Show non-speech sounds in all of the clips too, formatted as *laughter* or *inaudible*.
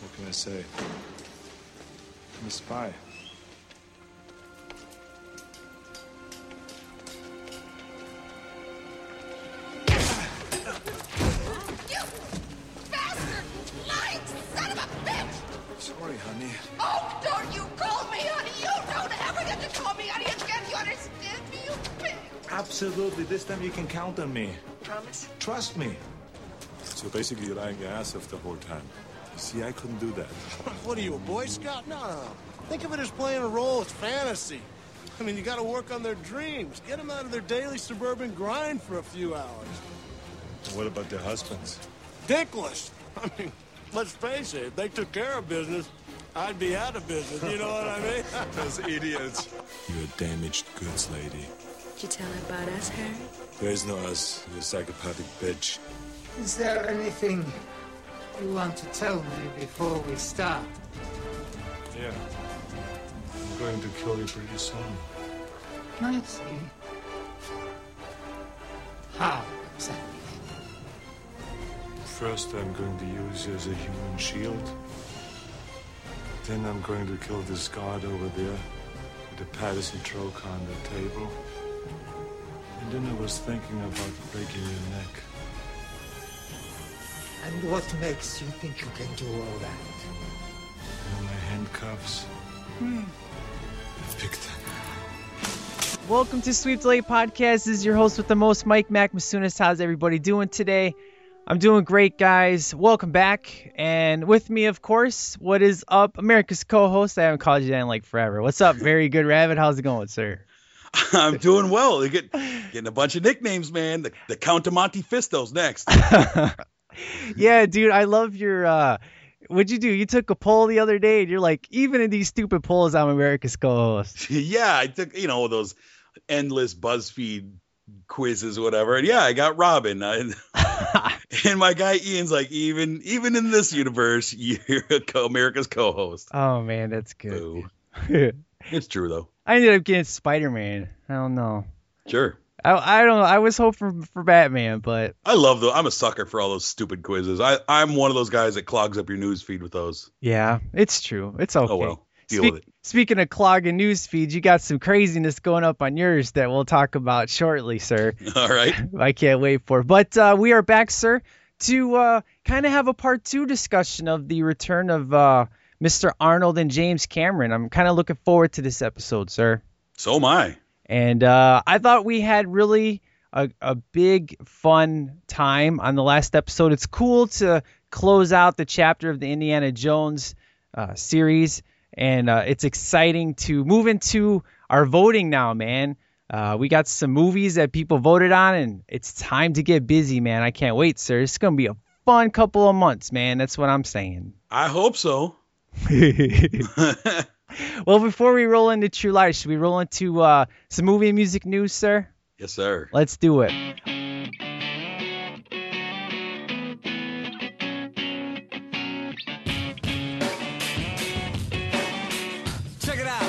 What can I say? I'm a spy. You bastard! Lying son of a bitch! Sorry, honey. Oh, don't you call me honey! You don't ever get to call me honey again! You understand me. Absolutely. This time you can count on me. Promise? Trust me. So basically, you're lying your ass off the whole time. You see, I couldn't do that. *laughs* What are you, a Boy Scout? No, no, no. Think of it as playing a role. It's fantasy. I mean, you got to work on their dreams. Get them out of their daily suburban grind for a few hours. What about their husbands? Dickless. *laughs* I mean, let's face it. If they took care of business, I'd be out of business. You know what I mean? *laughs* Those idiots. You're a damaged goods lady. Did you tell her about us, Harry? There is no us. You're a psychopathic bitch. Is there anything you want to tell me before we start? Yeah. I'm going to kill you pretty soon. I see. How exactly? First, I'm going to use you as a human shield. Then I'm going to kill this guard over there with the Patterson troke on the table. And then I was thinking about breaking your neck. And what makes you think you can do all that? You my handcuffs? Hmm. I picked them. Welcome to Sweep Delay Podcast. This is your host with the most, Mike Mac Masunas. How's everybody doing today? I'm doing great, guys. Welcome back. And with me, of course, what is up? America's co-host. I haven't called you that in like forever. What's up? Very good, Rabbit. How's it going, sir? *laughs* I'm doing well. You get getting a bunch of nicknames, man. The, the Count of Monte Fisto's next. *laughs* yeah, dude, I love your. uh What'd you do? You took a poll the other day, and you're like, even in these stupid polls, I'm America's co-host. *laughs* yeah, I took you know those endless BuzzFeed quizzes, or whatever. And yeah, I got Robin. I, *laughs* and my guy Ian's like, even even in this universe, *laughs* you're America's co-host. Oh man, that's good. It's true though. I ended up getting Spider-Man. I don't know. Sure. I, I don't know. I was hoping for, for Batman, but I love though. I'm a sucker for all those stupid quizzes. I I'm one of those guys that clogs up your news feed with those. yeah, it's true. It's okay. Oh well, deal Speak- with it. Speaking of clogging news feeds, you got some craziness going up on yours that we'll talk about shortly, sir. *laughs* All right. *laughs* I can't wait for. it. But uh, we are back, sir, to uh, kind of have a part two discussion of the return of uh, Mr. Arnold and James Cameron. I'm kind of looking forward to this episode, sir. So am I. And uh, I thought we had really a, a big, fun time on the last episode. It's cool to close out the chapter of the Indiana Jones uh, series. And uh, it's exciting to move into our voting now, man. Uh, we got some movies that people voted on, and it's time to get busy, man. I can't wait, sir. It's going to be a fun couple of months, man. That's what I'm saying. I hope so. *laughs* *laughs* well, before we roll into True Lies, should we roll into uh, some movie and music news, sir? yes, sir. Let's do it. Check it out.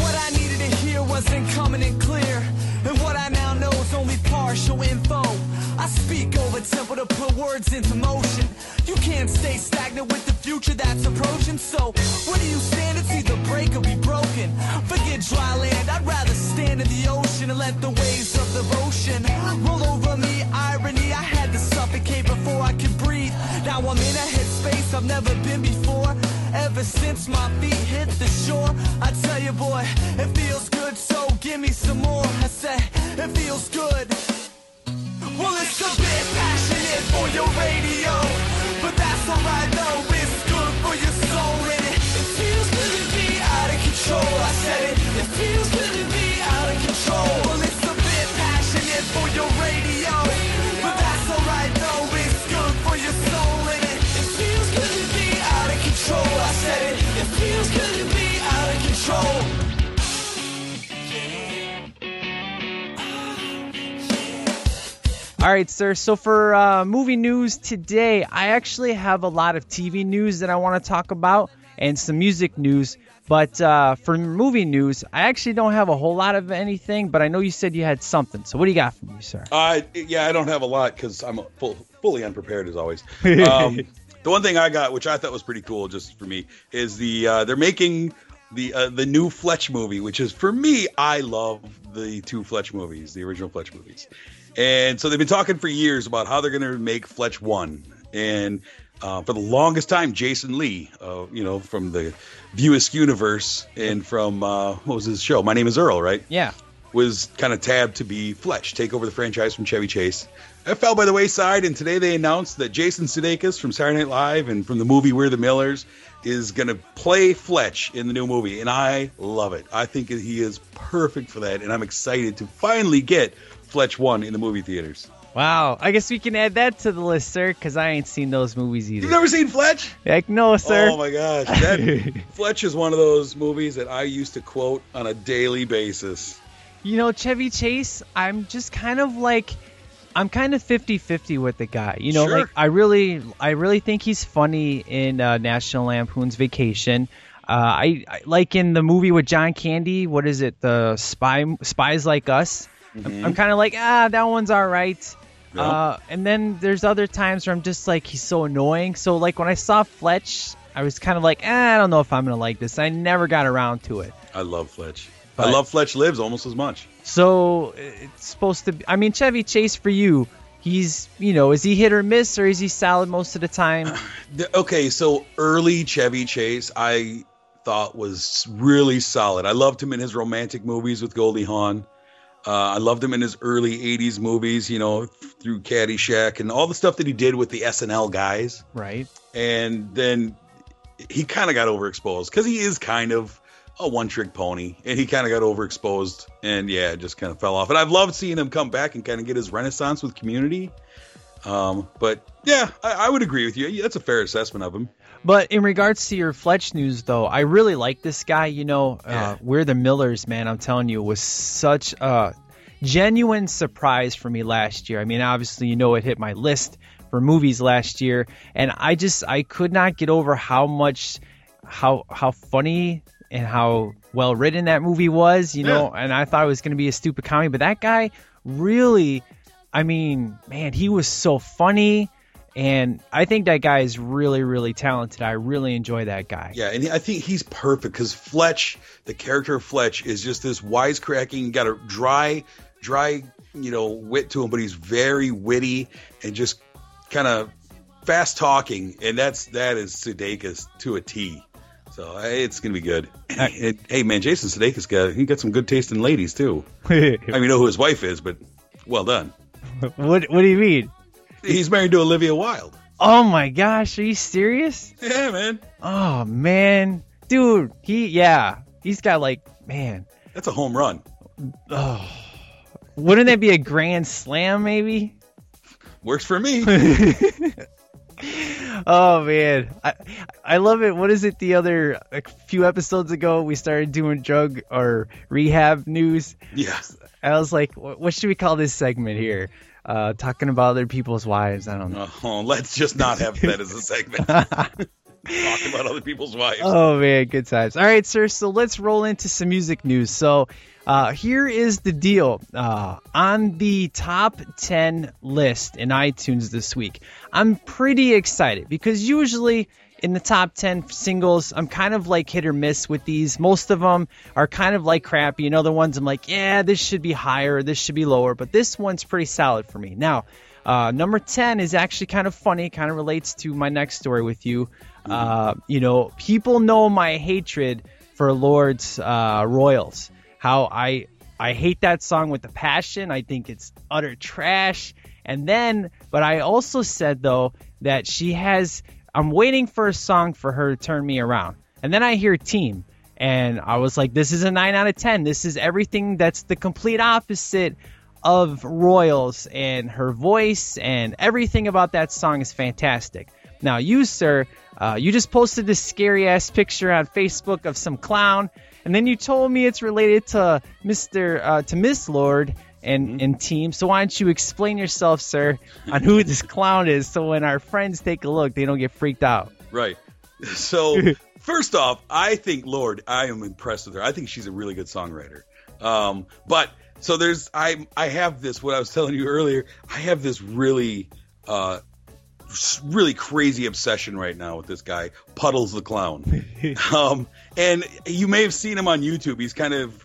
What I needed to hear wasn't coming in clear. And what I now know is only partial info. I speak over tempo to put words into motion. You can't stay stagnant with the future that's approaching. So, where do you stand? It's either break or be broken. Forget dry land, I'd rather stand in the ocean and let the waves of the ocean roll over me. Irony, I had to suffocate before I could breathe. Now I'm in a headspace I've never been before. Ever since my feet hit the shore, I tell you, boy, it feels good, so give me some more. I say, it feels good. Well, it's a bit passionate for your radio, but that's alright though. It's good for your soul, and it, feels good to be out of control. I said it, control. All right, sir. So for uh, movie news today, I actually have a lot of TV news that I want to talk about and some music news. But uh, for movie news, I actually don't have a whole lot of anything. But I know you said you had something. So what do you got for me, sir? Uh, yeah, I don't have a lot because I'm full, fully unprepared as always. *laughs* Um, The one thing I got, which I thought was pretty cool, just for me, is the uh, they're making the uh, the new Fletch movie, which is for me, I love the two Fletch movies, the original Fletch movies, and so they've been talking for years about how they're going to make Fletch one, and uh, for the longest time, Jason Lee, uh, you know, from the View Askew universe, and from uh, what was his show? My name is Earl, right? Yeah. was kind of tabbed to be Fletch, take over the franchise from Chevy Chase. That fell by the wayside, and today they announced that Jason Sudeikis from Saturday Night Live and from the movie We're the Millers is going to play Fletch in the new movie, and I love it. I think he is perfect for that, and I'm excited to finally get Fletch one in the movie theaters. Wow. I guess we can add that to the list, sir, because I ain't seen those movies either. You've never seen Fletch? Like, no, sir. Oh my gosh, that *laughs* Fletch is one of those movies that I used to quote on a daily basis. You know, Chevy Chase, I'm just kind of like I'm kind of 50-50 with the guy. You know, Sure. like I really I really think he's funny in uh, National Lampoon's Vacation. Uh, I, I like in the movie with John Candy. What is it? The spy spies like us. I'm, I'm kind of like ah, that one's all right. Uh, and then there's other times where I'm just like he's so annoying. So like when I saw Fletch, I was kind of like ah, I don't know if I'm gonna like this. I never got around to it. I love Fletch. But- I love Fletch Lives almost as much. So it's supposed to be. I mean, Chevy Chase for you, he's you know, is he hit or miss or is he solid most of the time? *sighs* Okay, so early Chevy Chase, I thought was really solid. I loved him in his romantic movies with Goldie Hawn. Uh, I loved him in his early '80s movies, you know, through Caddyshack and all the stuff that he did with the SNL guys. right. And then he kind of got overexposed because he is kind of a one-trick pony, and he kind of got overexposed, and yeah, just kind of fell off. And I've loved seeing him come back and kind of get his renaissance with Community. Um, but yeah, I, I would agree with you. That's a fair assessment of him. But in regards to your Fletch news, though, I really like this guy. You know, Yeah. uh, we're the Millers, man. I'm telling you, was such a genuine surprise for me last year. I mean, obviously, you know, it hit my list for movies last year, and I just I could not get over how much how how funny and how well written that movie was. You know, and I thought it was going to be a stupid comedy, but that guy really, I mean, man, he was so funny. And I think that guy is really, really talented. I really enjoy that guy. Yeah, and I think he's perfect because Fletch, the character of Fletch, is just this wisecracking, got a dry, dry, you know, wit to him, but he's very witty and just kind of fast talking, and that's that is Sudeikis to a T. So it's gonna be good. And, hey man, Jason Sudeikis got he got some good taste in ladies too. *laughs* I mean, you know who his wife is, but well done. what What do you mean? He's married to Olivia Wilde. Oh my gosh, are you serious? Yeah, man, Oh man, dude, he yeah, he's got like man. that's a home run. Oh. Wouldn't that be a grand slam maybe? Works for me. *laughs* Oh man, I I love it. What is it? The other a few episodes ago, we started doing drug or rehab news. yeah. I was like, what what should we call this segment here? Uh, talking about other people's wives. I don't know. Oh, let's just not have that as a segment. *laughs* Talk about other people's wives. Oh man, good times. All right, sir. So let's roll into some music news. So uh, here is the deal. Uh, on the top 10 list in iTunes this week, I'm pretty excited because usually in the top 10 singles, I'm kind of like hit or miss with these. Most of them are kind of like crappy, and other ones I'm like, yeah, this should be higher, this should be lower, but this one's pretty solid for me. Now, uh, number 10 is actually kind of funny, kind of relates to my next story with you. Uh, you know, people know my hatred for Lorde's uh, Royals. How I I hate that song with a passion. I think it's utter trash. And then, but I also said though that she has. I'm waiting for a song for her to turn me around. And then I hear Team, and I was like, this is a nine out of ten. This is everything that's the complete opposite of Royals, and her voice and everything about that song is fantastic. Now, you, sir, uh, you just posted this scary ass picture on Facebook of some clown, and then you told me it's related to Mister uh, to Miss Lorde and and team. So why don't you explain yourself, sir, on who this clown is, so when our friends take a look, they don't get freaked out. Right. *laughs* So, first off, I think Lorde, I am impressed with her. I think she's a really good songwriter. Um, but so there's I I have this what I was telling you earlier. I have this really uh really crazy obsession right now with this guy, Puddles the Clown. *laughs* um, and you may have seen him on YouTube. He's kind of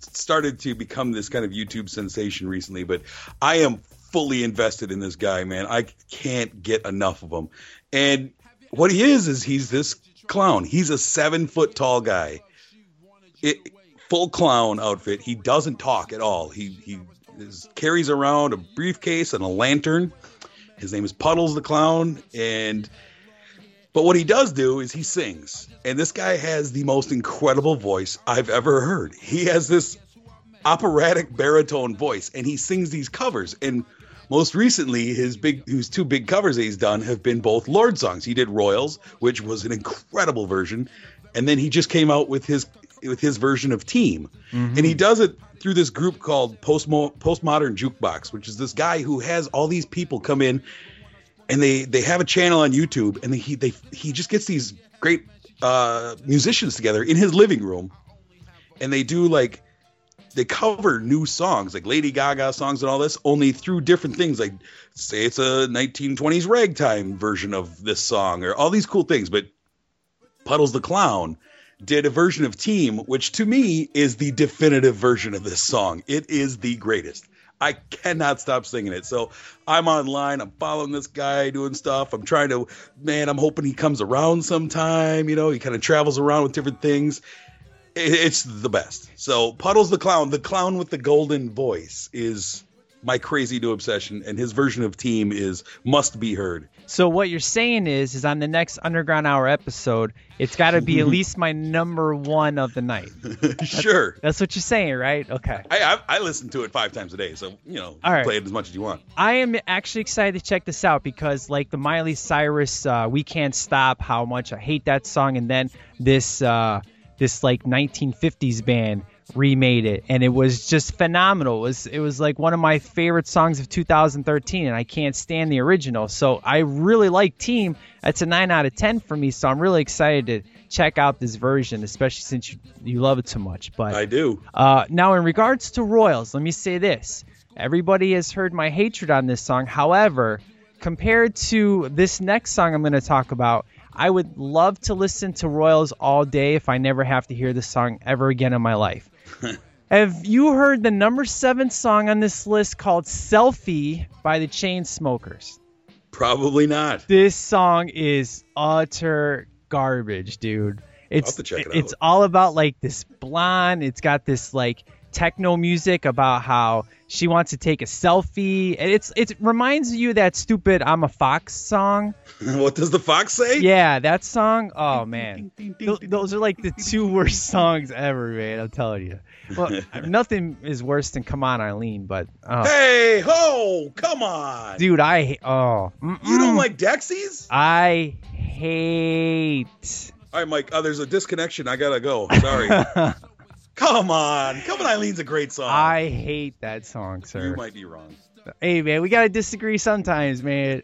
started to become this kind of YouTube sensation recently, but I am fully invested in this guy, man. I can't get enough of him. And what he is is he's this clown. He's a seven foot tall guy. It, full clown outfit. He doesn't talk at all. He he is, carries around a briefcase and a lantern. His name is Puddles the Clown, and but what he does do is he sings, and this guy has the most incredible voice I've ever heard. He has this operatic baritone voice, and he sings these covers. And most recently, his big his two big covers that he's done have been both Lorde songs. He did Royals, which was an incredible version, and then he just came out with his with his version of Team, and he does it through this group called Postmo- Postmodern Jukebox, which is this guy who has all these people come in and they they have a channel on YouTube, and he they he just gets these great uh, musicians together in his living room, and they do like they cover new songs like Lady Gaga songs and all this, only through different things. Like say it's a 1920s ragtime version of this song, or all these cool things. But Puddles the Clown did a version of Team, which to me is the definitive version of this song. It is the greatest. I cannot stop singing it. So I'm online. I'm following this guy doing stuff. I'm trying to, man, I'm hoping he comes around sometime. You know, he kind of travels around with different things. It's the best. So Puddles the Clown, the clown with the golden voice, is my crazy new obsession, and his version of Team is must be heard. So what you're saying is, is on the next Underground Hour episode, it's got to be at *laughs* least my number one of the night. *laughs* sure. That's what you're saying, right? Okay. I, I I listen to it five times a day, so you know, All right. play it as much as you want. I am actually excited to check this out because, like the Miley Cyrus uh, "We Can't Stop," how much I hate that song, and then this uh, this like 1950s band remade it, and it was just phenomenal. It was it was like one of my favorite songs of 2013, and I can't stand the original. So I really like Team. That's a nine out of ten for me. So I'm really excited to check out this version, especially since you you love it so much. But I do. uh, now, in regards to Royals, let me say this. Everybody has heard my hatred on this song. However, compared to this next song I'm going to talk about, I would love to listen to Royals all day if I never have to hear this song ever again in my life. Have you heard the number seven song on this list called Selfie by the Chainsmokers? Probably not. This song is utter garbage, dude. It's have to check it it's out. all about like this blonde. It's got this like techno music about how she wants to take a selfie. And it's it reminds you of that stupid "I'm a Fox" song. *laughs* what does the fox say? Yeah, that song. Oh man, Th- those are like the two worst songs ever, man. I'm telling you. Well, *laughs* nothing is worse than "Come On, Eileen," but oh, Hey ho! Come on. dude, I ha- oh, you mm-mm. don't like Dexys? I hate. All right, Mike. Uh, there's a disconnection. I gotta go. Sorry. *laughs* Come on. Come on, Eileen's a great song. I hate that song, sir. you might be wrong. Hey, man, we gotta disagree sometimes, man.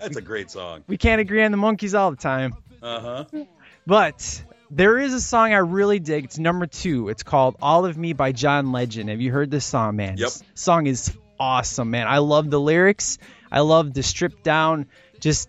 That's a great song. We can't agree on the monkeys all the time. Uh huh. But there is a song I really dig. It's number two. It's called "All of Me" by John Legend. Have you heard this song, man? Yep. This song is awesome, man. I love the lyrics. I love the stripped down, just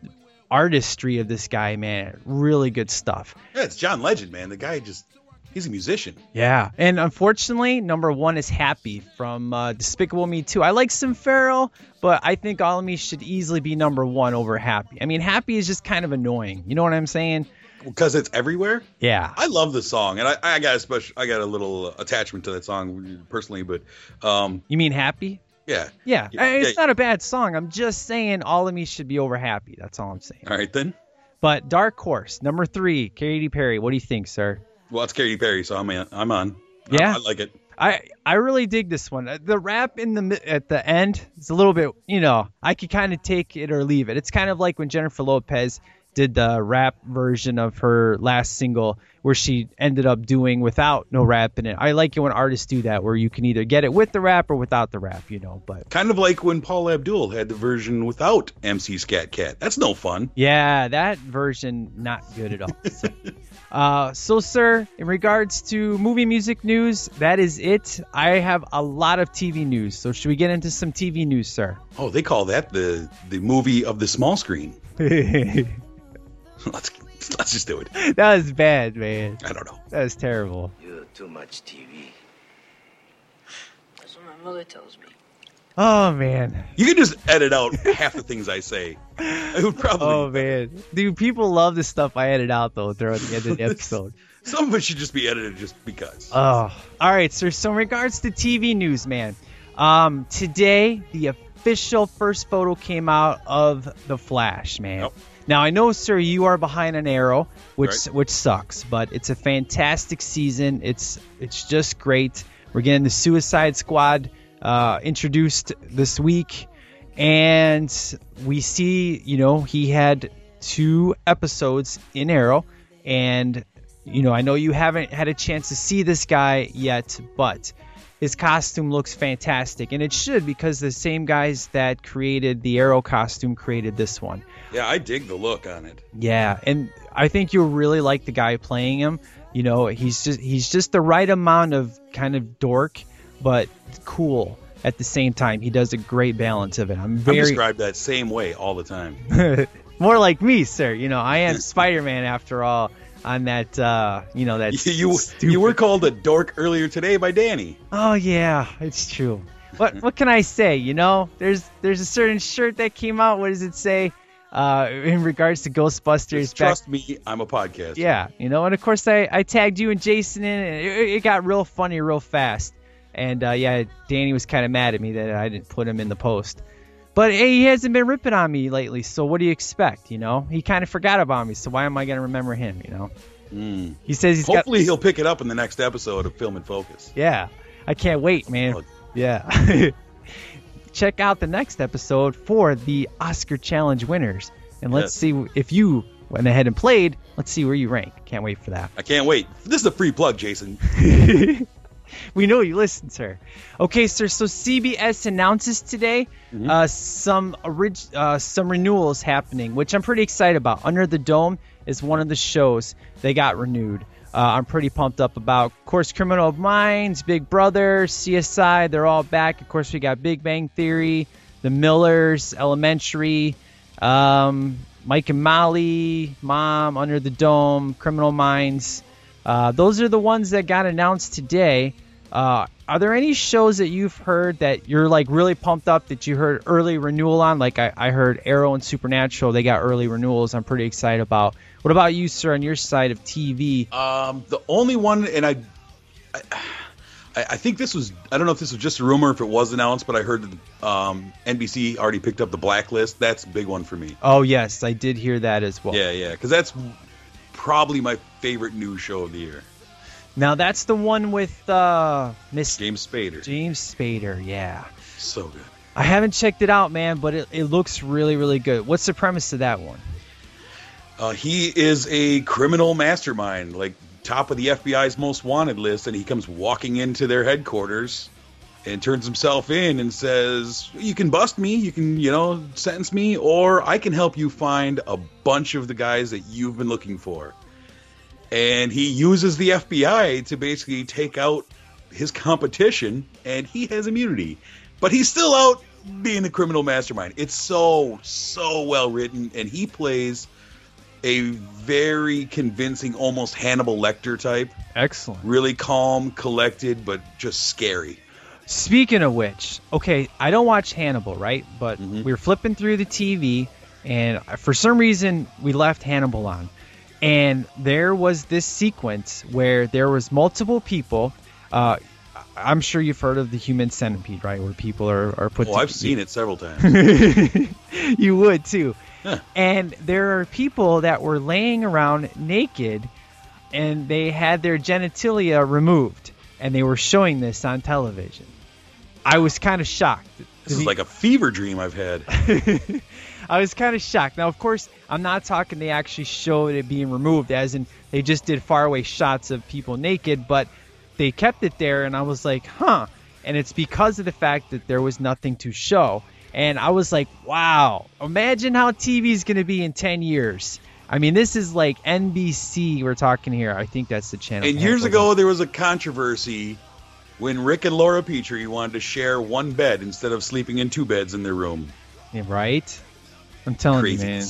artistry of this guy, man. Really good stuff. Yeah, it's John Legend, man. The guy just. He's a musician. Yeah, and unfortunately, number one is Happy from uh, Despicable Me 2. I like Sim Pharrell, but I think All of Me should easily be number one over Happy. I mean, Happy is just kind of annoying. You know what I'm saying? Because it's everywhere. Yeah. I love the song, and I, I got a special, I got a little attachment to that song personally, but um, You mean Happy? yeah. Yeah. Yeah, I- it's yeah. not a bad song. I'm just saying All of Me should be over Happy. That's all I'm saying. All right then. But Dark Horse, number three, Katy Perry. What do you think, sir? Well, it's Katy Perry, so I'm in, I'm on. Yeah? I, like it. I I really dig this one. Uh, The rap in the at the end is a little bit, you know, I could kind of take it or leave it. It's kind of like when Jennifer Lopez did the rap version of her last single where she ended up doing without no rap in it. I like it when artists do that where you can either get it with the rap or without the rap, you know, but Kind of like when Paula Abdul had the version without MC Scat Cat. That's no fun. yeah, that version not good at all. So, *laughs* Uh, so, sir, in regards to movie music news, that is it. I have a lot of TV news. So, should we get into some TV news, sir? Oh, they call that the the movie of the small screen. *laughs* let's let's just do it. That was bad, man. I don't know. That was terrible. You're too much TV. That's what my mother tells me. Oh man. You can just edit out half the things I say. It would probably. Oh man, dude, people love the stuff I edit out though throughout the end of the *laughs* episode. Some of it should just be edited just because. Oh, all right, sir. So in regards to TV news, man, um, today the official first photo came out of the Flash, man. Yep. Now I know, sir, you are behind an arrow, which Right. which sucks, but it's a fantastic season. It's it's just great. We're getting the Suicide Squad uh, introduced this week, and we see, you know, he had two episodes in Arrow, and you know, I know you haven't had a chance to see this guy yet, but his costume looks fantastic, and it should because the same guys that created the Arrow costume created this one. Yeah, I dig the look on it. Yeah, and I think you'll really like the guy playing him. You know, he's just he's just the right amount of kind of dork, but cool at the same time. He does a great balance of it. I'm very I'm very described that same way all the time. *laughs* more like me, sir. You know, I am Spider-Man after all. On that, uh, you know that. *laughs* You you, stupid- you were called a dork earlier today by Danny. Oh yeah, it's true. What what can I say? You know, there's there's a certain shirt that came out. What does it say? Uh, in regards to Ghostbusters, Just back trust me, I'm a podcast. Yeah, you know, and of course I, I tagged you and Jason in, and it, it got real funny real fast. And uh, yeah, Danny was kind of mad at me that I didn't put him in the post. But hey, he hasn't been ripping on me lately, so what do you expect? You know, he kind of forgot about me, so why am I gonna remember him? You know, Mm. he says he's Hopefully, got. he'll pick it up in the next episode of Film and Focus. Yeah, I can't wait, man. Yeah. *laughs* Check out the next episode for the Oscar Challenge winners, and let's Yes. see if you went ahead and played. Let's see where you rank. Can't wait for that. I can't wait. This is a free plug, Jason. *laughs* *laughs* we know you listen, sir. Okay, sir. So CBS announces today uh, some orig- uh, some renewals happening, which I'm pretty excited about. Under the Dome is one of the shows they got renewed. Uh, I'm pretty pumped up about. Of course, Criminal Minds, Big Brother, CSI, they're all back. Of course, we got Big Bang Theory, The Millers, Elementary, um, Mike and Molly, Mom, Under the Dome, Criminal Minds. Uh, those are the ones that got announced today. Uh, are there any shows that you've heard that you're like really pumped up that you heard early renewal on? Like I, I heard Arrow and Supernatural, they got early renewals. I'm pretty excited about. What about you, sir, on your side of TV? Um, the only one, and I, I, I think this was, I don't know if this was just a rumor, if it was announced, but I heard that um, NBC already picked up the Blacklist. That's a big one for me. Oh yes, I did hear that as well. Yeah, yeah, because that's probably my favorite news show of the year. Now that's the one with uh, Miss James Spader, James Spader. Yeah, so good. I haven't checked it out, man, but it, it looks really, really good. What's the premise to that one? Uh, he is a criminal mastermind, like top of the FBI's most wanted list, and he comes walking into their headquarters and turns himself in and says, "You can bust me, you can, you know, sentence me, or I can help you find a bunch of the guys that you've been looking for." And he uses the FBI to basically take out his competition, and he has immunity, but he's still out being a criminal mastermind. It's so so well written, and he plays a very convincing, almost Hannibal Lecter type. Excellent. Really calm, collected, but just scary. Speaking of which, okay, I don't watch Hannibal, right? But Mhm. we were flipping through the TV, and for some reason we left Hannibal on, and there was this sequence where there was multiple people. Uh, I'm sure you've heard of the human centipede, right? Where people are, are put. Oh, I've seen it several times. *laughs* you would too. Huh. And there are people that were laying around naked and they had their genitalia removed and they were showing this on television. I was kind of shocked. This is like a fever dream I've had. *laughs* I was kind of shocked. Now, of course, I'm not talking they actually showed it being removed, as in they just did faraway shots of people naked, but they kept it there, and I was like, huh. And it's because of the fact that there was nothing to show. And I was like, wow, imagine how TV is going to be in 10 years. I mean, this is like NBC. We're talking here. I think that's the channel. And years ago, there was a controversy when Rick and Laura Petrie wanted to share one bed instead of sleeping in two beds in their room. Yeah, right? I'm telling you, man.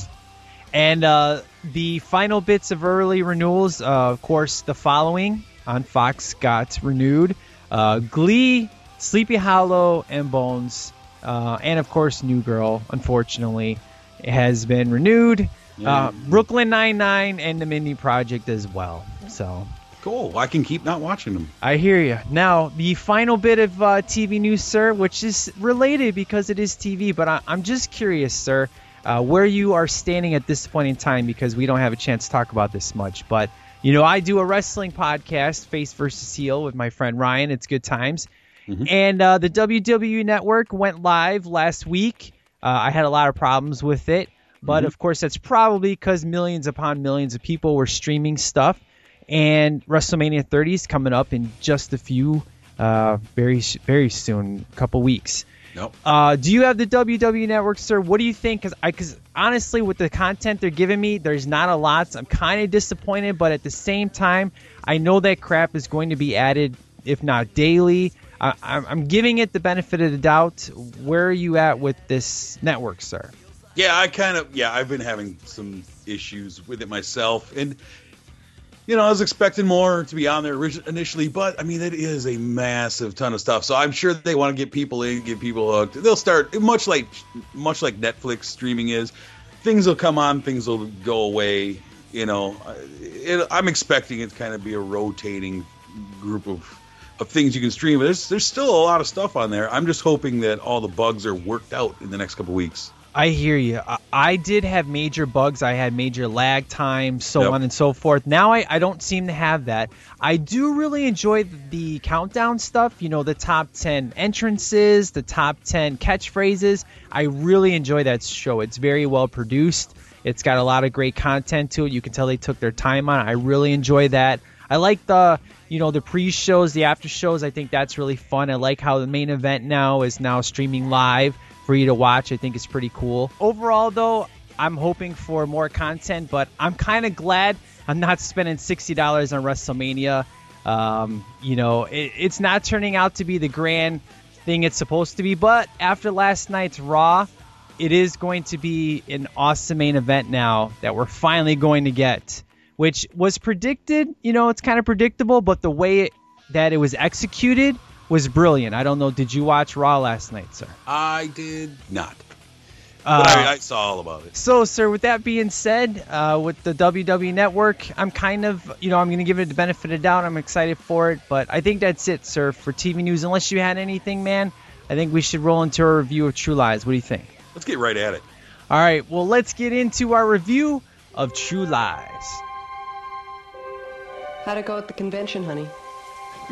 And uh, the final bits of early renewals, uh, of course, the following on Fox got renewed uh, Glee, Sleepy Hollow, and Bones. Uh, and of course, New Girl, unfortunately, has been renewed. Uh, Brooklyn Nine-Nine and the Mindy Project as well. So Cool. I can keep not watching them. I hear you. Now, the final bit of uh, TV news, sir, which is related because it is TV, but I- I'm just curious, sir, uh, where you are standing at this point in time because we don't have a chance to talk about this much. But, you know, I do a wrestling podcast, Face versus Heel, with my friend Ryan. It's good times. And uh, the WWE Network went live last week. Uh, I had a lot of problems with it. But of course, that's probably because millions upon millions of people were streaming stuff and WrestleMania 30 is coming up in just a few, uh, very very soon, a couple weeks. Nope. Uh, do you have the WWE Network, sir? What do you think? Because I, because honestly, with the content they're giving me, there's not a lot. So I'm kind of disappointed, but at the same time, I know that crap is going to be added, if not daily. I, I'm, I'm giving it the benefit of the doubt. Where are you at with this network, sir? Yeah, I kind of yeah, I've been having some issues with it myself, and you know I was expecting more to be on there initially, but I mean it is a massive ton of stuff. So I'm sure they want to get people in, get people hooked. They'll start much like much like Netflix streaming is. Things will come on, things will go away. You know, it, I'm expecting it to kind of be a rotating group of of things you can stream. There's there's still a lot of stuff on there. I'm just hoping that all the bugs are worked out in the next couple weeks. I hear you. I, I did have major bugs. I had major lag time, so Yep. on and so forth. Now I, I don't seem to have that. I do really enjoy the countdown stuff, you know, the top 10 entrances, the top 10 catchphrases. I really enjoy that show. It's very well produced. It's got a lot of great content to it. You can tell they took their time on it. I really enjoy that. I like the, you know, the pre-shows, the after shows. I think that's really fun. I like how the main event now is now streaming live you to watch. I think it's pretty cool. Overall, though, I'm hoping for more content, but I'm kind of glad I'm not spending $60 on WrestleMania. Um, you know, it, it's not turning out to be the grand thing it's supposed to be, but after last night's Raw, it is going to be an awesome main event now that we're finally going to get, which was predicted. You know, it's kind of predictable, but the way it, that it was executed was brilliant. I don't know. Did you watch Raw last night, sir? I did not. Uh, But I, I saw all about it. So, sir, with that being said, uh, with the WWE Network, I'm kind of, you know, I'm going to give it the benefit of the doubt. I'm excited for it, but I think that's it, sir, for TV news. Unless you had anything, man, I think we should roll into a review of True Lies. What do you think? Let's get right at it. All right, well, let's get into our review of True Lies. How'd it go at the convention, honey?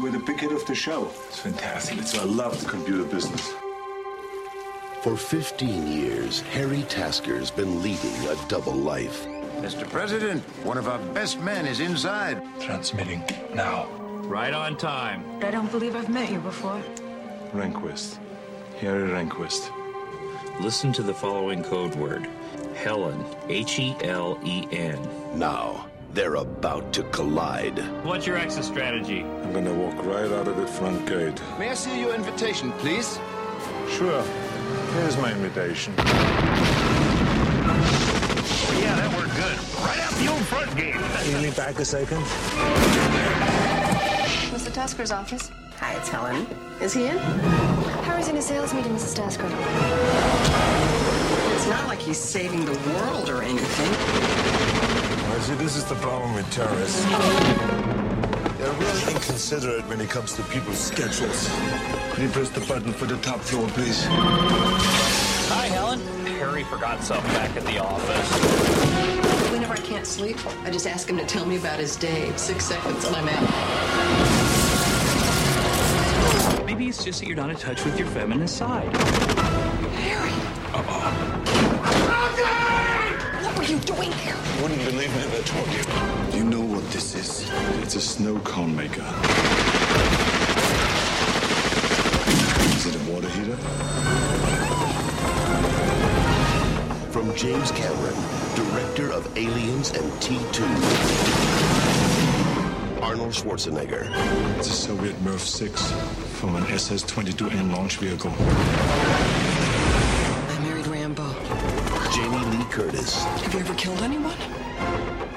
You were the big hit of the show. It's fantastic. It's, I love the computer business. For 15 years, Harry Tasker's been leading a double life. Mr. President, one of our best men is inside. Transmitting now. Right on time. I don't believe I've met you before. Rehnquist. Harry Rehnquist. Listen to the following code word Helen. H E L E N. Now, they're about to collide. What's your exit strategy? I'm gonna walk right out of the front gate. May I see your invitation, please? Sure. Here's my invitation. Yeah, that worked good. Right out the old front gate. Can you lean back a second? Mr. Tasker's office. Hi, it's Helen. Is he in? Harry's in a sales meeting, Mrs. Tasker. It's not like he's saving the world or anything. I see, this is the problem with terrorists. They're really inconsiderate when it comes to people's schedules. Could you press the button for the top floor, please? Hi, Helen. Harry forgot something back at the office. Whenever I can't sleep, I just ask him to tell me about his day. Six seconds and I'm out. Maybe it's just that you're not in touch with your feminine side. What you doing here? You wouldn't believe me if I told you. You know what this is? It's a snow cone maker. Is it a water heater? From James Cameron, director of Aliens and T2. Arnold Schwarzenegger. It's a Soviet Mirv 6 from an SS-22N launch vehicle. I married Rambo. Jamie Lee Curtis. Have you ever killed anyone?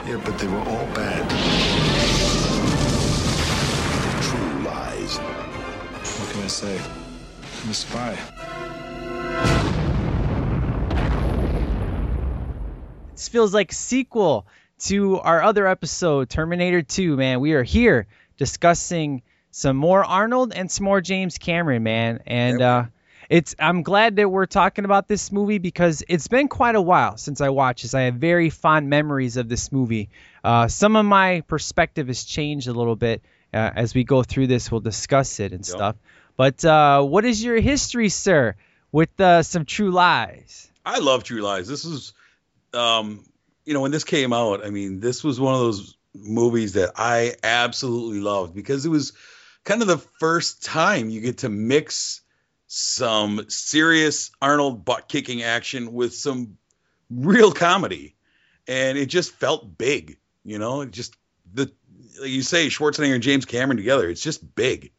Yeah, but they were all bad. True Lies. What can I say? I'm a spy. This feels like a sequel to our other episode, Terminator 2, man. We are here discussing some more Arnold and some more James Cameron, man. And uh, it's I'm glad that we're talking about this movie because it's been quite a while since I watched this. I have very fond memories of this movie. Uh, some of my perspective has changed a little bit uh, as we go through this. We'll discuss it and stuff. But uh, what is your history, sir, with uh, some True Lies? I love True Lies. This is, um, you know, when this came out, I mean, this was one of those movies that I absolutely loved because it was kind of the first time you get to mix some serious Arnold butt kicking action with some real comedy, and it just felt big. You know, it just the like you say Schwarzenegger and James Cameron together. It's just big,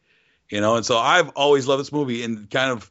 you know. And so I've always loved this movie, and kind of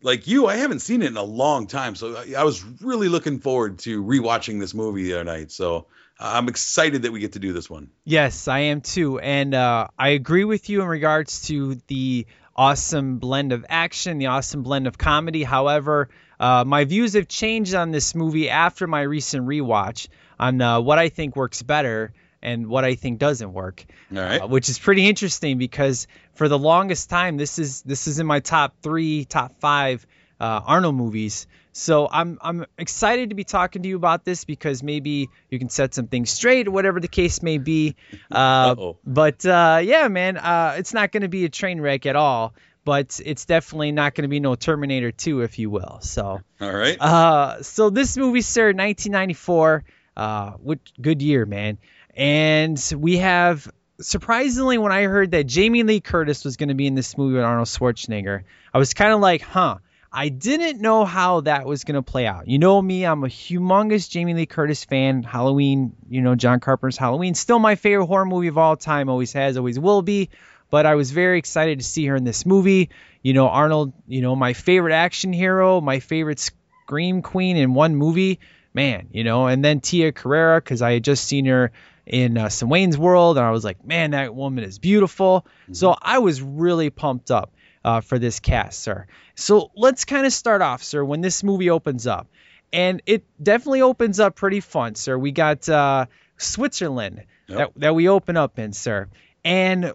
like you, I haven't seen it in a long time, so I, was really looking forward to rewatching this movie the other night. So I'm excited that we get to do this one. Yes, I am too. And uh, I agree with you in regards to the awesome blend of action, the awesome blend of comedy. However, uh, my views have changed on this movie after my recent rewatch on uh, what I think works better and what I think doesn't work. All right. Uh, which is pretty interesting because for the longest time, this is this is in my top three, top five uh, Arnold movies. So I'm I'm excited to be talking to you about this because maybe you can set some things straight, whatever the case may be. *laughs* Uh, but uh, yeah, man, uh, it's not going to be a train wreck at all. But it's definitely not going to be no Terminator 2, if you will. So All right. uh, so this movie, sir, 1994, uh, what good year, man. And we have surprisingly, when I heard that Jamie Lee Curtis was going to be in this movie with Arnold Schwarzenegger, I was kind of like, huh. I didn't know how that was going to play out. You know me, I'm a humongous Jamie Lee Curtis fan. Halloween, you know, John Carpenter's Halloween, still my favorite horror movie of all time, always has, always will be. But I was very excited to see her in this movie. You know, Arnold, you know, my favorite action hero, my favorite scream queen in one movie. Man, you know, and then Tia Carrere, because I had just seen her in uh, some Wayne's World, and I was like, man, that woman is beautiful. So I was really pumped up uh, for this cast, sir. So let's kind of start off, sir, when this movie opens up. And it definitely opens up pretty fun, sir. We got uh, Switzerland that, that we open up in, sir. And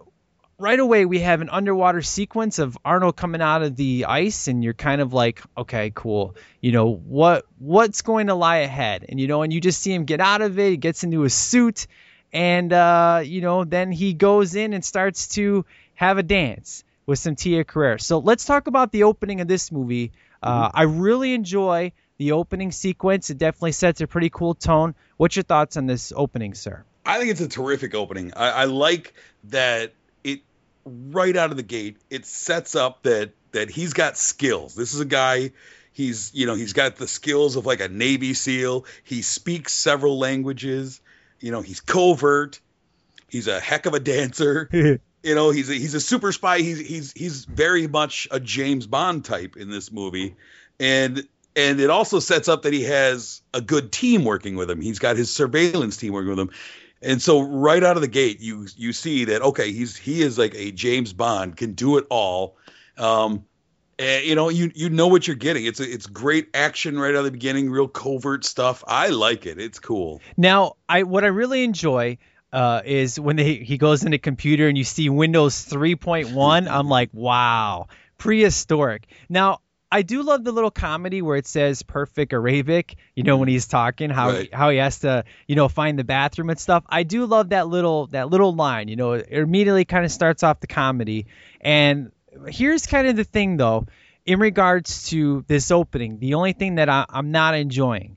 right away we have an underwater sequence of Arnold coming out of the ice and you're kind of like okay cool you know what what's going to lie ahead and you know and you just see him get out of it he gets into his suit and uh you know then he goes in and starts to have a dance with some Tia Carrere so let's talk about the opening of this movie uh I really enjoy the opening sequence it definitely sets a pretty cool tone what's your thoughts on this opening sir I think it's a terrific opening. I, I like that it right out of the gate. It sets up that that he's got skills. This is a guy. He's you know he's got the skills of like a Navy SEAL. He speaks several languages. You know he's covert. He's a heck of a dancer. *laughs* you know he's a, he's a super spy. He's he's he's very much a James Bond type in this movie, and and it also sets up that he has a good team working with him. He's got his surveillance team working with him. And so right out of the gate, you you see that okay, he's he is like a James Bond, can do it all. Um, and, you know, you you know what you're getting. It's a, it's great action right out of the beginning, real covert stuff. I like it. It's cool. Now, I what I really enjoy uh, is when they, he goes into the computer and you see Windows 3.1. I'm like, wow, prehistoric. Now, I do love the little comedy where it says perfect Arabic, you know, when he's talking, how Right. how he has to, you know, find the bathroom and stuff. I do love that little that little line, you know, it immediately kind of starts off the comedy. And here's kind of the thing though, in regards to this opening, the only thing that I, I'm not enjoying.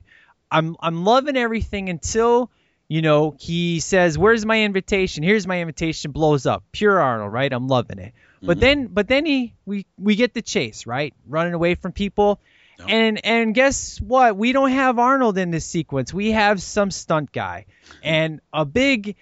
I'm I'm loving everything until you know he says, "Where's my invitation? Here's my invitation." Blows up, pure Arnold, right? I'm loving it. But mm-hmm. then, but then he we we get the chase, right? Running away from people, And and guess what? We don't have Arnold in this sequence. We have some stunt guy. And a big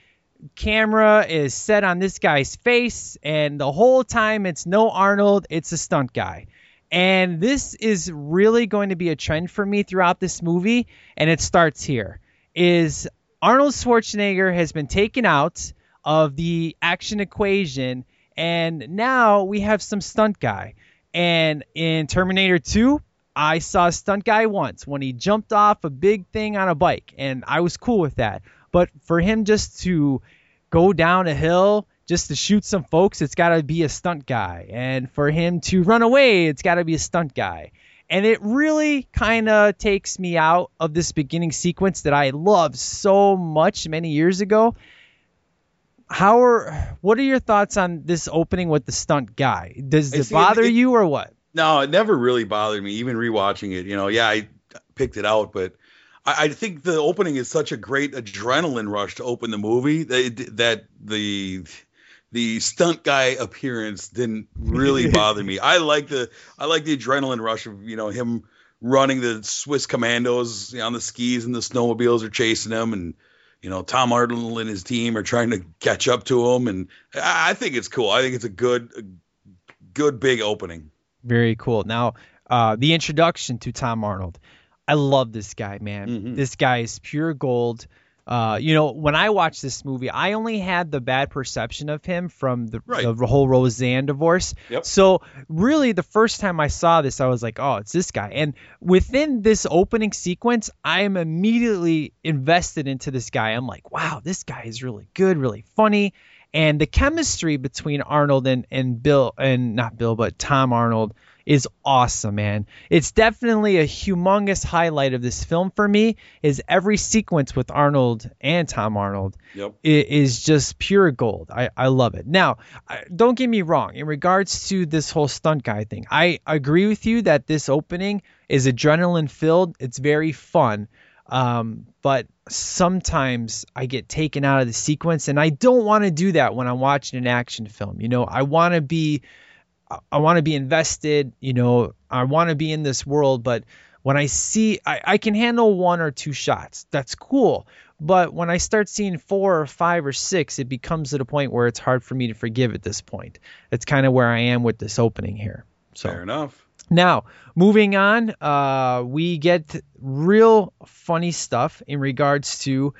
camera is set on this guy's face and the whole time it's no Arnold, it's a stunt guy. And this is really going to be a trend for me throughout this movie and it starts here. Is Arnold Schwarzenegger has been taken out of the action equation and now we have some stunt guy. And in Terminator 2, I saw a stunt guy once when he jumped off a big thing on a bike, and I was cool with that. But for him just to go down a hill just to shoot some folks, it's got to be a stunt guy. And for him to run away, it's got to be a stunt guy. And it really kind of takes me out of this beginning sequence that I loved so much many years ago. How are what are your thoughts on this opening with the stunt guy? Does it see, bother it- you or what? No, it never really bothered me, even rewatching it. You know, yeah, I picked it out, but I, I think the opening is such a great adrenaline rush to open the movie that, that the the stunt guy appearance didn't really *laughs* bother me. I like the I like the adrenaline rush of you know him running the Swiss Commandos you know, on the skis and the snowmobiles are chasing him and you know Tom Arnold and his team are trying to catch up to him and I, I think it's cool. I think it's a good a good big opening. Very cool. Now, uh, the introduction to Tom Arnold. I love this guy, man. Mm-hmm. This guy is pure gold. Uh, you know, when I watched this movie, I only had the bad perception of him from the, Right. the whole Roseanne divorce. Yep. So, really, the first time I saw this, I was like, oh, it's this guy. And within this opening sequence, I am immediately invested into this guy. I'm like, wow, this guy is really good, really funny. And the chemistry between Arnold and, and Bill, and not Bill, but Tom Arnold is awesome, man. It's definitely a humongous highlight of this film for me is every sequence with Arnold and Tom Arnold Yep. is just pure gold. I, I love it. Now, don't get me wrong. In regards to this whole stunt guy thing, I agree with you that this opening is adrenaline filled. It's very fun. Um, but sometimes I get taken out of the sequence, and I don't want to do that when I'm watching an action film. You know, I want to be I- I want to be invested, you know, I want to be in this world, but when I see I, I can handle one or two shots, that's cool. But when I start seeing four or five or six, it becomes to the point where it's hard for me to forgive at this point. That's kind of where I am with this opening here. So Fair enough. now, moving on, uh, we get real funny stuff in regards to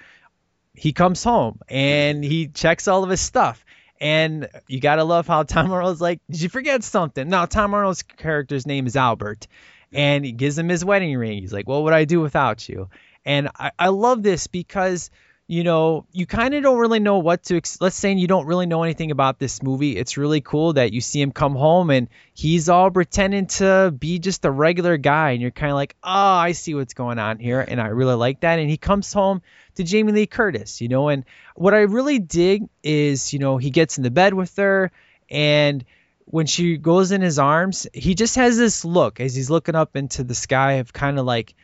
he comes home and he checks all of his stuff. And you gotta love how Tom Arnold's like, Did you forget something? No, Tom Arnold's character's name is Albert. And he gives him his wedding ring. He's like, What would I do without you? And I, I love this because you know, you kind of don't really know what to. Ex- let's say you don't really know anything about this movie. It's really cool that you see him come home and he's all pretending to be just a regular guy, and you're kind of like, oh, I see what's going on here, and I really like that. And he comes home to Jamie Lee Curtis, you know, and what I really dig is, you know, he gets in the bed with her, and when she goes in his arms, he just has this look as he's looking up into the sky of kind of like,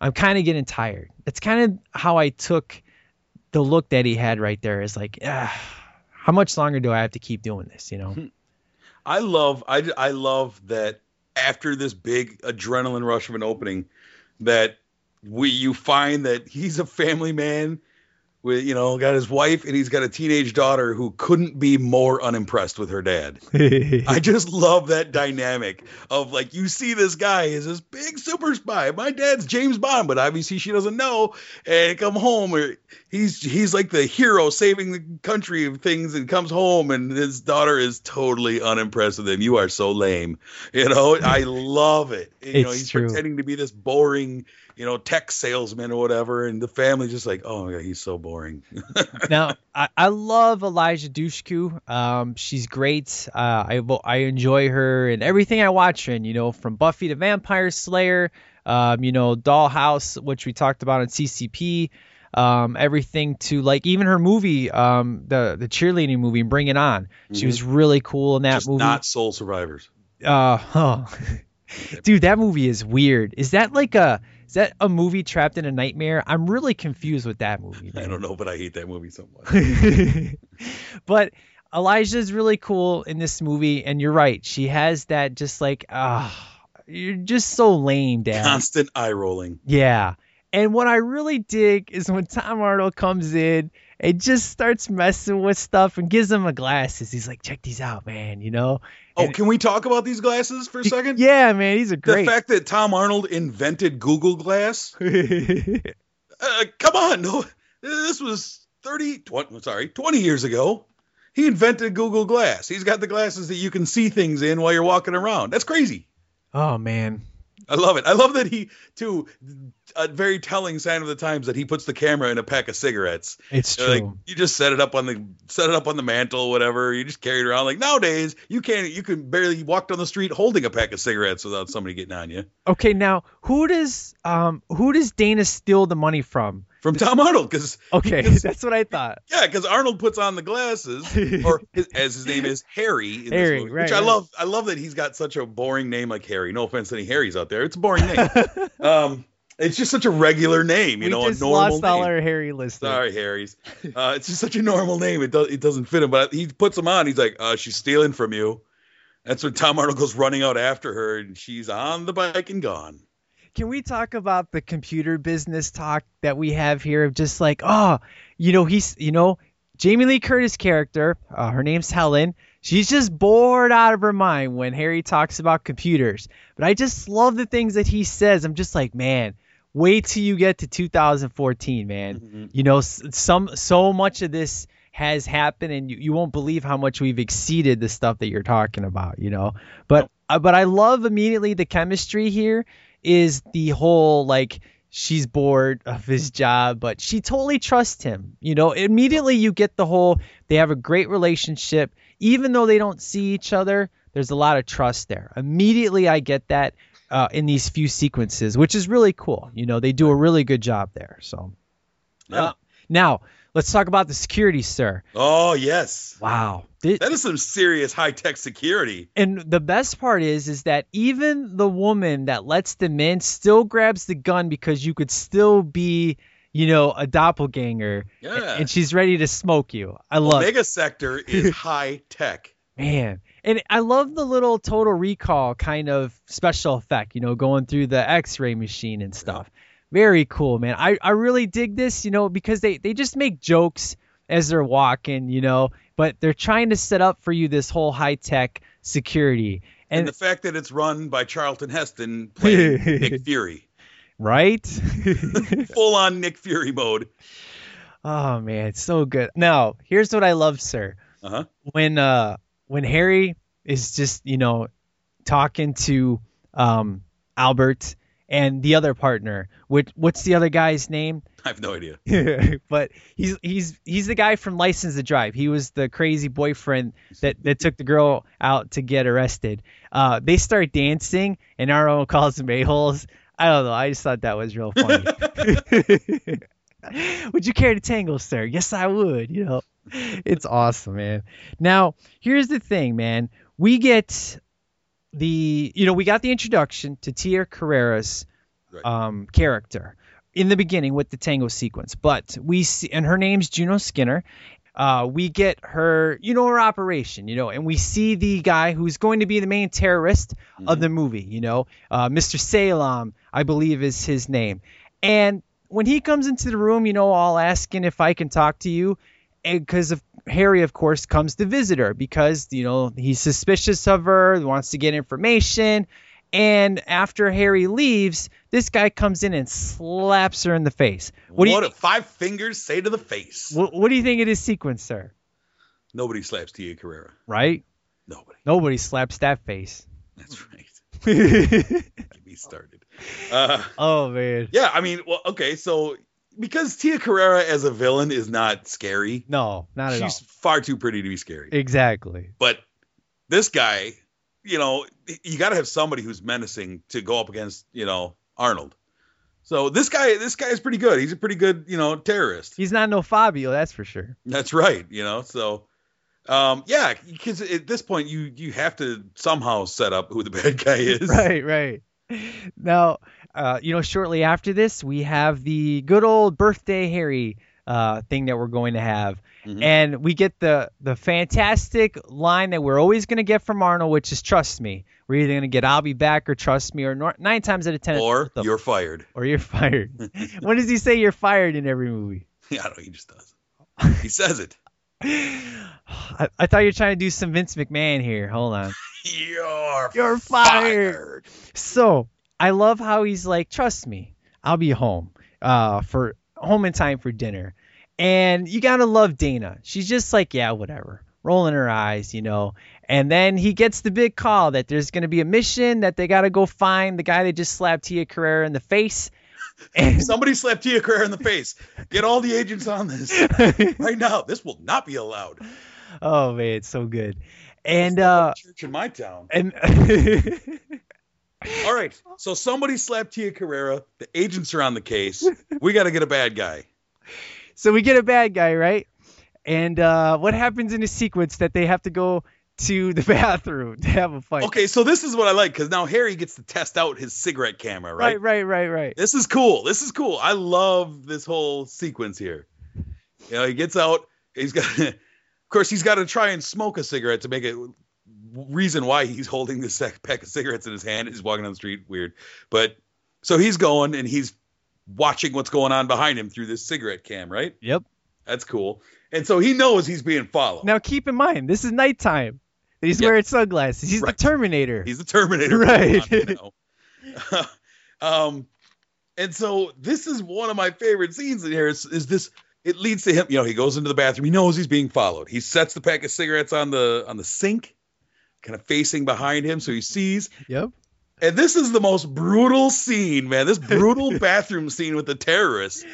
I'm kind of getting tired. That's kind of how I took the look that he had right there is like, ah, how much longer do I have to keep doing this? You know? I love I I love that after this big adrenaline rush of an opening that we you find that he's a family man with you know got his wife and he's got a teenage daughter who couldn't be more unimpressed with her dad. *laughs* I just love that dynamic of like you see this guy is this big super spy. My dad's James Bond, but obviously she doesn't know. And come home, or he's he's like the hero saving the country of things, and comes home, and his daughter is totally unimpressed with him. You are so lame, you know. I love it. You know, he's true. pretending to be this boring, you know, tech salesman or whatever, and the family just like, oh my god, he's so boring. *laughs* now I, I love Eliza Dushku. Um, she's great. Uh, I I enjoy her and everything I watch her in. You know, from Buffy the Vampire Slayer, um, you know, Dollhouse, which we talked about on CCP. Um, everything to like even her movie, um, the the cheerleading movie, Bring It On. She Mhm. was really cool in that just movie. not Soul Survivors. Uh, oh. *laughs* dude, that movie is weird. Is that like a is that a movie trapped in a nightmare? I'm really confused with that movie. *laughs* I don't know, but I hate that movie so much. *laughs* but Eliza is really cool in this movie, and you're right. She has that just like ah, you're just so lame, Dad. Constant eye rolling. Yeah. And what I really dig is when Tom Arnold comes in and just starts messing with stuff and gives him a glasses. He's like, check these out, man, you know? Oh, can we talk about these glasses for a second? Yeah, man, these are great. The fact that Tom Arnold invented Google Glass. *laughs* uh, come on, no, this was 30, 20, sorry, 20 years ago. He invented Google Glass. He's got the glasses that you can see things in while you're walking around. That's crazy. Oh man, I love it. I love that he too. A very telling sign of the times that he puts the camera in a pack of cigarettes. It's You know, true. Like you just set it up on the set it up on the mantle, whatever. You just carry it around. Like nowadays, you can't. You can barely walk down the street holding a pack of cigarettes without somebody getting on you. Okay, now who does um who does Dana steal the money from? From Tom Arnold, because Okay, *laughs* that's what I thought. yeah, because Arnold puts on the glasses, or *laughs* his, as his name is Harry. In Harry, this movie, right, which I right. love. I love that he's got such a boring name like Harry. No offense to any Harrys out there, it's a boring name. *laughs* um, it's just such a regular name, you we know, just a normal lost all name. our Harry listeners. Sorry, Harry's. Uh, it's just such a normal name. It does it doesn't fit him. But he puts him on. He's like, uh, she's stealing from you. That's when Tom Arnold goes running out after her, and she's on the bike and gone. Can we talk about the computer business talk that we have here of just like, oh, you know, he's, you know, Jamie Lee Curtis character, uh, her name's Helen. She's just bored out of her mind when Harry talks about computers. But I just love the things that he says. I'm just like, man, wait till you get to 2014, man. You know, some so much of this has happened, and you, you won't believe how much we've exceeded the stuff that you're talking about. You know, but uh, but I love immediately the chemistry here is the whole like she's bored of his job, but she totally trusts him. You know, immediately you get the whole they have a great relationship, even though they don't see each other. There's a lot of trust there. Immediately, I get that uh, in these few sequences, which is really cool. You know, they do a really good job there. So, uh, now let's talk about the security, sir. Oh yes, Wow. that is some serious high tech security. And the best part is, is that even the woman that lets them in still grabs the gun because you could still be, you know, a doppelganger. Yeah. And she's ready to smoke you. I love Omega Sector is *laughs* high tech. Man. And I love the little total recall kind of special effect, you know, going through the x ray machine and stuff. Very cool, man. I, I really dig this, you know, because they, they just make jokes as they're walking, you know, but they're trying to set up for you this whole high tech security. And, And, the fact that it's run by Charlton Heston playing *laughs* Nick Fury, right? *laughs* full on Nick Fury mode. oh man, it's so good. Now, here's what I love, sir. Uh huh. when uh when Harry is just you know talking to um Albert and the other partner, which what's the other guy's name? *laughs* I have no idea. *laughs* but he's he's he's the guy from License to Drive. He was the crazy boyfriend that that took the girl out to get arrested. Uh, they start dancing, and Arnold *laughs* calls them a holes. I don't know. I just thought that was real funny. would you care to tangle, sir? Yes, I would. You know, *laughs* it's awesome, man. Now, here's the thing, man. We get the, you know, we got the introduction to Tia Carrere's um, character in the beginning with the tango sequence, but we see, and her name's Juno Skinner. Uh, we get her, you know, her operation, you know, and we see the guy who's going to be the main terrorist of the movie, you know, uh, Mr. Salim, I believe is his name. And when he comes into the room, you know, all asking if I can talk to you, because of Harry, of course, comes to visit her because you know he's suspicious of her, wants to get information, and after Harry leaves, this guy comes in and slaps her in the face. What What, do you five fingers say to the face? what, what do you think of this sequence, sir? Nobody slaps Tia Carrere. Right? Nobody. Nobody slaps that face. That's right. *laughs* Get me started. Uh, oh man. yeah, I mean, well, okay, so because Tia Carrere as a villain is not scary, No, not at all. she's far too pretty to be scary. Exactly. But this guy, you know, you got to have somebody who's menacing to go up against, you know, Arnold. So this guy, this guy is pretty good. He's a pretty good, you know, terrorist. He's not no Fabio, that's for sure. That's right. You know, so um, yeah, because at this point you you have to somehow set up who the *laughs* bad guy is. right, right. Now, uh, you know, shortly after this, we have the good old birthday Harry uh, thing that we're going to have. Mhm. And we get the the fantastic line that we're always going to get from Arnold, which is "Trust me." We're either going to get "I'll be back" or "Trust me," or nor- nine times out of ten, Or the- you're fired. *laughs* or you're fired. *laughs* when does he say you're fired in every movie? Yeah, *laughs* I don't know. He just does. He says it. *sighs* I, I thought you were trying to do some Vince McMahon here. Hold on. You're You're fired. So I love how he's like, trust me, I'll be home uh, for home in time for dinner. And you gotta love Dana. She's just like, yeah, whatever, rolling her eyes, you know. And then he gets the big call that there's gonna be a mission that they gotta go find the guy that just slapped Tia Carrere in the face. *laughs* And Somebody slapped Tia Carrere in the face. Get all the agents on this *laughs* right now. This will not be allowed. oh man, it's so good. And uh, Church in my town. and *laughs* All right. So somebody slapped Tia Carrere. The agents are on the case. We got to get a bad guy. So we get a bad guy, right? And uh, what happens in the sequence that they have to go to the *laughs* bathroom to have a fight? Okay, so this is what I like because now Harry gets to test out his cigarette camera, right? right, right, right, right. This is cool. This is cool. I love this whole sequence here. You know, he gets out. He's got, *laughs* of course, he's got to try and smoke a cigarette to make it reason why he's holding this pack of cigarettes in his hand. He's walking down the street, weird. But so he's going and he's watching what's going on behind him through this cigarette cam, right? Yep. That's cool. And so he knows he's being followed. Now keep in mind, this is nighttime. He's Yeah. wearing sunglasses. He's Right. the Terminator. He's the Terminator. *laughs* Right. You know? *laughs* um, and so this is one of my favorite scenes in here. Is, is this? It leads to him. You know, he goes into the bathroom. He knows he's being followed. He sets the pack of cigarettes on the on the sink, kind of facing behind him, so he sees. Yep. And this is the most brutal scene, man. This brutal *laughs* bathroom scene with the terrorists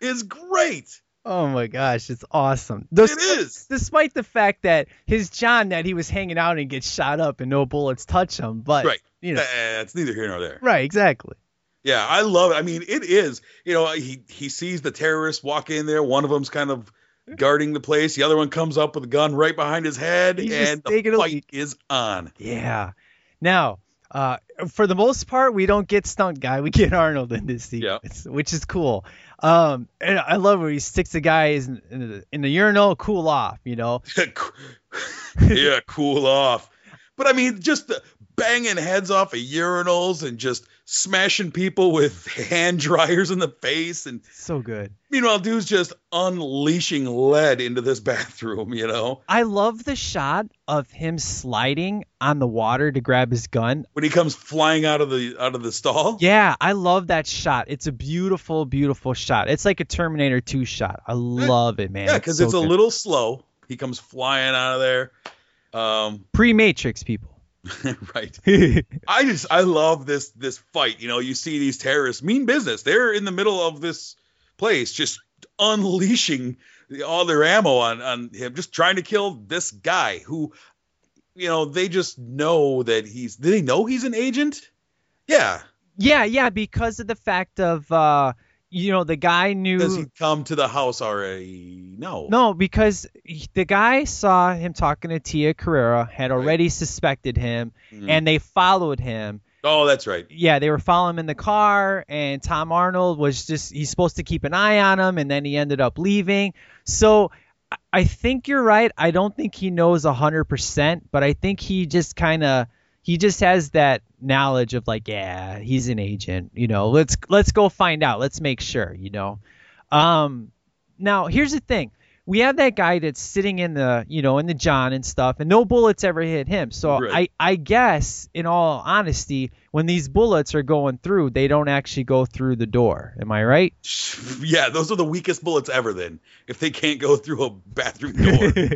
is great. Oh my gosh, it's awesome. Those- It is. Despite the fact that his John that he was hanging out and gets shot up and no bullets touch him, but Right. you know, Eh, it's neither here nor there. right, exactly. Yeah, I love it. I mean, it is. You know, he he sees the terrorists walk in there. One of them's kind of guarding the place. The other one comes up with a gun right behind his head, He's and the fight is on. Yeah. Now, uh, for the most part, we don't get stunt guy. We get Arnold in this Yeah. sequence, which is cool. Um, and I love where he sticks the guys in, in, the, in the urinal, cool off. You know, *laughs* *laughs* yeah, cool off. But I mean, just the banging heads off of urinals and just smashing people with *laughs* hand dryers in the face. And so good. meanwhile, dude's just unleashing lead into this bathroom. You know, I love the shot of him sliding on the water to grab his gun. when he comes flying out of the out of the stall. Yeah, I love that shot. It's a beautiful, beautiful shot. It's like a Terminator 2 shot. I love it, man. Yeah, because so it's a little slow. He comes flying out of there. Um, pre-Matrix people. *laughs* right. *laughs* I just I love this this fight. You know, you see these terrorists mean business. They're in the middle of this place, just unleashing all their ammo on on him, just trying to kill this guy who, you know, they just know that he's. Do they know he's an agent? Yeah, Yeah, yeah, because of the fact of uh you know the guy knew does he come to the house already? No. No, because he- the guy saw him talking to Tia Carrere, had already suspected him, Mhm. and they followed him. Oh, that's right. Yeah, they were following him in the car, and Tom Arnold was just, he's supposed to keep an eye on him, and then he ended up leaving. So I- I think you're right. I don't think he knows 100%, but I think he just kind of, he just has that knowledge of like, yeah, he's an agent, you know, let's, let's go find out. Let's make sure, you know. Um, now here's the thing. We have that guy that's sitting in the, you know, in the John and stuff, and no bullets ever hit him. So Right. I, I guess, in all honesty, when these bullets are going through, they don't actually go through the door. Am I right? *laughs* Yeah, those are the weakest bullets ever. Then, if they can't go through a bathroom door.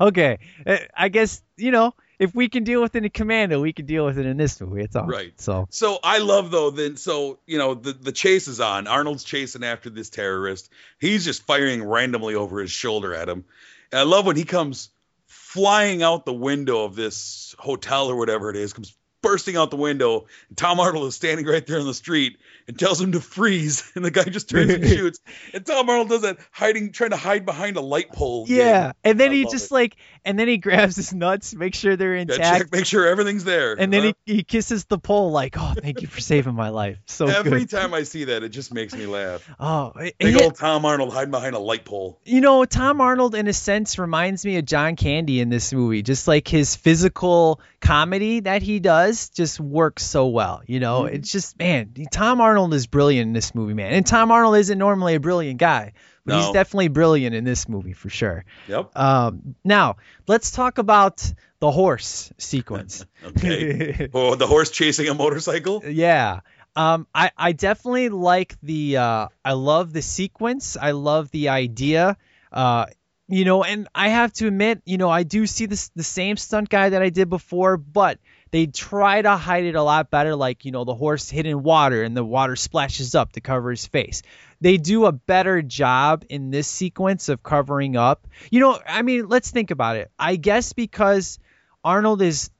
*laughs* okay, Uh, I guess you know if we can deal with it in Commando, we can deal with it in this movie. It's all Right. So So I love though then so you know the the chase is on. Arnold's chasing after this terrorist. He's just firing randomly over his shoulder at him. And I love when he comes flying out the window of this hotel or whatever it is, comes bursting out the window. And Tom Arnold is standing right there in the street and tells him to freeze. *laughs* And the guy just turns and *laughs* shoots. And Tom Arnold does that, hiding, trying to hide behind a light pole. Yeah, game. and then I he just it. like, and then he grabs his nuts, make sure they're Yeah, intact, check, make sure everything's there. and then he, he kisses the pole like, "Oh, thank you for saving my life." So Every good. time I see that, it just makes me laugh. *laughs* Oh, eh, Big it- old Tom Arnold hiding behind a light pole. you know, Tom Arnold in a sense reminds me of John Candy in this movie. Just like his physical comedy that he does just works so well. You know, Mm-hmm. it's just man, Tom Arnold is brilliant in this movie, man. And Tom Arnold isn't normally a brilliant guy, but he's definitely brilliant in this movie for sure. Yep. Um, now let's talk about the horse sequence. *laughs* Okay. *laughs* oh, the horse chasing a motorcycle. Yeah. Um, I, I definitely like the uh, I love the sequence. I love the idea. Uh, you know, and I have to admit, you know, I do see this the same stunt guy that I did before, but they try to hide it a lot better. Like, you know, the horse hit in water and the water splashes up to cover his face. They do a better job in this sequence of covering up. You know, I mean, let's think about it. I guess because Arnold is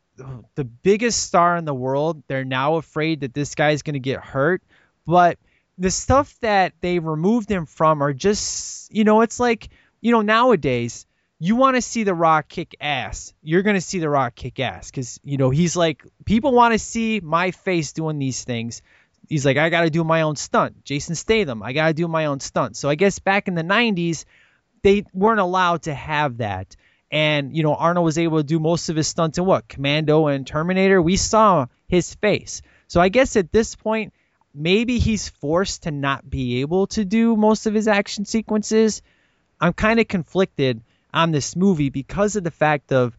the biggest star in the world. They're now afraid that this guy's going to get hurt. But the stuff that they removed him from are just, you know, it's like, you know, nowadays, you want to see The Rock kick ass. You're going to see The Rock kick ass because, you know, he's like, people want to see my face doing these things. He's like, I got to do my own stunt. Jason Statham, I got to do my own stunt. So I guess back in the 90s, they weren't allowed to have that. And, you know, Arnold was able to do most of his stunts in what? Commando and Terminator. We saw his face. So I guess at this point, maybe he's forced to not be able to do most of his action sequences. I'm kind of conflicted on this movie because of the fact of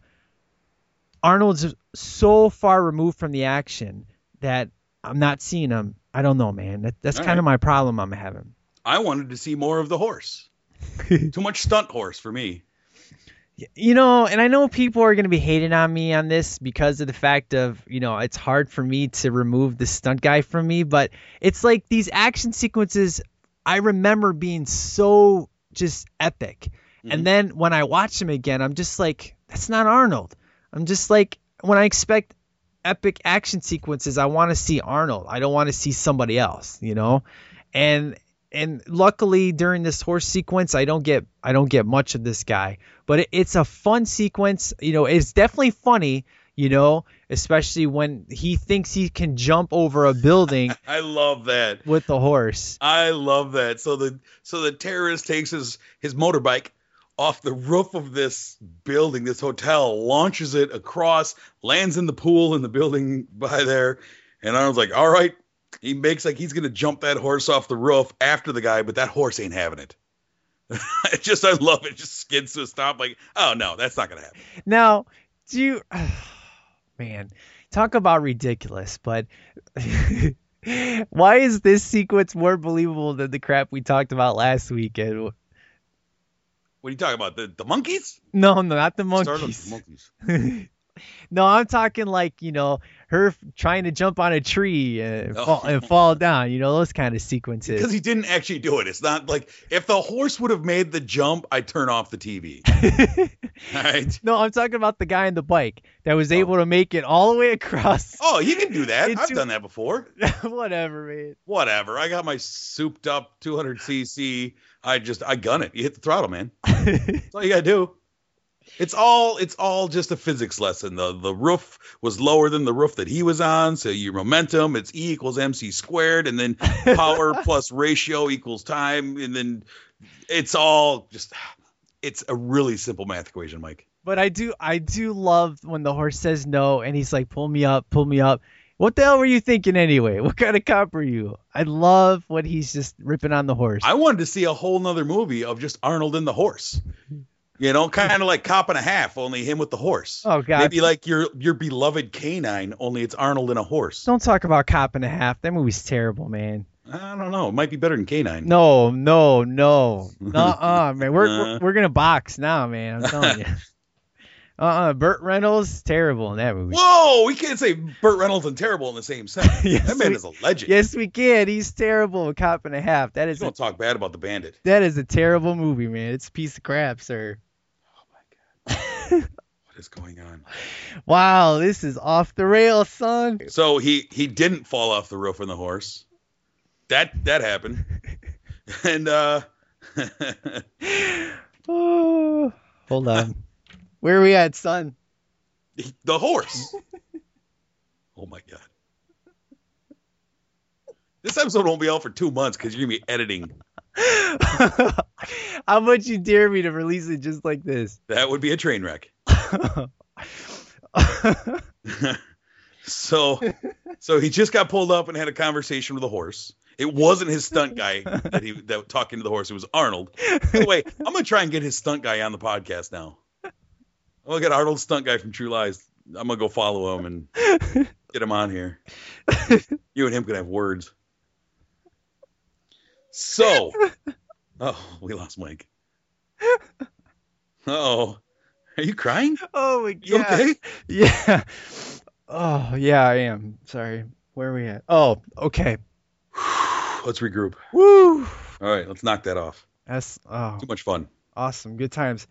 Arnold's so far removed from the action that I'm not seeing him. I don't know, man. That, that's kind of right. my problem I'm having. I wanted to see more of the horse. *laughs* Too much stunt horse for me. you know, and I know people are going to be hating on me on this because of the fact of, you know, it's hard for me to remove the stunt guy from me, but it's like these action sequences I remember being so just epic. And mm-hmm. then when I watch him again, I'm just like, that's not Arnold. I'm just like, when I expect epic action sequences, I want to see Arnold. I don't want to see somebody else, you know? And and luckily during this horse sequence I don't get I don't get much of this guy, but it, it's a fun sequence. You know, it's definitely funny. You know, especially when he thinks he can jump over a building *laughs* I love that. with the horse. I love that. So the so the terrorist takes his his motorbike off the roof of this building, this hotel, launches it across, lands in the pool in the building by there, and Arnold's like, "All right." He makes like he's gonna jump that horse off the roof after the guy, but that horse ain't having it. *laughs* it just I love it. Just skids to a stop. Like, oh no, that's not gonna happen. Now, do you, *sighs* man, talk about ridiculous, but *laughs* why is this sequence more believable than the crap we talked about last weekend? What are you talking about? The the monkeys? No, no, not the Start monkeys. with the monkeys. *laughs* no, I'm talking like you know her trying to jump on a tree and, Oh. fall, and fall down. You know those kind of sequences. Because he didn't actually do it. It's not like if the horse would have made the jump, I'd turn off the TV. All *laughs* right. no, I'm talking about the guy on the bike that was oh. able to make it all the way across. Oh, you can do that. *laughs* I've done that before. Whatever, man. Whatever. I got my souped up 200cc. I just I gun it. You hit the throttle, man. *laughs* That's all you gotta do. It's all it's all just a physics lesson. The the roof was lower than the roof that he was on, so your momentum it's E equals mc squared, and then power *laughs* plus ratio equals time, and then it's all just it's a really simple math equation, Mike. But I do, I do love when the horse says no and he's like, "Pull me up, pull me up." What the hell were you thinking anyway? *laughs* What kind of cop are you? I love when he's just ripping on the horse. I wanted to see a whole nother movie of just Arnold and the horse. You know, kind of like Cop and a Half, only him with the horse. Oh, God. Maybe like your your beloved K-9, only it's Arnold and a horse. Don't talk about Cop and a Half. That movie's terrible, man. I don't know. It might be better than K-9. No, no, no, *laughs* Uh uh, man. We're, Uh. we're we're gonna box now, man. I'm telling you. *laughs* Uh, uh Burt Reynolds terrible in that movie. Whoa, we can't say Burt Reynolds and terrible in the same sentence. *laughs* Yes, that man we- is a legend. Yes, we can. He's terrible in Cop and a Half. That is a, Don't talk bad about the bandit. that is a terrible movie, man. It's a piece of crap, sir. Oh my god. *laughs* what is going on? Wow, this is off the rails, son. So he he didn't fall off the roof on the horse. That that happened. *laughs* and uh Oh, hold on. Where are we at, son? the horse. *laughs* oh my god. This episode won't be out for two months because you're gonna be editing. *laughs* How much you dare me to release it just like this? That would be a train wreck. *laughs* so so he just got pulled up and had a conversation with a horse. It wasn't his stunt guy that he that talking to the horse. It was Arnold. By the way, I'm gonna try and get his stunt guy on the podcast now. I'm gonna get Arnold's stunt guy from True Lies. I'm gonna go follow him and *laughs* get him on here. You and him could have words. So, *laughs* oh, we lost Mike. Oh, are you crying? Oh my god. You okay? Yeah. Oh yeah, I am. Sorry. Where are we at? Oh, okay. *sighs* Let's regroup. Woo. All right, let's knock that off. That's oh, Too much fun. awesome. Good times.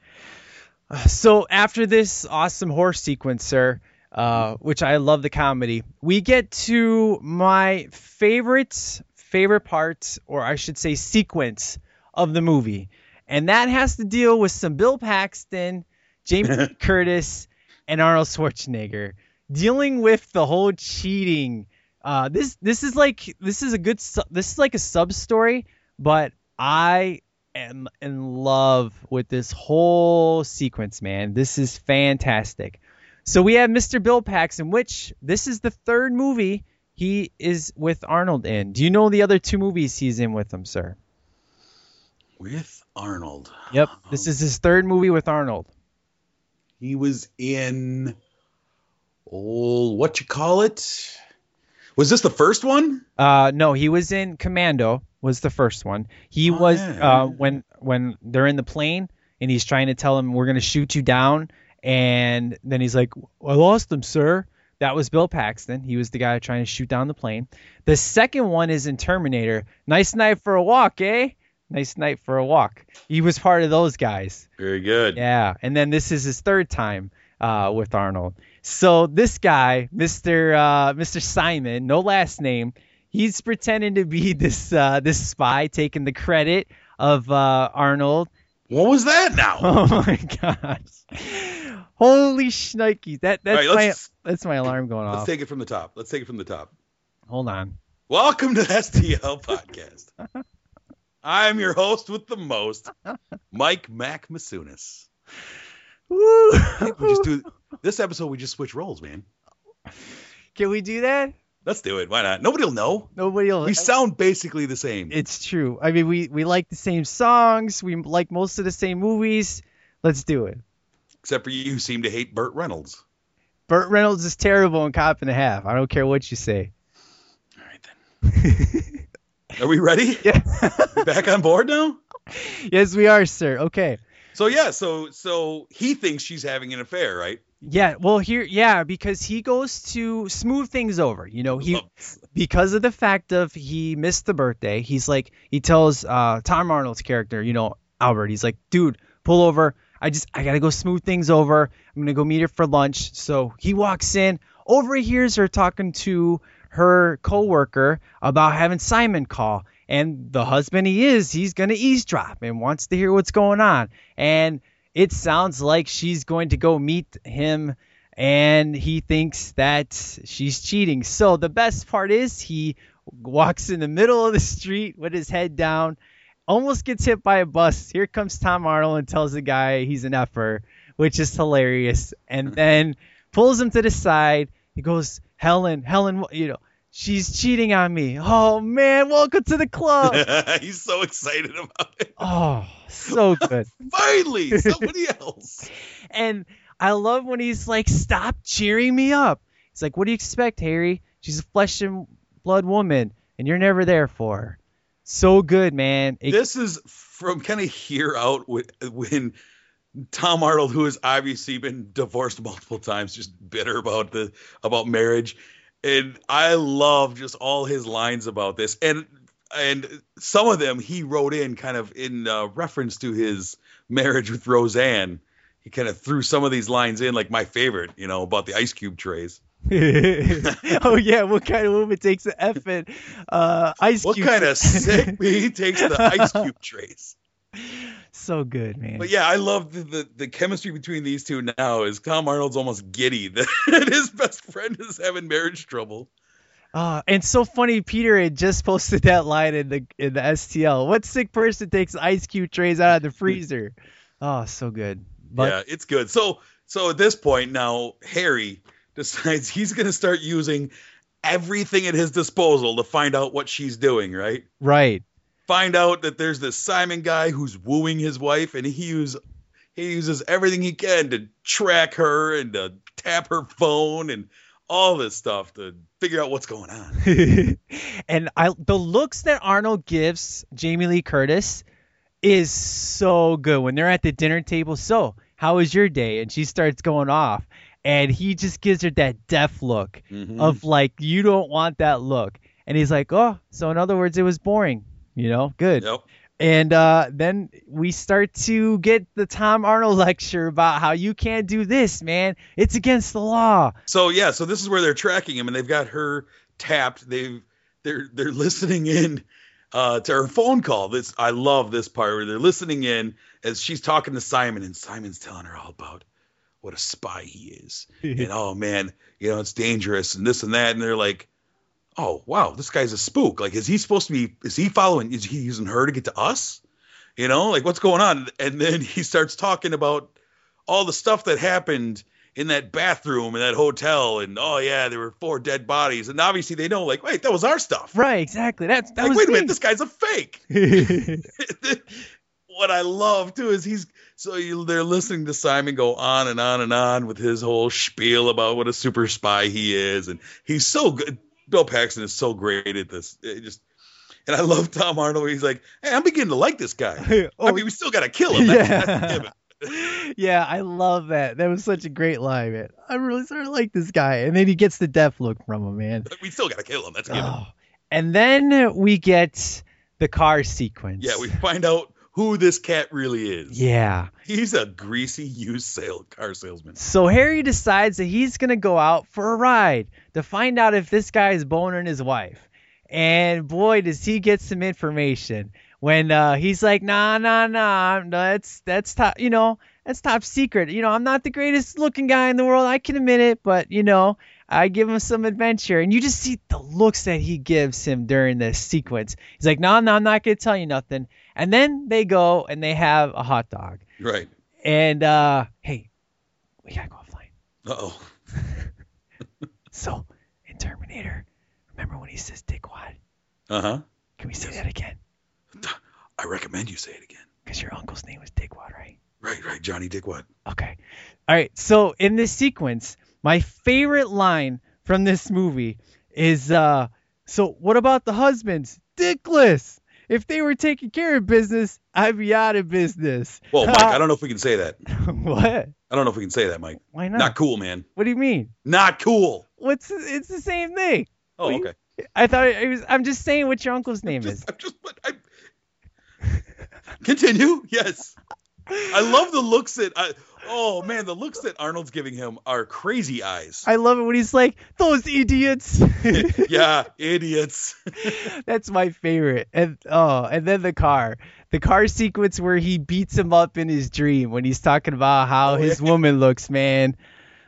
*sighs* So after this awesome horse sequence, sir, uh, which I love the comedy, we get to my favorite favorite part, or I should say sequence of the movie, and that has to deal with some Bill Paxton, Jamie Lee *laughs* Curtis, and Arnold Schwarzenegger dealing with the whole cheating. Uh, this this is like this is a good su- this is like a sub story, but I am in love with this whole sequence, man. This is fantastic. So we have Mr. Bill Paxton, which this is the third movie he is with Arnold in. Do you know the other two movies he's in with him, sir? With Arnold. Yep, this is his third movie with Arnold. He was in oh what you call it? Was this the first one? Uh, no, he was in Commando. Was the first one. He Oh, was yeah. uh, when when they're in the plane and he's trying to tell him we're gonna shoot you down, and then he's like, "I lost them, sir." That was Bill Paxton. He was the guy trying to shoot down the plane. The second one is in Terminator. Nice night for a walk, eh? Nice night for a walk. He was part of those guys. Very good. Yeah, and then this is his third time uh, with Arnold. So this guy, Mr. Uh, Mr. Simon, no last name, he's pretending to be this uh, this spy, taking the credit of uh, Arnold. What was that now? *laughs* Oh my gosh! Holy shnikes! That that's right, my that's my alarm going off. Let's take it from the top. Let's take it from the top. Hold on. Welcome to the STL *laughs* podcast. I'm your host with the most, Mike Mac Masunis. Woo! We just do this episode. We just switch roles, man. Can we do that? Let's do it. Why not? Nobody'll know. Nobody will. We sound basically the same. It's true. I mean, we we like the same songs. We like most of the same movies. Let's do it. Except for you, who seem to hate Burt Reynolds. Burt Reynolds is terrible in Cop and a Half. I don't care what you say. All right then. *laughs* Are we ready? Yeah. Back on board now? yes, we are, sir. Okay. So yeah, so so he thinks she's having an affair, right? Yeah. Well, here, yeah, because he goes to smooth things over. You know, he because of the fact of he missed the birthday. He's like, he tells uh, Tom Arnold's character, you know, Albert. He's like, dude, pull over. I just, I gotta go smooth things over. I'm gonna go meet her for lunch. So he walks in, overhears her talking to her coworker about having Simon call. And the husband he is, he's gonna eavesdrop and wants to hear what's going on. And it sounds like she's going to go meet him and he thinks that she's cheating. So the best part is he walks in the middle of the street with his head down, almost gets hit by a bus. Here comes Tom Arnold and tells the guy he's an effer, which is hilarious. And hmm. then pulls him to the side. He goes, Helen, Helen, you know, she's cheating on me. Oh man, welcome to the club. *laughs* He's so excited about it. Oh, so *laughs* good. Finally, *laughs* somebody else. And I love when he's like, "Stop cheering me up." He's like, "What do you expect, Harry? She's a flesh and blood woman, and you're never there for her." So good, man. It- This is from kind of here out when, when Tom Arnold, who has obviously been divorced multiple times, just bitter about the about marriage, and I love just all his lines about this, and and some of them he wrote in kind of in uh, reference to his marriage with Roseanne. he kind of threw some of these lines in, like my favorite, you know, about the ice cube trays. *laughs* oh yeah, what kind of woman takes the effing uh, ice cube. What cube? kind of sick *laughs* *laughs* me takes the ice cube trays? So good, man. But yeah, I love the, the, the chemistry between these two now. Is Tom Arnold's almost giddy *laughs* that his best friend is having marriage trouble. Uh, and so funny, Peter had just posted that line in the in the STL. What sick person takes ice cube trays out of the freezer? Oh, so good. But yeah, it's good. So so at this point now, Harry decides *laughs* he's going to start using everything at his disposal to find out what she's doing. Right. right, Find out that there's this Simon guy who's wooing his wife, and he use he uses everything he can to track her and to tap her phone and all this stuff to figure out what's going on. *laughs* and I the looks that Arnold gives Jamie Lee Curtis is so good when they're at the dinner table. So, how was your day? And she starts going off, and he just gives her that deaf look Mhm. of like, you don't want that look. And he's like, oh, so in other words, it was boring. You know, good. Yep. And uh, then we start to get the Tom Arnold *laughs* lecture about how you can't do this, man. It's against the law. So yeah, so this is where they're tracking him, and they've got her tapped. They've they're they're listening in uh, to her phone call. This I love this part where they're listening in as she's talking to Simon, and Simon's telling her all about what a spy he is, *laughs* and oh man, you know it's dangerous and this and that, and they're like, oh wow, this guy's a spook. Like, is he supposed to be? Is he following? Is he using her to get to us? You know, like what's going on? And then he starts talking about all the stuff that happened in that bathroom in that hotel, and oh yeah, there were four dead bodies, and obviously they know, like, wait, that was our stuff. Right, exactly. That's that Like, was wait a me. minute, this guy's a fake. *laughs* *laughs* what I love too is he's so you, they're listening to Simon go on and on and on with his whole spiel about what a super spy he is, and he's so good. Bill Paxton is so great at this. It just and I love Tom Arnold. He's like, hey, I'm beginning to like this guy. *laughs* Oh. I mean, we still got to kill him. That's, that's *laughs* yeah, I love that. That was such a great line, man. I really sort of like this guy. And then he gets the death look from him, man. We still got to kill him. That's a given. Oh. And then we get the car sequence. Yeah, we find out who this cat really is. Yeah. He's a greasy used sale car salesman. So Harry decides that he's gonna go out for a ride to find out if this guy is boning his wife. And boy, does he get some information when uh, he's like, nah, nah, nah, that's that's top, you know, that's top secret. You know, I'm not the greatest looking guy in the world, I can admit it, but you know, I give him some adventure, and you just see the looks that he gives him during this sequence. He's like, no, no, I'm not gonna tell you nothing. And then they go and they have a hot dog. Right. And uh, hey, we gotta go offline. Uh oh. *laughs* So, in Terminator, remember when he says dickwad? Uh huh. Can we say that again? I recommend you say it again. Because your uncle's name was Dickwad, right? Right, right. Johnny Dickwad. Okay. All right. So in this sequence, my favorite line from this movie is, uh, so what about the husbands? Dickless. If they were taking care of business, I'd be out of business. Well, Mike, I *laughs* don't know if we can say that. what? I don't know if we can say that, Mike. Why not? Not cool, man. What do you mean? Not cool. What's it's the same thing. Oh, What do you- okay. I thought it was. I'm just saying what your uncle's name is. I'm just. *laughs* Continue. Yes. I love the looks that I. Oh man, the looks that Arnold's giving him are crazy eyes. I love it when he's like, "Those idiots." *laughs* yeah, idiots. *laughs* That's my favorite. And oh, and then the car. The car sequence where he beats him up in his dream when he's talking about how oh, his woman looks, man.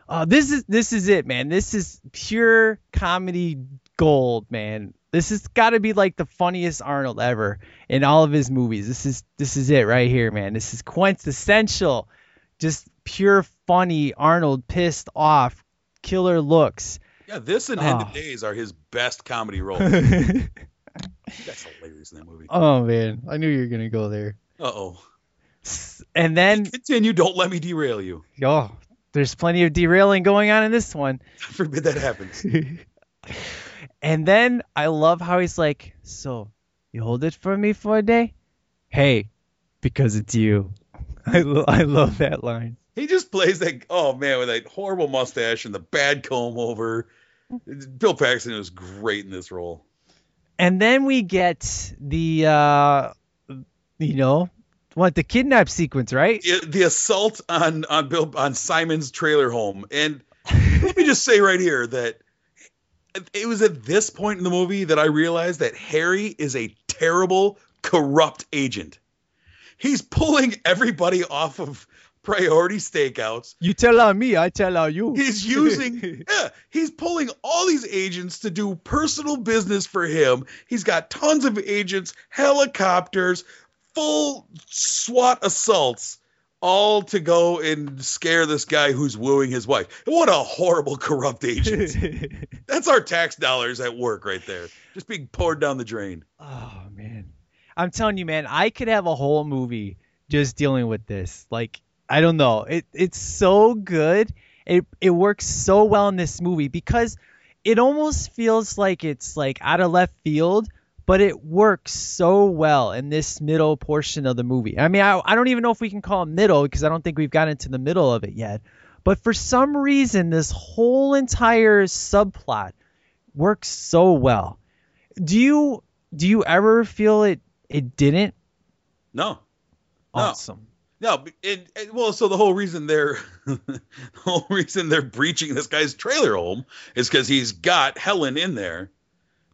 Oh, this is this is it, man. This is pure comedy gold, man. This has got to be like the funniest Arnold ever in all of his movies. This is this is it right here, man. This is quintessential, just pure funny Arnold pissed off, killer looks. Yeah, this and End Oh. of Days are his best comedy roles. *laughs* That's hilarious in that movie. Uh Oh man, I knew you were gonna go there. oh. And then Continue. Don't let me derail you. oh, there's plenty of derailing going on in this one. *laughs* Forbid that happens. *laughs* And then I love how he's like, "So, you hold it for me for a day?" Hey, because it's you. *laughs* I lo- I love that line. He just plays that. Oh man, with that horrible mustache and the bad comb over. Bill Paxton was great in this role. And then we get the uh you know, What the kidnap sequence, right? it- the assault on on Bill on Simon's trailer home. And let me just say right here that it was at this point in the movie that I realized that Harry is a terrible, corrupt agent. He's pulling everybody off of priority stakeouts. You tell on me, I tell on you. He's using, *laughs* yeah, he's pulling all these agents to do personal business for him. He's got tons of agents, helicopters, full SWAT assaults, all to go and scare this guy who's wooing his wife. What a horrible, corrupt agent. *laughs* That's our tax dollars at work right there, just being poured down the drain. Oh man. I'm telling you, man, I could have a whole movie just dealing with this. Like, I don't know. It it's so good. It it works so well in this movie because it almost feels like it's like out of left field, but it works so well in this middle portion of the movie. I mean, I, I don't even know if we can call it middle because I don't think we've gotten to the middle of it yet. But for some reason, this whole entire subplot works so well. Do you do you ever feel it it didn't? No, Awesome. No, it, it- well, so the whole reason they're *laughs* the whole reason they're breaching this guy's trailer home is because he's got Helen in there,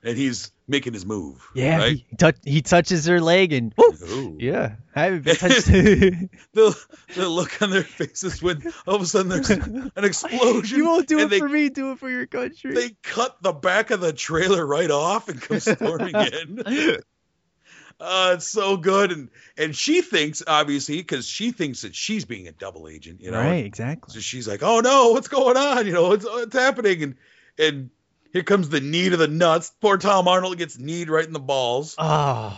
and he's making his move. Yeah, right? he, touch, he touches her leg and woof, yeah, I haven't been touched. *laughs* *laughs* the the look on their faces when all of a sudden there's an explosion. you won't do it they, for me, do it for your country. They cut the back of the trailer right off and come storming *laughs* in. Uh, it's so good, and and she thinks obviously because she thinks that she's being a double agent, you know. right, exactly. So she's like, "Oh no, what's going on? You know, what's what's happening?" And and here comes the knee to the nuts. Poor Tom Arnold gets kneed right in the balls. Oh,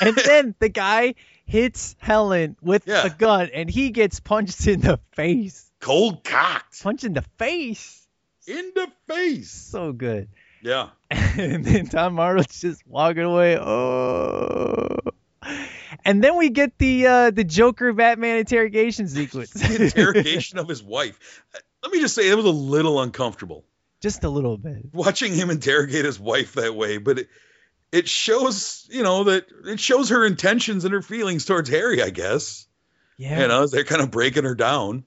and then the guy hits Helen with Yeah. a gun, and he gets punched in the face. Cold cocked Punch in the face. in the face. So good. Yeah. *laughs* and then Tom Arnold's just walking away. Oh. And then we get the uh, the Joker Batman interrogation *laughs* sequence. The interrogation of his wife. Let me just say, it was a little uncomfortable Just a little bit. watching him interrogate his wife that way, but it it shows, you know, that it shows her intentions and her feelings towards Harry. I guess. Yeah. You know, they're kind of breaking her down.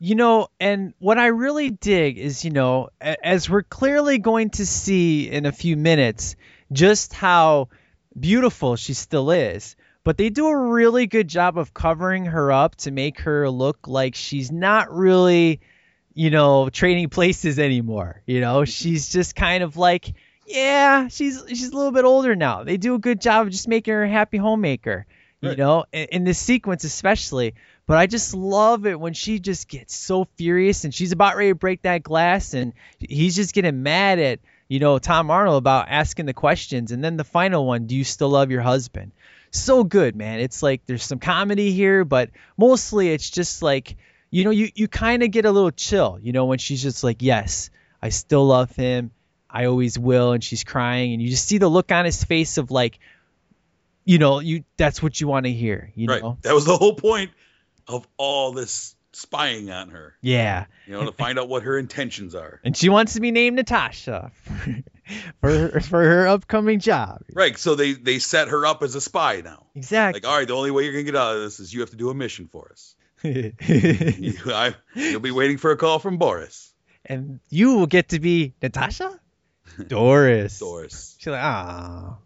You know, and what I really dig is, you know, as we're clearly going to see in a few minutes just how beautiful she still is, but they do a really good job of covering her up to make her look like she's not really, you know, trading places anymore. You know, mm-hmm. she's just kind of like, yeah, she's she's a little bit older now. They do a good job of just making her a happy homemaker. You Right. know, in, in this sequence especially. But I just love it when she just gets so furious and she's about ready to break that glass and he's just getting mad at, you know, Tom Arnold about asking the questions. And then the final one, do you still love your husband? So good, man. It's like there's some comedy here, but mostly it's just like, you know, you, you kind of get a little chill, you know, when she's just like, yes, I still love him. I always will. And she's crying. And you just see the look on his face of like, you know, you that's what you want to hear, you right. know? That was the whole point of all this spying on her. Yeah. You know, to find out what her intentions are. and she wants to be named Natasha *laughs* for for her upcoming job. Right. So they they set her up as a spy now. Exactly. Like, all right, the only way you're gonna get out of this is you have to do a mission for us. You, *laughs* I, you'll be waiting for a call from Boris. And you will get to be Natasha, *laughs* Doris. Doris. She's like, ah.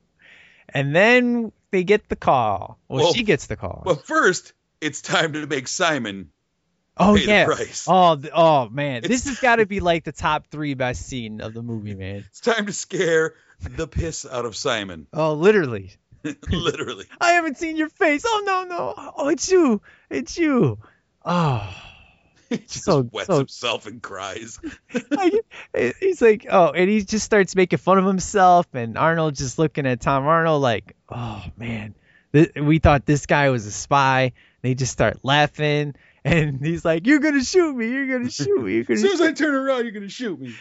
And then they get the call. Well, Well- she gets the call. But first, it's time to make Simon. oh pay the yeah. price. Oh, oh man, this has got to *laughs* be like the top three best scene of the movie, man. It's time to scare the piss out of Simon. Oh, literally. *laughs* *laughs* Literally. I haven't seen your face. Oh no, no. Oh, it's you. It's you. Oh. *laughs* He just So- wets so- himself and cries. I- he's like, oh, and he just starts making fun of himself, and Arnold just looking at Tom Arnold like, oh man, th- we thought this guy was a spy. They just start laughing, and he's like, you're gonna shoot me, you're gonna shoot me, you're gonna. As soon as I turn around, you're gonna shoot me.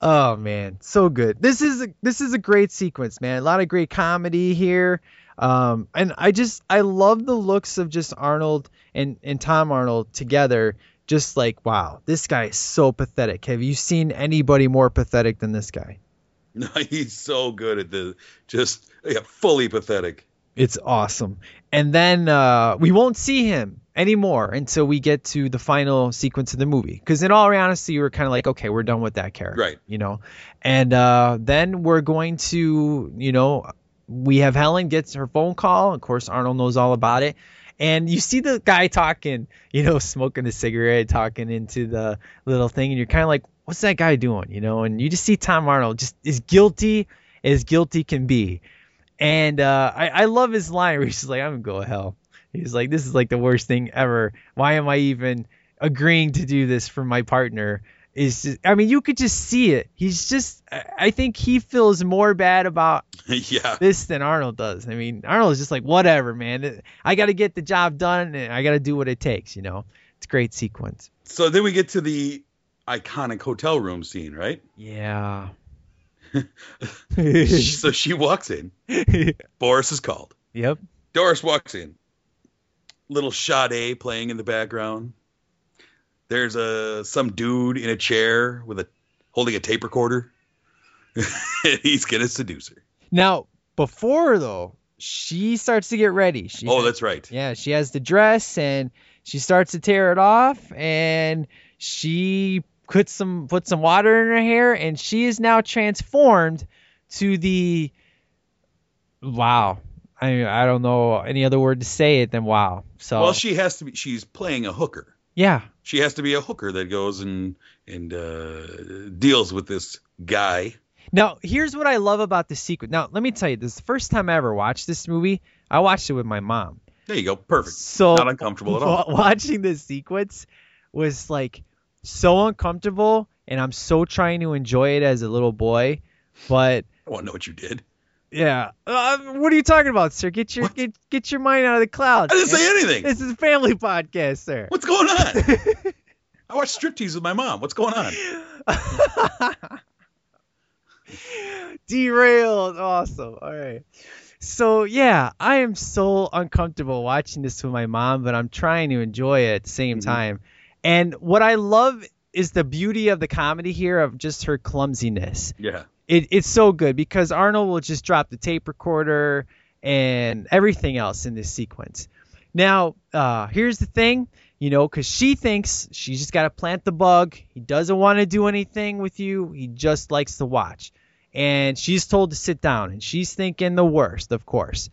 Oh man, so good. This is a this is a great sequence, man. A lot of great comedy here. Um, and I just I love the looks of just Arnold and and Tom Arnold together. Just like wow, this guy is so pathetic. Have you seen anybody more pathetic than this guy? No, *laughs* he's so good at the just yeah, fully pathetic. It's awesome. And then uh, we won't see him anymore until we get to the final sequence of the movie. Because in all honesty, you were kind of like, okay, we're done with that character, Right. You know. And uh, then we're going to, you know, we have Helen gets her phone call. Of course, Arnold knows all about it. And you see the guy talking, you know, *laughs* smoking a cigarette, talking into the little thing, and you're kind of like, what's that guy doing, you know? And you just see Tom Arnold just as guilty as guilty can be. And uh, I, I love his line where he's like, I'm gonna go to hell. He's like, this is like the worst thing ever. Why am I even agreeing to do this for my partner? Is just, I mean, you could just see it. He's just, I think he feels more bad about *laughs* yeah. this than Arnold does. I mean, Arnold's just like, whatever, man. I got to get the job done and I got to do what it takes, you know? It's a great sequence. So then we get to the iconic hotel room scene, right? Yeah. *laughs* so she walks in. *laughs* Boris is called. Yep. Doris walks in. Little Sade playing in the background. There's a some dude in a chair with a holding a tape recorder. *laughs* he's gonna seduce her. Now, before though, she starts to get ready. She Oh, that's right. Yeah, she has the dress and she starts to tear it off and she puts some puts some water in her hair and she is now transformed to the wow. I I don't know any other word to say it than wow. So Well, she has to be. She's playing a hooker. yeah, She has to be a hooker that goes and and uh, deals with this guy. Now, here's what I love about the sequence. Now, let me tell you, this is the first time I ever watched this movie. I watched it with my mom. There you go. Perfect. So Not uncomfortable at all. wa- *laughs* Watching this sequence was like so uncomfortable, and I'm so trying to enjoy it as a little boy. But I want to know what you did. Yeah, uh, what are you talking about, sir? Get your get, get your mind out of the clouds. I didn't say anything. This is a family podcast, sir. What's going on? *laughs* I watched striptease with my mom. What's going on? *laughs* Derailed. Awesome. All right. So yeah, I am so uncomfortable watching this with my mom, but I'm trying to enjoy it at the same time. And what I love is the beauty of the comedy here of just her clumsiness. Yeah. It, it's so good because Arnold will just drop the tape recorder and everything else in this sequence. Now, uh, here's the thing, you know, because she thinks she's just got to plant the bug. He doesn't want to do anything with you. He just likes to watch. And she's told to sit down, and she's thinking the worst, of course.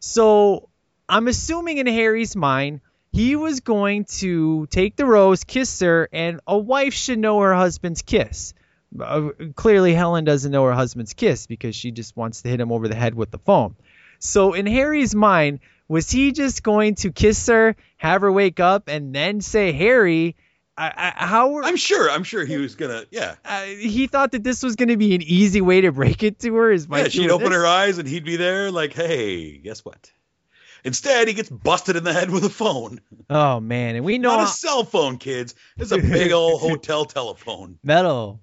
So I'm assuming in Harry's mind, he was going to take the rose, kiss her, and a wife should know her husband's kiss. Uh, clearly, Helen doesn't know her husband's kiss because she just wants to hit him over the head with the phone. So, in Harry's mind, was he just going to kiss her, have her wake up, and then say, Harry, I, I, how I'm sure. I'm sure he was gonna. Yeah. uh, he thought that this was going to be an easy way to break it to her? Is by Yeah. She'd open this? her eyes and he'd be there, like, "Hey, guess what?" Instead, he gets busted in the head with a phone. Oh man, and we know Not a cell phone, kids. It's a big old *laughs* hotel telephone. metal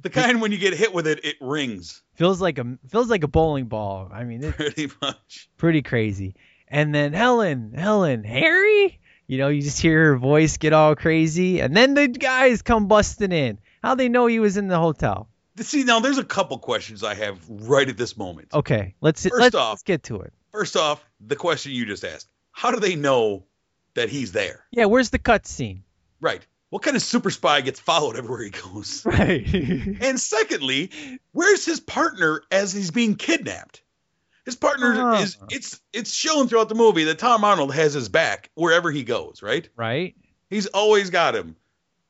The kind when you get hit with it, it rings. feels like a feels like a bowling ball. I mean, it's Pretty much. pretty crazy. And then Helen, Helen, Harry, you know, you just hear her voice get all crazy, and then the guys come busting in. How they know he was in the hotel? See, now there's a couple questions I have right at this moment. Okay, let's First let's, off- let's get to it. First off, the question you just asked: How do they know that he's there? Yeah, where's the cutscene? Right. What kind of super spy gets followed everywhere he goes? *laughs* Right. *laughs* And secondly, where's his partner as he's being kidnapped? His partner Ah. is it's it's shown throughout the movie that Tom Arnold has his back wherever he goes, right? right. He's always got him.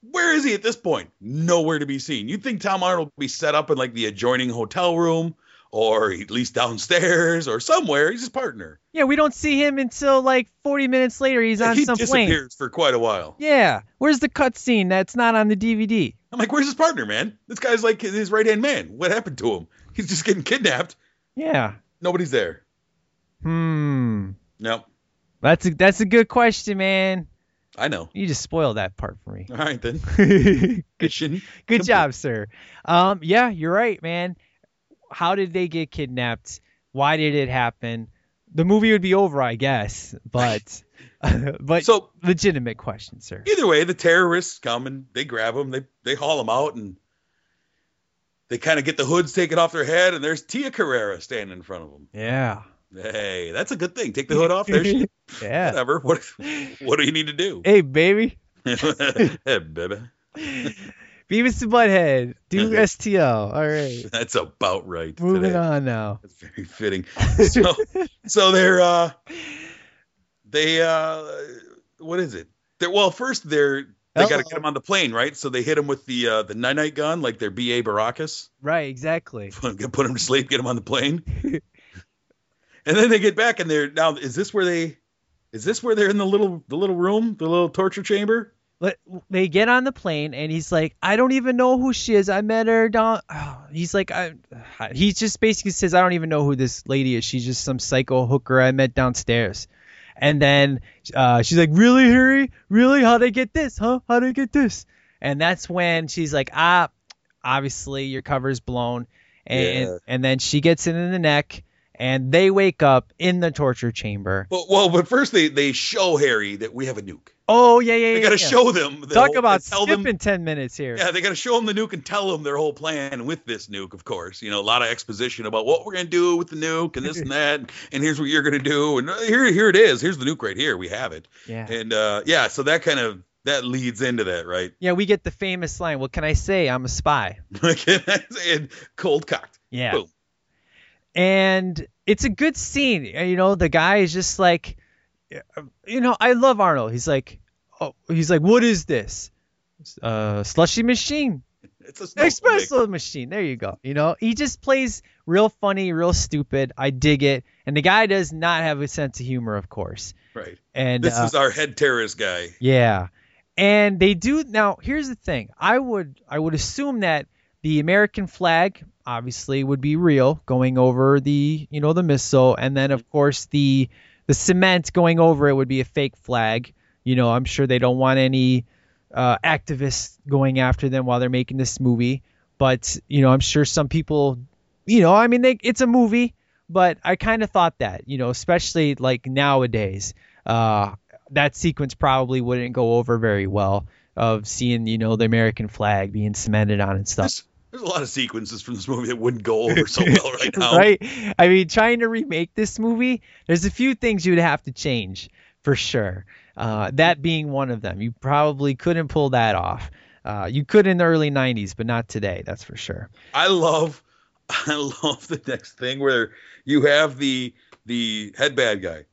Where is he at this point? Nowhere to be seen. You'd think Tom Arnold would be set up in like the adjoining hotel room or at least downstairs or somewhere. He's his partner. Yeah, we don't see him until like 40 minutes later. He's on he some plane. He disappears for quite a while. Yeah, where's the cutscene that's not on the DVD? I'm like, where's his partner, man? This guy's like his right hand man. What happened to him? He's just getting kidnapped. Yeah. Nobody's there. Hmm. Nope. That's a that's a good question, man. I know. You just spoiled that part for me. All right then. *laughs* good, good job, sir. Um, yeah, you're right, man. How did they get kidnapped? Why did it happen? The movie would be over, I guess, but *laughs* but So legitimate question, sir. either way, the terrorists come and they grab him. They they haul him out and they kind of get the hoods taken off their head. And there's Tia Carrere standing in front of them. Yeah. Hey, that's a good thing. Take the hood off. There *laughs* she. Yeah. Whatever. What What do you need to do? Hey, baby. *laughs* hey, baby. Beavis and Butthead. Do STL. All right. *laughs* That's about right. Moving today. on now. That's very fitting. So, *laughs* so they're uh, they uh, what is it? They're, well, first they're they got to get him on the plane, right? So they hit him with the uh, the night night gun, like their BA Baracus. Right, exactly. *laughs* Put put him to sleep, get him on the plane, and then they get back and they're now. Is this where they? Is this where they're in the little the little room, the little torture chamber? But they get on the plane and he's like, I don't even know who she is. I met her down. Oh, *sighs* he's like, I. *sighs* He just basically says, I don't even know who this lady is. She's just some psycho hooker I met downstairs. And then uh, she's like, Really, Harry? Really? How'd I get this? Huh? How'd I get this? And that's when she's like, Ah, obviously your cover's blown. And Yeah. and then she gets it in the neck. And they wake up in the torture chamber. Well, well, but first they they show Harry that we have a nuke. Oh yeah, yeah, They yeah. got to yeah. show them. the Talk whole- about tell them- skipping ten minutes here. Yeah, they got to show them the nuke and tell them their whole plan with this nuke, of course. You know, a lot of exposition about what we're going to do with the nuke and this *laughs* and that, and here's what you're going to do, and uh, here, here it is. Here's the nuke right here. We have it. Yeah. And uh, yeah, so that kind of that leads into that, right? Yeah, we get the famous line, "What can I say? I'm a spy." *laughs* and cold cocked. Yeah. Boom. And it's a good scene. You know, the guy is just like, you know, I love Arnold. He's like, oh, he's like, what is this? Uh, slushy machine. It's a. Espresso machine. There you go. You know, he just plays real funny, real stupid. I dig it. And the guy does not have a sense of humor, of course. Right. And this uh, is our head terrorist guy. Yeah. And they do now here's the thing. I would I would assume that the American flag obviously would be real going over the, you know, the missile and then of course the the cement going over it would be a fake flag. You know, I'm sure they don't want any uh, activists going after them while they're making this movie, but you know, I'm sure some people you know, I mean they it's a movie, but I kind of thought that, you know, especially like nowadays. Uh that sequence probably wouldn't go over very well of seeing you know the American flag being cemented on and stuff. There's a lot of sequences from this movie that wouldn't go over so well right *laughs* now. right? I mean, trying to remake this movie, there's a few things you'd have to change for sure. Uh, that being one of them. You probably couldn't pull that off. Uh, you could in the early '90s, but not today. That's for sure. I love *laughs* I love the next thing where you have the the head bad guy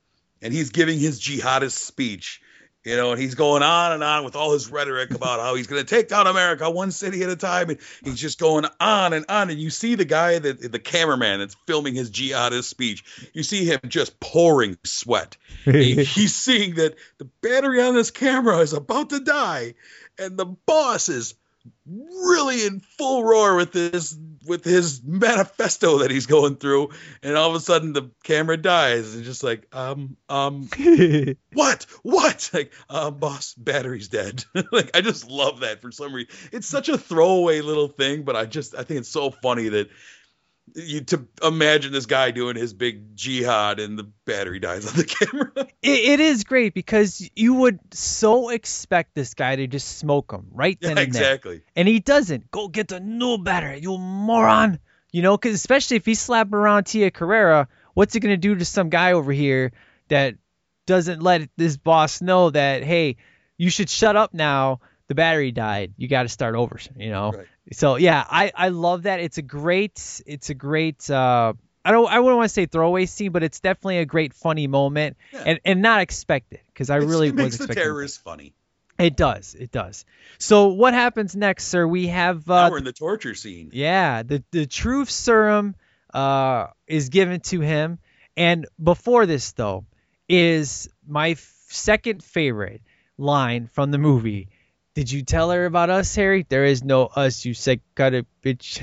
and he's giving his jihadist speech. You know, and he's going on and on with all his rhetoric about how he's going to take down America one city at a time, and he's just going on and on. And you see the guy that the cameraman that's filming his jihadist speech. You see him just pouring sweat. He- *laughs* he's seeing that the battery on this camera is about to die, and the boss is really in full roar with this with his manifesto that he's going through. And all of a sudden the camera dies and just like um um *laughs* what? What? Like um boss battery's dead. *laughs* Like i just love that for some reason. It's such a throwaway little thing but i just i think it's so funny that you to imagine this guy doing his big jihad and the battery dies on the *laughs* camera It, it is great because you would so expect this guy to just smoke him right then Yeah, and there. exactly. And he doesn't. Go get the new battery, you moron. You know, because especially if he slapping around Tia Carrere, what's it going to do to some guy over here that doesn't let this boss know that, hey, you should shut up now. The battery died. You got to start over, you know? So, yeah, I, I love that. It's a great, it's a great, uh, I don't, I wouldn't want to say throwaway scene, but it's definitely a great funny moment and, and not expected because I It's- really it was makes the expecting. terrorists funny It does. It does. So what happens next, sir? We have uh, now we're in the torture scene yeah, the the truth serum uh, is given to him, and before this though is my f- second favorite line from the movie. Did you tell her about us, Harry? There is no us, you psychotic bitch.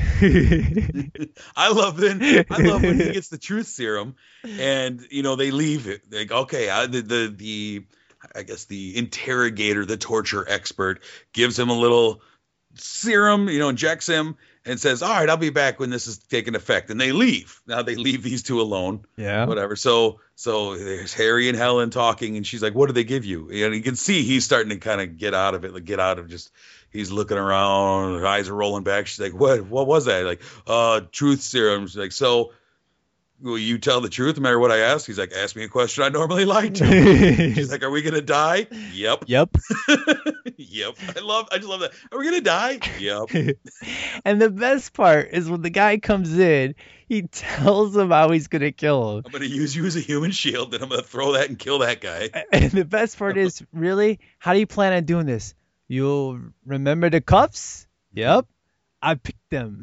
*laughs* I love then. I love when he gets the truth serum, and you know they leave it. Like okay, I, the the the I guess the interrogator, the torture expert, gives him a little serum. You know, injects him and says, "All right, I'll be back when this is taking effect." And they leave. Now they leave these two alone. Yeah. Whatever. So so there's Harry and Helen talking, and she's like, "What do they give you?" And you can see he's starting to kind of get out of it, like get out of just. He's looking around, her eyes are rolling back. She's like, "What? What was that?" Like, uh, truth serum. She's like, "So, will you tell the truth no matter what I ask? He's like, ask me a question I normally like to. *laughs* She's like, are we gonna die? Yep. *laughs* Yep. *laughs* yep. I love. I just love that. Are we gonna die? Yep. and the best part is when the guy comes in, he tells him how he's gonna kill him. I'm gonna use you as a human shield, and I'm gonna throw that and kill that guy. And the best part is, really, how do you plan on doing this? You'll remember the cuffs? Yep. I picked them.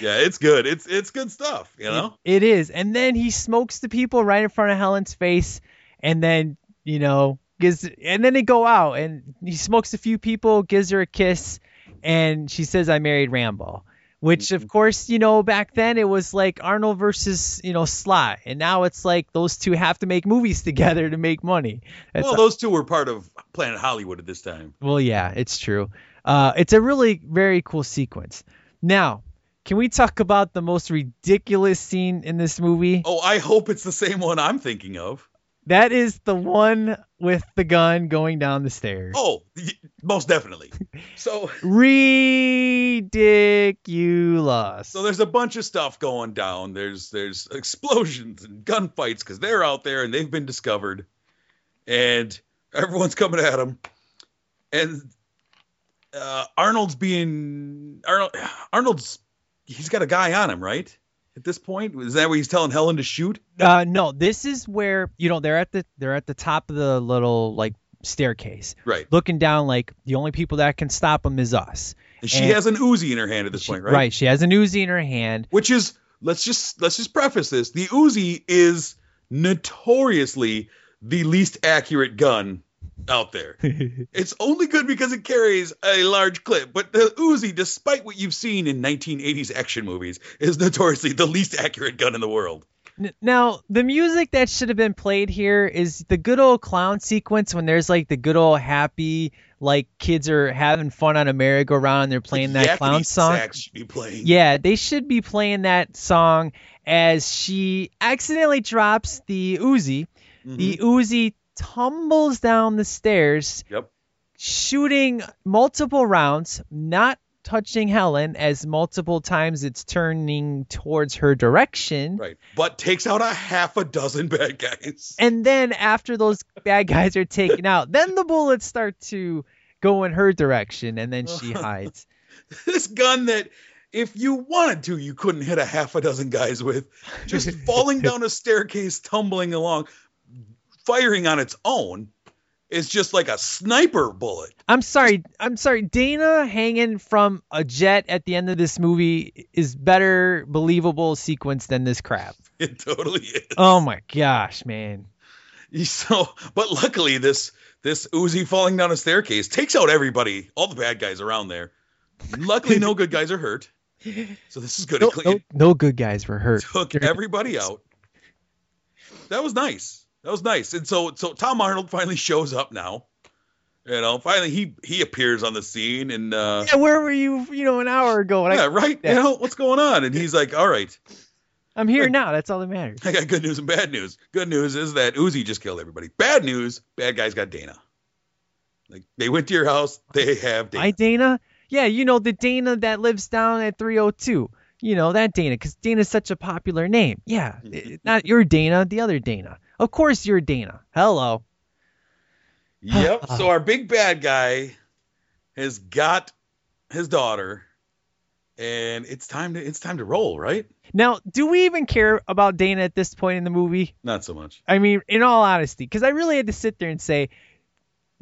Yeah, it's good. It's it's good stuff. You know. It is. And then he smokes the people right in front of Helen's face and then, you know, gives and then they go out and he smokes a few people, gives her a kiss, and she says I married Rambo. Which of course, you know, back then it was like Arnold versus, you know, Sly. And now it's like those two have to make movies *laughs* together to make money. That's well, those two were part of Planet Hollywood at this time. well, yeah, it's true. Uh, it's a really very cool sequence. Now, can we talk about the most ridiculous scene in this movie? Oh, I hope it's the same one I'm thinking of. That is the one with the gun going down the stairs. Oh, most definitely. *laughs* So, Ridiculous. so there's a bunch of stuff going down. There's there's explosions and gunfights because they're out there and they've been discovered, and everyone's coming at them. And uh, Arnold's being Arnold. Arnold's he's got a guy on him, right? At this point, is that where he's telling Helen to shoot? Uh, no, this is where you know they're at the they're at the top of the little like staircase, Right. looking down. Like the only people that can stop him is us. And she And- has an Uzi in her hand at this point, right? Right. She has an Uzi in her hand. Which is let's just let's just preface this: the Uzi is notoriously the least accurate gun out there. it's only good because it carries a large clip, but the Uzi, despite what you've seen in 1980s action movies, is notoriously the least accurate gun in the world. Now, the music that should have been played here is the good old clown sequence when there's like the good old happy, like kids are having fun on a merry-go-round and they're playing that clown song. Yeah, they should be playing that song as she accidentally drops the Uzi. The mm-hmm. Uzi tumbles down the stairs, Yep. shooting multiple rounds, not touching Helen as multiple times it's turning towards her direction. Right. But takes out a half a dozen bad guys. And then after those bad guys are taken out, then the bullets start to go in her direction and then she *laughs* hides. this gun that if you wanted to you couldn't hit a half a dozen guys with just falling *laughs* down a staircase tumbling along firing on its own is just like a sniper bullet I'm sorry. I'm sorry. Dana hanging from a jet at the end of this movie is better believable sequence than this crap. *laughs* it totally is Oh my gosh, man. *laughs* so but luckily this this Uzi falling down a staircase takes out everybody all the bad guys around there luckily no *laughs* good guys are hurt so this is good No, no, no good guys were hurt. took everybody out. That was nice. That was nice. And so so Tom Arnold finally shows up now. You know, finally he he appears on the scene and uh Yeah, where were you, you know, an hour ago? when I- yeah, right. You know, what's going on? And he's like, "All right, I'm here now. That's all that matters. I got good news and bad news. Good news is that Uzi just killed everybody. Bad news, bad guys got Dana. Like they went to your house, they have Dana. I Dana? Yeah, you know the Dana that lives down at 302. You know that Dana, because Dana's such a popular name. Yeah, not your Dana, the other Dana. Of course you're Dana. Hello. Yep. *sighs* So our big bad guy has got his daughter, and it's time to it's time to roll, right? Now, do we even care about Dana at this point in the movie? Not so much. I mean, in all honesty, because I really had to sit there and say,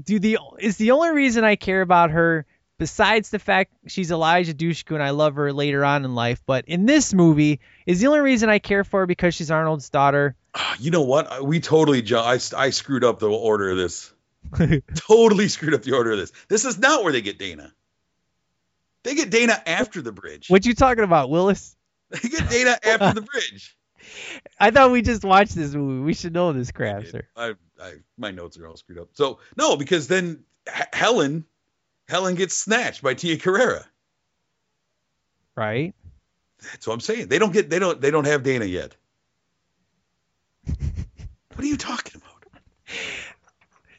do the is the only reason I care about her besides the fact she's Eliza Dushku and I love her later on in life, but in this movie is the only reason I care for her because she's Arnold's daughter. Ah, you know what? We totally ju- I, I screwed up the order of this. *laughs* totally screwed up the order of this. This is not where they get Dana. They get Dana after the bridge. What you talking about, Willis? They get Dana after the bridge. *laughs* I thought we just watched this movie. We should know this crap, sir. I, I my notes are all screwed up. So no, because then H- Helen, Helen gets snatched by Tia Carrere. Right? That's what I'm saying. They don't get they don't they don't have Dana yet. *laughs* what are you talking about?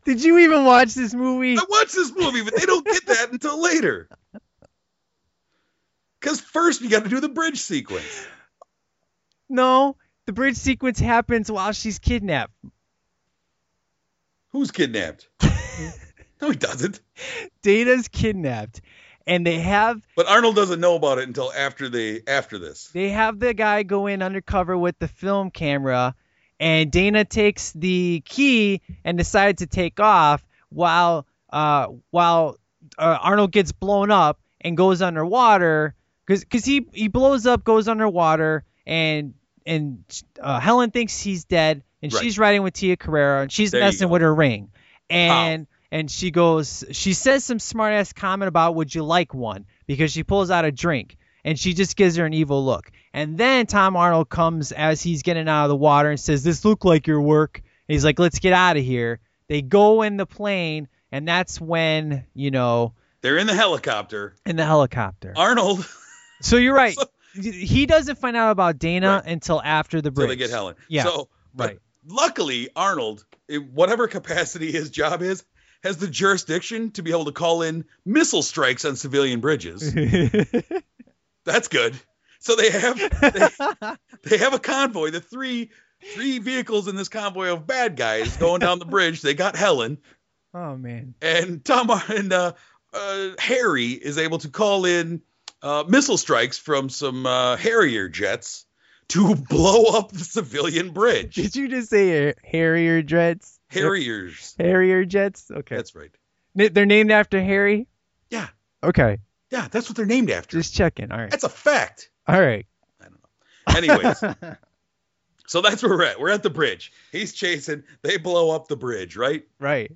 Did you even watch this movie? I watched this movie, but they don't get that until later. Because first you got to do the bridge sequence. No, the bridge sequence happens while she's kidnapped. Who's kidnapped? *laughs* no, he doesn't. Dana's kidnapped, and they have But Arnold doesn't know about it until after they after this. they have the guy go in undercover with the film camera, and Dana takes the key and decides to take off while uh while uh, Arnold gets blown up and goes underwater because because he he blows up goes underwater and and uh, Helen thinks he's dead and Right. she's riding with Tia Carrere and she's There messing with her ring and and she goes she says some smart ass comment about would you like one because she pulls out a drink and she just gives her an evil look. And then Tom Arnold comes as he's getting out of the water and says this look like your work. And he's like let's get out of here. They go in the plane and that's when you know They're in the helicopter. in the helicopter. Arnold. *laughs* So you're right. *laughs* He doesn't find out about Dana until after the until bridge. they get Helen. yeah. So, but right. luckily, Arnold, in whatever capacity his job is, has the jurisdiction to be able to call in missile strikes on civilian bridges. *laughs* That's good. So they have they, they have a convoy. The three three vehicles in this convoy of bad guys going down the bridge. They got Helen oh man and Tom and uh, uh, Harry is able to call in uh, missile strikes from some uh, Harrier jets to *laughs* blow up the civilian bridge. Did you just say Harrier jets? Harriers. Harrier jets? Okay. That's right. They're named after Harry? Yeah. Okay. Yeah, that's what they're named after. Just checking. All right. That's a fact. All right. I don't know. Anyways, *laughs* so that's where we're at. We're at the bridge. He's chasing. They blow up the bridge, right? Right.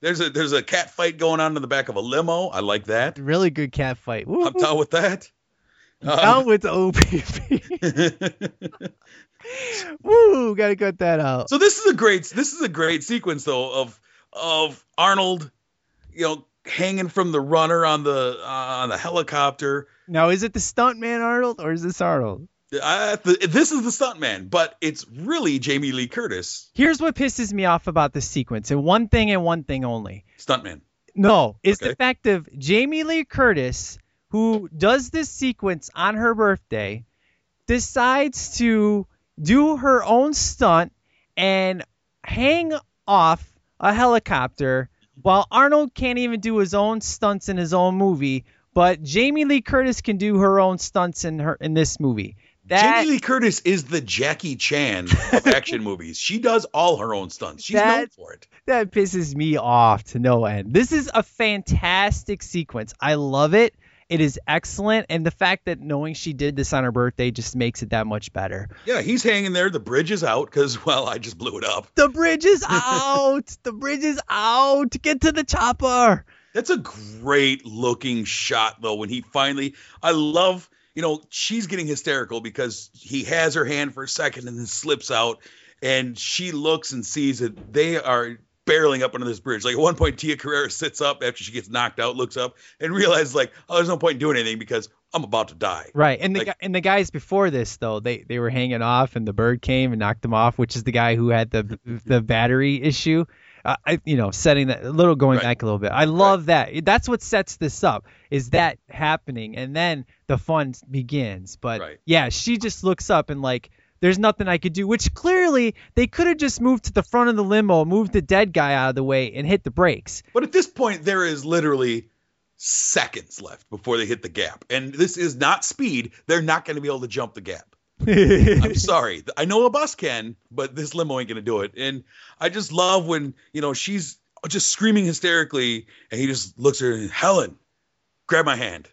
There's a there's a cat fight going on in the back of a limo. I like that. Really good cat fight. Woo, I'm down with that. Um, Down with the OPP. *laughs* Woo, gotta cut that out. So this is a great this is a great sequence though of of Arnold, you know, hanging from the runner on the uh, on the helicopter. Now, is it the stuntman Arnold or is this Arnold? The, this is the stuntman, but it's really Jamie Lee Curtis, Here's what pisses me off about this sequence, and one thing and one thing only. stuntman. No, it's Okay. the fact of Jamie Lee Curtis, who does this sequence on her birthday, decides to do her own stunt and hang off a helicopter while Arnold can't even do his own stunts in his own movie, but Jamie Lee Curtis can do her own stunts in her in this movie. That Jamie Lee Curtis is the Jackie Chan of *laughs* action movies. She does all her own stunts. She's known for it. that pisses me off to no end. This is a fantastic sequence. I love it. It is excellent, and the fact that knowing she did this on her birthday just makes it that much better. Yeah, he's hanging there. The bridge is out because well, I just blew it up. The bridge is *laughs* out. the bridge is out. Get to the chopper. That's a great looking shot though when he finally I love you know she's getting hysterical because he has her hand for a second and then slips out and she looks and sees that they are barreling up under this bridge. Like at one point Tia Carrere sits up after she gets knocked out, looks up and realizes like, oh there's no point in doing anything because I'm about to die. Right, and the Like- gu- and the guys before this though they they were hanging off, and the bird came and knocked them off, which is the guy who had the the battery issue. Uh, I, you know, setting that a little going Right. back a little bit. I love that. That's what sets this up. Is that happening, and then the fun begins. But Right. yeah, she just looks up and like. There's nothing I could do, which clearly they could have just moved to the front of the limo, moved the dead guy out of the way, and hit the brakes. But at this point, there is literally seconds left before they hit the gap. And this is not speed. They're not going to be able to jump the gap. *laughs* I'm sorry. I know a bus can, but this limo ain't going to do it. And I just love when, you know, she's just screaming hysterically and he just looks at her and, Helen, grab my hand.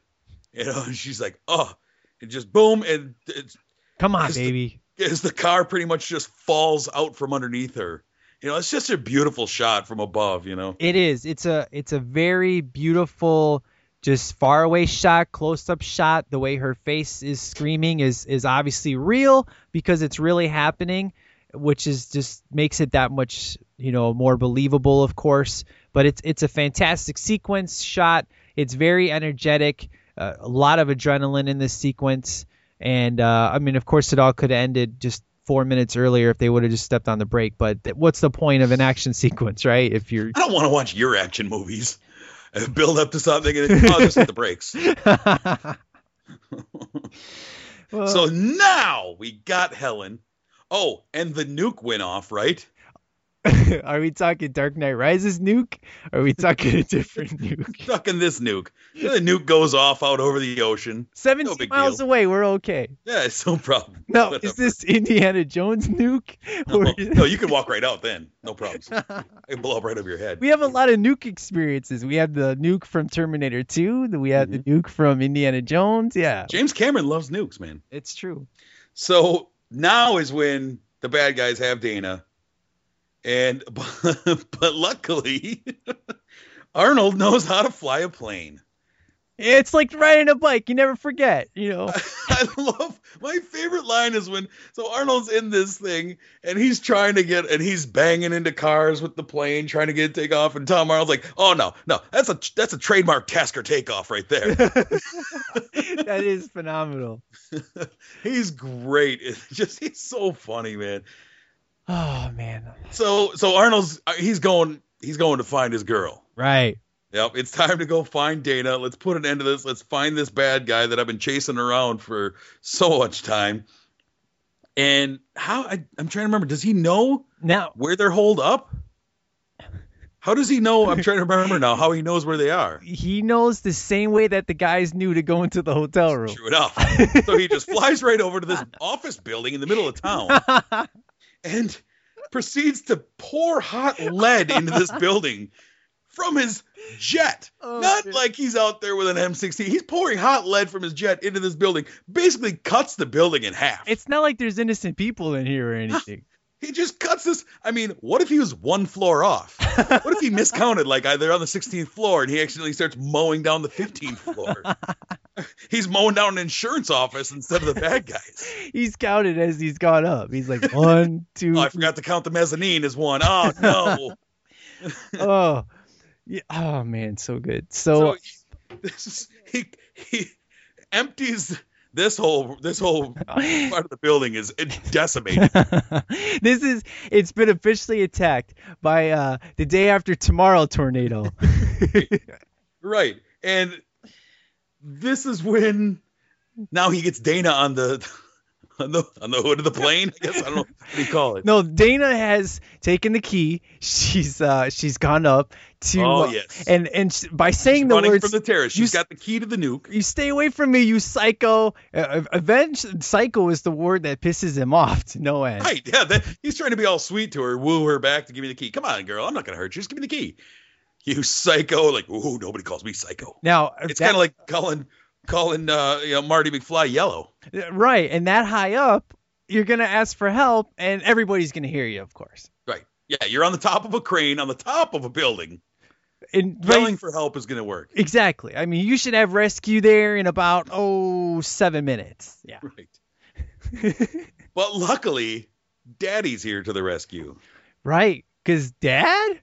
You know, and she's like, oh, and just boom. And it's, Come on, baby. As the car pretty much just falls out from underneath her. You know, it's just a beautiful shot from above, you know. It is. It's a it's a very beautiful just far away shot, close up shot. The way her face is screaming is is obviously real because it's really happening, which is just makes it that much, you know, more believable, of course. But it's it's a fantastic sequence shot. It's very energetic. Uh, a lot of adrenaline in this sequence. And uh, I mean, of course, it all could have ended just four minutes earlier if they would have just stepped on the brake. But th- what's the point of an action *laughs* sequence, right? If you're I don't want to watch your action movies. Uh, Build up to something and then, oh, just hit the brakes. *laughs* So now we got Helen. Oh, and the nuke went off, right? *laughs* Are we talking Dark Knight Rises nuke? Or are we talking a different *laughs* nuke? Talking this nuke. The nuke goes off out over the ocean. 17 big miles deal. away, we're okay. Yeah, it's no problem. *laughs* No, Whatever. is this Indiana Jones nuke? Or No, no, you can walk right out then. No problems. I can blow up right over your head. we have a lot of nuke experiences. We have the nuke from Terminator 2, we have Mm-hmm. the nuke from Indiana Jones. Yeah, James Cameron loves nukes, man. it's true. So now is when the bad guys have Dana, and but, *laughs* but luckily *laughs* Arnold knows how to fly a plane. It's like riding a bike. You never forget, you know. *laughs* I love my favorite line is when so Arnold's in this thing and he's trying to get and he's banging into cars with the plane trying to get it take off and Tom Arnold's like, "Oh no, no, that's a that's a trademark Tasker takeoff right there." that is phenomenal. he's great. It's just he's so funny, man. Oh man. So so Arnold's uh, he's going he's going to find his girl. Right. Yep, it's time to go find Dana. Let's put an end to this. Let's find this bad guy that I've been chasing around for so much time. And how I, I'm trying to remember. Does he know Now, where they're holed up? How does he know? I'm trying to remember now. How he knows where they are. he knows the same way that the guys knew to go into the hotel room. True enough. so he just flies right over to this *laughs* office building in the middle of town *laughs* and proceeds to pour hot lead into this *laughs* building from his jet. Oh, Not shit. like he's out there with an M16. He's pouring hot lead from his jet into this building, basically cuts the building in half. It's not like there's innocent people in here or anything. He just cuts this. I mean, what if he was one floor off? What if he miscounted? Like uh, they're on the 16th floor and he accidentally starts mowing down the 15th floor. *laughs* he's mowing down an insurance office instead of the bad guys. *laughs* he's counted as he's gone up. He's like one, *laughs* two, Oh, I forgot to count the mezzanine as one. Oh no. oh, yeah. Oh man, so good. So, So this is he he empties this whole this whole *laughs* part of the building is decimated. *laughs* this is it's been officially attacked by uh the day after tomorrow tornado. *laughs* right. And this is when now he gets Dana on the on the on the hood of the plane. I guess I don't know what do you call it. no, Dana has taken the key. She's uh she's gone up to Oh, uh, yes. and and sh- by saying the Running words from the terrace. you She's got the key to the nuke. you stay away from me, you psycho. Uh, avenge psycho is the word that pisses him off to no end. Right. Yeah. That, he's trying to be all sweet to her, woo her back to give me the key. Come on, girl. I'm not gonna hurt you. Just give me the key. You psycho. Like, ooh, nobody calls me psycho. Now It's kind of like calling calling uh, you know, Marty McFly yellow. right, and that high up, you're gonna ask for help, and everybody's gonna hear you, of course. Right. Yeah. You're on the top of a crane on the top of a building. And Yelling for help is gonna work. Exactly. I mean, you should have rescue there in about oh seven minutes. Yeah. Right. *laughs* But luckily, Daddy's here to the rescue. Right. Because dad,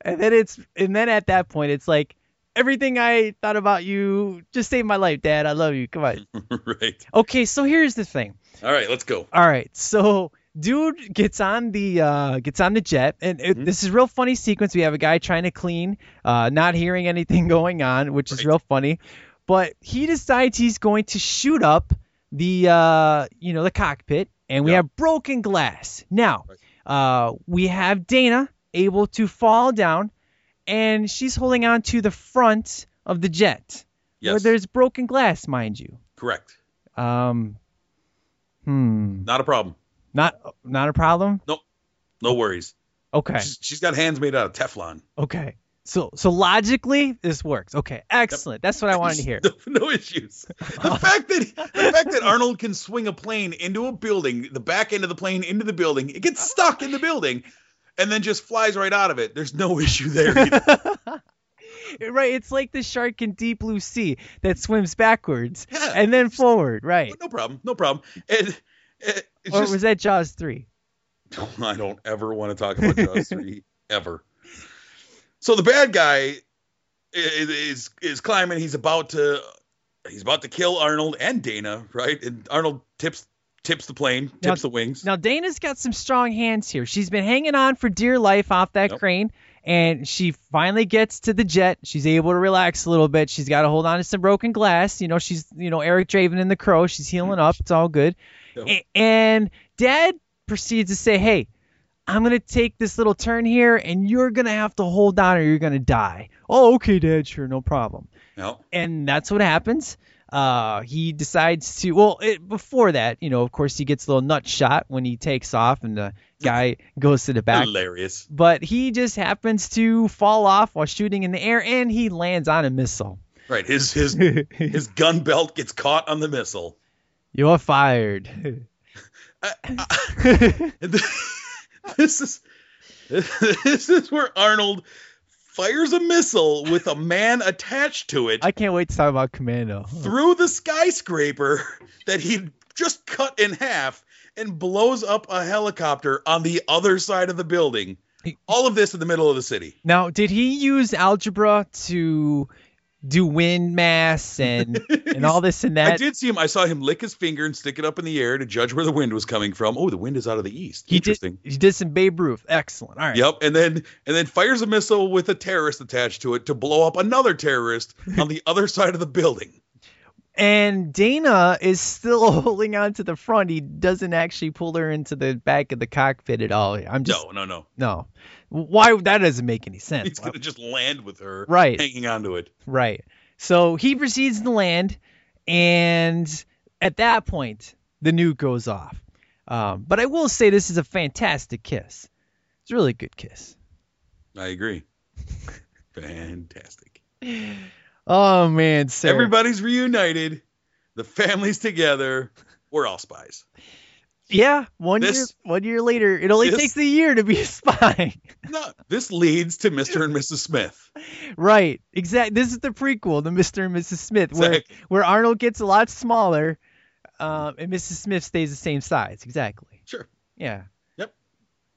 and then it's and then at that point it's like everything I thought about you just saved my life, Dad. I love you. Come on. *laughs* right. Okay. So here's the thing. All right. Let's go. All right. So dude gets on the uh gets on the jet and it, this is a real funny sequence. We have a guy trying to clean, uh not hearing anything *laughs* going on, which is real funny. But he decides he's going to shoot up the uh you know the cockpit and we have broken glass. Now, uh we have Dana able to fall down and she's holding on to the front of the jet. Yes. Where there's broken glass, mind you. Correct. Um hmm. Not a problem. Not not a problem. Nope. No worries. Okay. She's, she's got hands made out of Teflon. Okay. So so logically this works. Okay. Excellent. That's what I wanted to hear. *laughs* No, no issues. The *laughs* fact that the fact that Arnold can swing a plane into a building, the back end of the plane into the building, it gets stuck in the building, and then just flies right out of it. There's no *laughs* issue there. *laughs* Right. It's like the shark in Deep Blue Sea that swims backwards Yeah. and then forward. Right. no problem. No problem. And it, it's Or just was that Jaws three? *laughs* I don't ever want to talk about Jaws three ever. So the bad guy is, is is climbing. He's about to he's about to kill Arnold and Dana, right? And Arnold tips tips the plane, tips Now- the wings. Now Dana's got some strong hands here. She's been hanging on for dear life off that Yep. crane, And she finally gets to the jet. She's able to relax a little bit. She's got to hold on to some broken glass. You know, she's, you know, Eric Draven in the crow. She's healing up. It's all good. A- and dad proceeds to say, Hey, I'm going to take this little turn here and you're going to have to hold on or you're going to die. Oh, okay, dad. Sure. No problem. No. And that's what happens. Uh, he decides to, well, it, before that, you know, of course, he gets a little nut shot when he takes off and the guy goes to the back. Hilarious. But he just happens to fall off while shooting in the air and he lands on a missile. Right. His his *laughs* his gun belt gets caught on the missile. You're fired. *laughs* *laughs* this is this is where Arnold fires a missile with a man attached to it I can't wait to talk about Commando. through the skyscraper that he just cut in half and blows up a helicopter on the other side of the building. All of this in the middle of the city. Now, did he use algebra to do wind mass and and all this and *laughs* that? I did see him. I saw him lick his finger and stick it up in the air to judge where the wind was coming from. Oh, the wind is out of the east. He Interesting. did. He did some Babe Ruth. Excellent. All right. Yep, and then and then fires a missile with a terrorist attached to it to blow up another terrorist on the other *laughs* side of the building. And Dana is still *laughs* holding on to the front. He doesn't actually pull her into the back of the cockpit at all. I'm just No, no, no. no. Why that doesn't make any sense. He's gonna just land with her, Right. hanging onto it. Right. So he proceeds to land, and at that point, the nuke goes off. Um, but I will say this is a fantastic kiss. It's a really good kiss. I agree. *laughs* Fantastic. Oh man, sir. Everybody's reunited. The family's together. We're all spies. Yeah, one This- year one year later, it only this- takes a year to be a spy. *laughs* No, this leads to Mr. and Mrs. Smith. right. Exactly. This is the prequel to Mr. and Mrs. Smith, where Exactly. where Arnold gets a lot smaller, um, and Mrs. Smith stays the same size. Exactly. Sure. Yeah. Yep.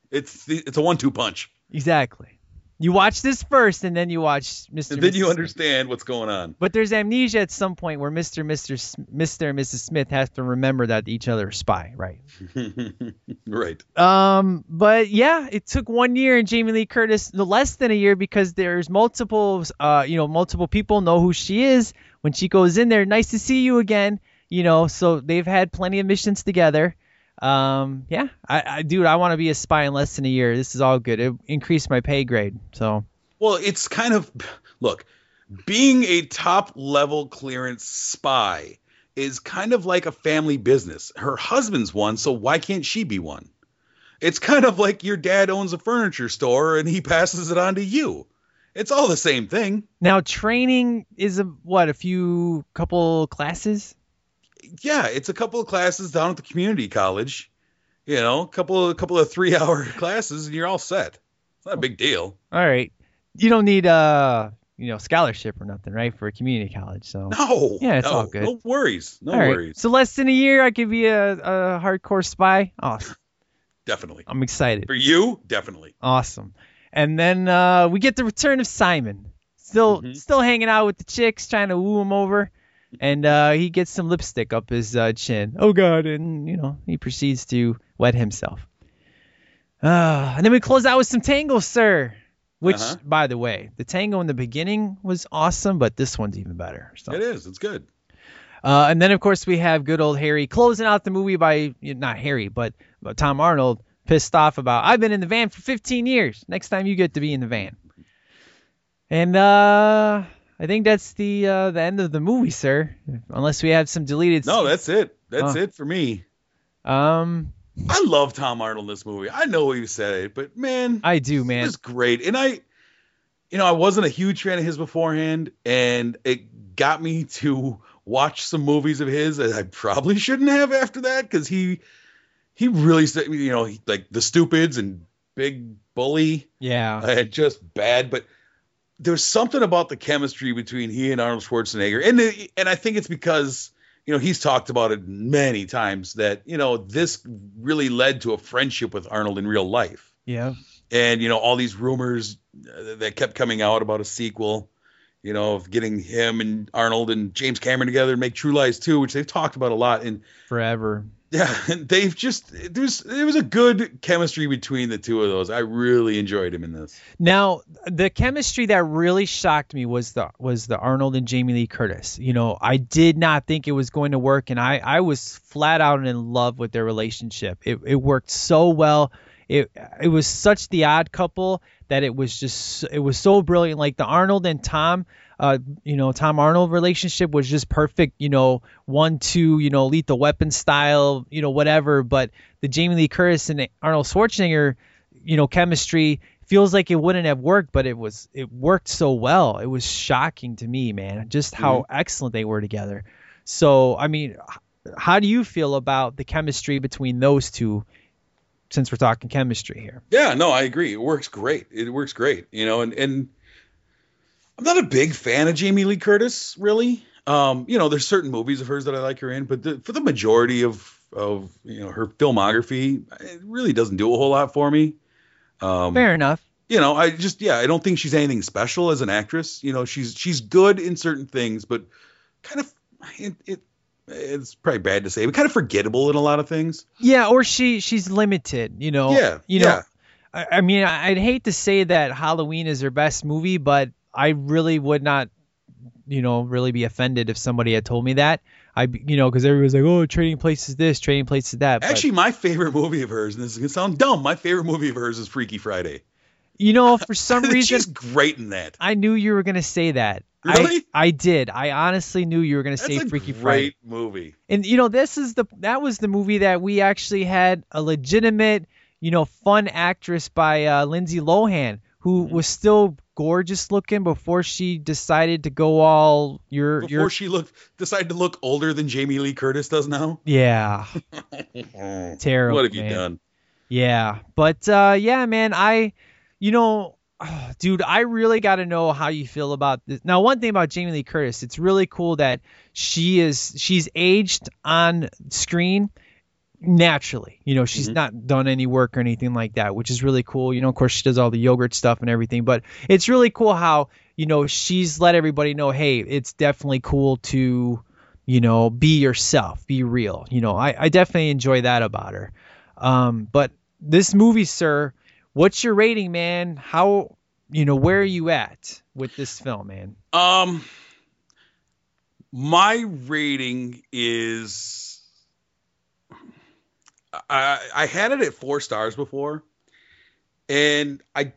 It's the, it's a one-two punch. Exactly. You watch this first, and then you watch Mr. And then Mrs. you Smith. understand what's going on. But there's amnesia at some point where Mr. Mr. S- Mr. and Mrs. Smith has to remember that each other are spy, right? *laughs* right. Um, but yeah, it took one year and Jamie Lee Curtis, no less than a year, because there's multiple, uh, you know, multiple people know who she is when she goes in there. Nice to see you again, you know. So they've had plenty of missions together. Um, yeah, I, I dude, I want to be a spy in less than a year. This is all good. It increased my pay grade, so Well, it's kind of look, being a top level clearance spy is kind of like a family business. Her husband's one, so why can't she be one? It's kind of like your dad owns a furniture store and he passes it on to you. It's all the same thing. now training is a what a few couple classes. Yeah, it's a couple of classes down at the community college. You know, a couple of a couple of three *laughs* hour classes and you're all set. It's not a big deal. All right, you don't need uh you know scholarship or nothing, right, for a community college. So No. Yeah, it's no, all good. No worries. No All right. worries. So less than a year, I could be a, a hardcore spy. Awesome. *laughs* Definitely. I'm excited. For you, definitely. Awesome. And then uh, we get the return of Simon. Still, Mm-hmm. still hanging out with the chicks, trying to woo him over. And uh, he gets some lipstick up his uh, chin. Oh God! And you know he proceeds to wet himself. Uh, and then we close out with some tango, sir. Which, Uh-huh. by the way, the tango in the beginning was awesome, but this one's even better. So. It is. It's good. Uh, and then, of course, we have good old Harry closing out the movie by not Harry, but, but Tom Arnold pissed off about I've been in the van for 15 years. Next time you get to be in the van. And uh, I think that's the uh, the end of the movie, sir. Unless we have some deleted. No, that's it. That's Oh. it for me. Um, I love Tom Arnold in this movie. I know what you said it, but man, I do, man. It's great. And I, you know, I wasn't a huge fan of his beforehand, and it got me to watch some movies of his that I probably shouldn't have after that because he, he really, you know, like the Stupids and Big Bully. Yeah. uh, just bad. But there's something about the chemistry between he and Arnold Schwarzenegger, and it- and I think it's because you know he's talked about it many times that you know this really led to a friendship with Arnold in real life, Yeah. and you know all these rumors uh, that kept coming out about a sequel. You know, of getting him and Arnold and James Cameron together and make True Lies too, which they've talked about a lot. And Forever. Yeah, *laughs* they've just there's there was a good chemistry between the two of those. I really enjoyed him in this. Now, the chemistry that really shocked me was the was the Arnold and Jamie Lee Curtis. You know, I did not think it was going to work, and I I was flat out in love with their relationship. It it worked so well. It it was such the odd couple that it was just it was so brilliant. Like the Arnold and Tom, uh, you know, Tom Arnold relationship was just perfect. You know, one two, you know, lethal weapon style, you know, whatever. But the Jamie Lee Curtis and Arnold Schwarzenegger, you know, chemistry feels like it wouldn't have worked, but it was it worked so well. It was shocking to me, man, just how mm-hmm. excellent they were together. So, I mean, how do you feel about the chemistry between those two since we're talking chemistry here. Yeah, no, I agree. It works great. It works great. You know, and and I'm not a big fan of Jamie Lee Curtis, really. Um, you know, there's certain movies of hers that I like her in, but the, for the majority of of you know her filmography, it really doesn't do a whole lot for me. Um, Fair enough. You know, I just yeah, I don't think she's anything special as an actress. You know, she's she's good in certain things, but kind of it, it it's probably bad to say, but kind of forgettable in a lot of things. Yeah, or she she's limited, you know. Yeah, you yeah. know. I, I mean, I'd hate to say that Halloween is her best movie, but I really would not, you know, really be offended if somebody had told me that. I, you know, because everybody's like, oh, Trading Places this, Trading Places that. But, Actually, my favorite movie of hers, and this is gonna sound dumb, my favorite movie of hers is Freaky Friday. You know, for some *laughs* reason, she's great in that. I knew you were gonna say that. Really? I, I did. I honestly knew you were going to say Freaky great Friday. Great movie. And you know, this is the that was the movie that we actually had a legitimate, you know, fun actress by uh, Lindsay Lohan who mm-hmm. was still gorgeous looking before she decided to go all your before your... she looked decided to look older than Jamie Lee Curtis does now. Yeah. *laughs* Terrible. What have man. you done? Yeah. But uh yeah, man, I you know, oh, *sighs* dude, I really got to know how you feel about this. Now, one thing about Jamie Lee Curtis, it's really cool that she is she's aged on screen naturally. You know, she's mm-hmm. not done any work or anything like that, which is really cool. You know, of course, she does all the yogurt stuff and everything, but it's really cool how you know she's let everybody know, hey, it's definitely cool to you know be yourself, be real. You know, I, I definitely enjoy that about her. Um, but this movie, sir what's your rating, man? How you know where are you at with this film, man? Um, my rating is I I had it at four stars before, and I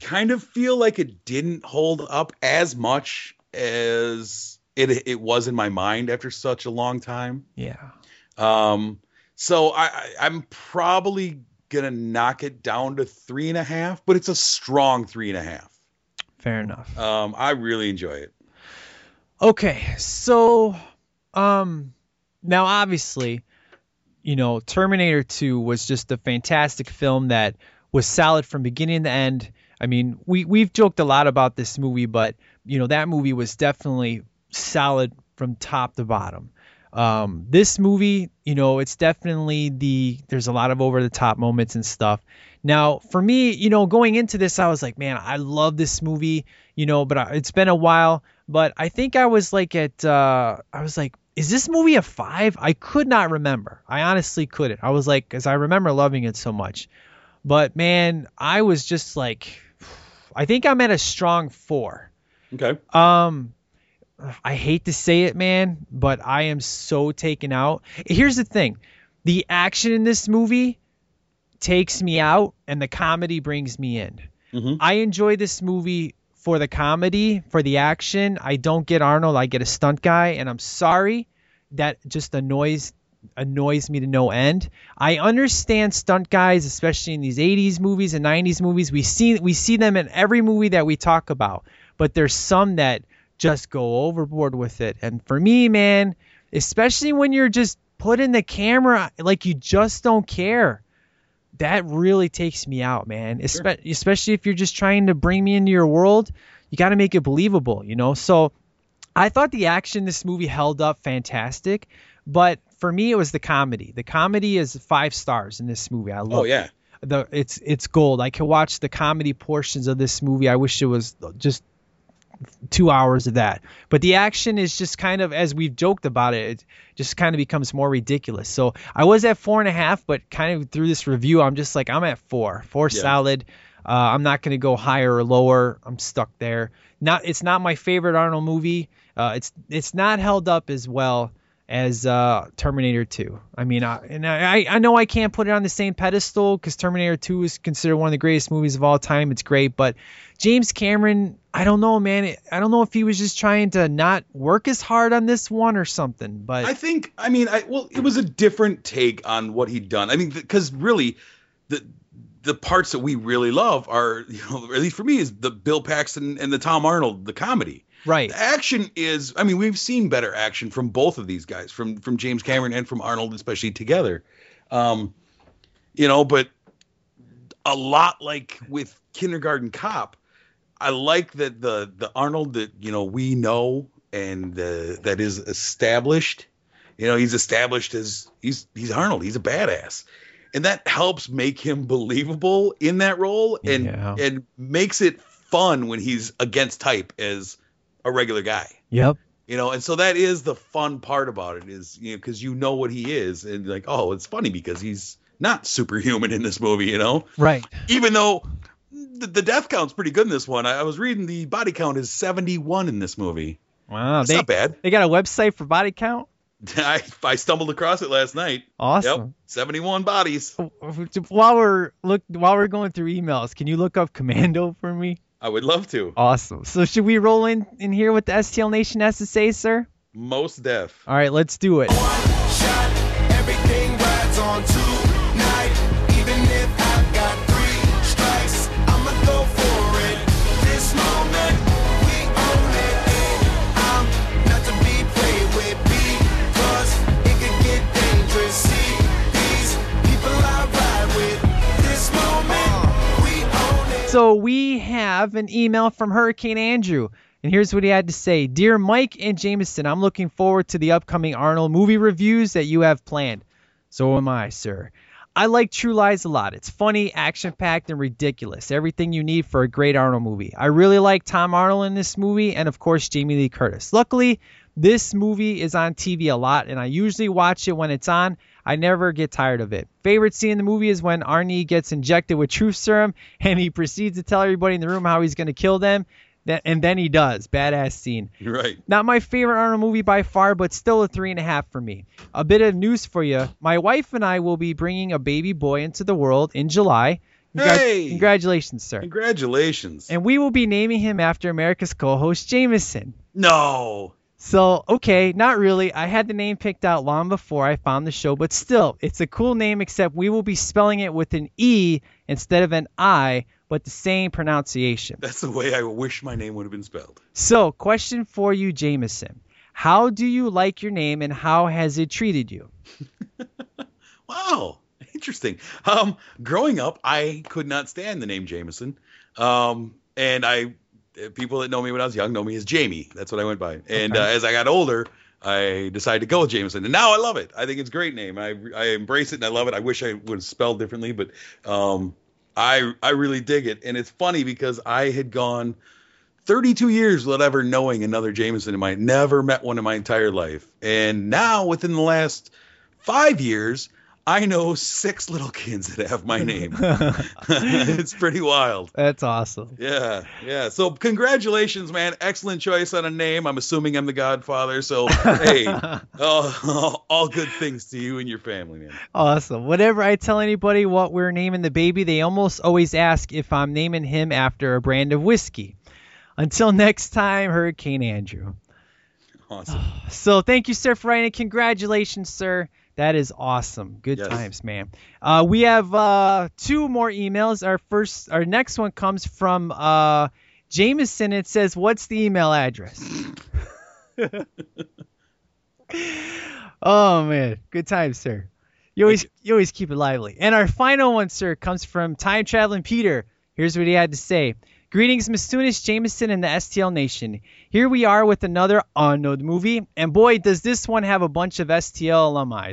kind of feel like it didn't hold up as much as it it was in my mind after such a long time. Yeah. Um. So I, I I'm probably gonna knock it down to three and a half, but it's a strong three and a half. Fair enough. Um, I really enjoy it. Okay, so um, now obviously, you know, Terminator 2 was just a fantastic film that was solid from beginning to end. I mean, we we've joked a lot about this movie, but you know that movie was definitely solid from top to bottom. Um, this movie, you know, it's definitely the there's a lot of over the top moments and stuff. Now, for me, you know, going into this, I was like, man, I love this movie, you know, but I, it's been a while. But I think I was like at, uh, I was like, is this movie a five? I could not remember. I honestly couldn't. I was like, because I remember loving it so much. But man, I was just like, I think I'm at a strong four. Okay. Um, I hate to say it, man, but I am so taken out. Here's the thing the action in this movie takes me out, and the comedy brings me in. Mm-hmm. I enjoy this movie for the comedy, for the action. I don't get Arnold, I get a stunt guy, and I'm sorry that just annoys annoys me to no end. I understand stunt guys, especially in these 80s movies and 90s movies. We see we see them in every movie that we talk about, but there's some that just go overboard with it. And for me, man, especially when you're just putting the camera like you just don't care, that really takes me out, man. Sure. Espe- especially if you're just trying to bring me into your world, you got to make it believable, you know? So I thought the action in this movie held up fantastic, but for me, it was the comedy. The comedy is five stars in this movie. I oh, love. Oh yeah. The it's it's gold. I can watch the comedy portions of this movie. I wish it was just two hours of that. But the action is just kind of, as we've joked about it, it just kind of becomes more ridiculous. So I was at four and a half, but kind of through this review, I'm just like, I'm at four, four Yeah. solid. Uh, I'm not going to go higher or lower. I'm stuck there. Not, it's not my favorite Arnold movie. Uh, it's, it's not held up as well as uh, Terminator 2. I mean, I, and I, I know I can't put it on the same pedestal because Terminator 2 is considered one of the greatest movies of all time. It's great, but James Cameron, I don't know, man. I don't know if he was just trying to not work as hard on this one or something. But I think, I mean, I well, it was a different take on what he'd done. I mean, because really, the the parts that we really love are, you know, at least for me, is the Bill Paxton and the Tom Arnold, the comedy. Right. The action is, I mean, we've seen better action from both of these guys, from from James Cameron and from Arnold, especially together. Um, you know, but a lot like with Kindergarten Cop, I like that the the Arnold that you know we know and uh, that is established. You know, he's established as he's he's Arnold. He's a badass, and that helps make him believable in that role, and Yeah. and makes it fun when he's against type as a regular guy. Yep. You know, and so that is the fun part about it is you know because you know what he is, and like oh, it's funny because he's not superhuman in this movie. You know, Right. even though the, the death count's pretty good in this one. I, I was reading the body count is 71 in this movie. Wow. That's they, not bad. They got a website for body count. *laughs* I, I stumbled across it last night. Awesome. Yep, 71 bodies. While we're look while we're going through emails, can you look up Commando for me? I would love to. Awesome. So should we roll in in here with the STL Nation has to say, sir? Most deaf. All right, let's do it. So we have an email from Hurricane Andrew, and here's what he had to say: Dear Mike and Jameson, I'm looking forward to the upcoming Arnold movie reviews that you have planned. So am I, sir. I like True Lies a lot. It's funny, action packed, and ridiculous. Everything you need for a great Arnold movie. I really like Tom Arnold in this movie, and of course, Jamie Lee Curtis. Luckily, this movie is on TV a lot, and I usually watch it when it's on. I never get tired of it. Favorite scene in the movie is when Arnie gets injected with truth serum, *laughs* and he proceeds to tell everybody in the room how he's going to kill them. And then he does. Badass scene. You're right. Not my favorite Arnold movie by far, but still a three and a half for me. A bit of news for you. My wife and I will be bringing a baby boy into the world in July. Congra- Hey! Congratulations, sir. Congratulations. And we will be naming him after America's co-host Jameson. No. So, okay, not really. I had the name picked out long before I found the show, but still, it's a cool name, except we will be spelling it with an E instead of an I, but the same pronunciation. That's the way I wish my name would have been spelled. So, question for you, Jameson. How do you like your name and how has it treated you? *laughs* Wow, interesting. Um, growing up, I could not stand the name Jameson. Um, and I, people that know me when I was young know me as Jamie. That's what I went by. And Okay. uh, as I got older, I decided to go with Jameson, and now I love it. I think it's a great name. I I embrace it and I love it. I wish I would have spelled differently, but um, I I really dig it. And it's funny because I had gone 32 years without ever knowing another Jameson in my never met one in my entire life. And now within the last five years, I know six little kids that have my name. *laughs* it's pretty wild. That's awesome. Yeah, yeah. So congratulations, man. Excellent choice on a name. I'm assuming I'm the godfather. So hey, *laughs* all, all good things to you and your family, man. Awesome. Whenever I tell anybody what we're naming the baby, they almost always ask if I'm naming him after a brand of whiskey. Until next time, Hurricane Andrew. Awesome. *sighs* So thank you, sir, for writing. Congratulations, sir. That is awesome. Good Yes. times, man. Uh, we have uh, two more emails. Our first, our next one comes from uh, Jameson. It says, "What's the email address?" *laughs* oh man, good times, sir. You always you always keep it lively. And our final one, sir, comes from time traveling Peter. Here's what he had to say. Greetings, Mistunis, Jameson, and the STL Nation. Here we are with another unknown movie, and boy, does this one have a bunch of STL alumni.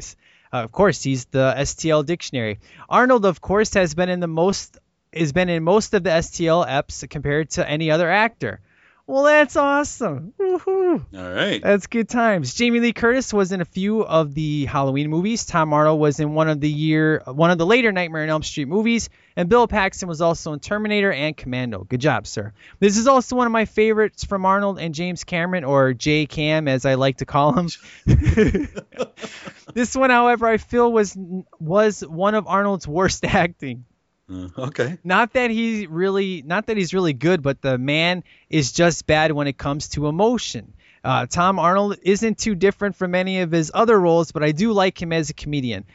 Uh, of course, he's the STL dictionary. Arnold, of course, has been in the most has been in most of the STL eps compared to any other actor. Well, that's awesome. Woohoo. All right. That's good times. Jamie Lee Curtis was in a few of the Halloween movies. Tom Arnold was in one of the year one of the later Nightmare on Elm Street movies, and Bill Paxton was also in Terminator and Commando. Good job, sir. This is also one of my favorites from Arnold and James Cameron, or J Cam as I like to call him. *laughs* *laughs* this one, however, I feel was was one of Arnold's worst *laughs* acting. Uh, okay. Not that he really, not that he's really good, but the man is just bad when it comes to emotion. Uh, Tom Arnold isn't too different from any of his other roles, but I do like him as a comedian.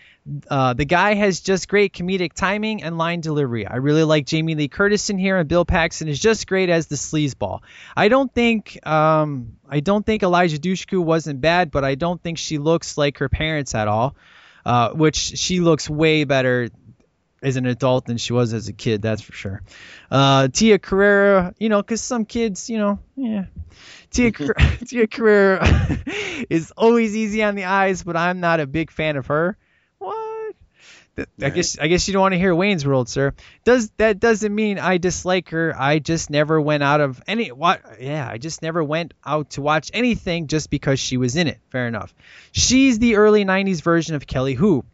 Uh, the guy has just great comedic timing and line delivery. I really like Jamie Lee Curtis in here, and Bill Paxton is just great as the sleazeball. I don't think, um, I don't think Eliza Dushku wasn't bad, but I don't think she looks like her parents at all. Uh, which she looks way better as an adult than she was as a kid, that's for sure. Uh, Tia Carrere, you know, because some kids, you know, yeah. Tia, *laughs* *laughs* Tia Carrere *laughs* is always easy on the eyes, but I'm not a big fan of her. What? I guess I guess you don't want to hear Wayne's World, sir. Does that doesn't mean I dislike her? I just never went out of any what? Yeah, I just never went out to watch anything just because she was in it. Fair enough. She's the early '90s version of Kelly Hu.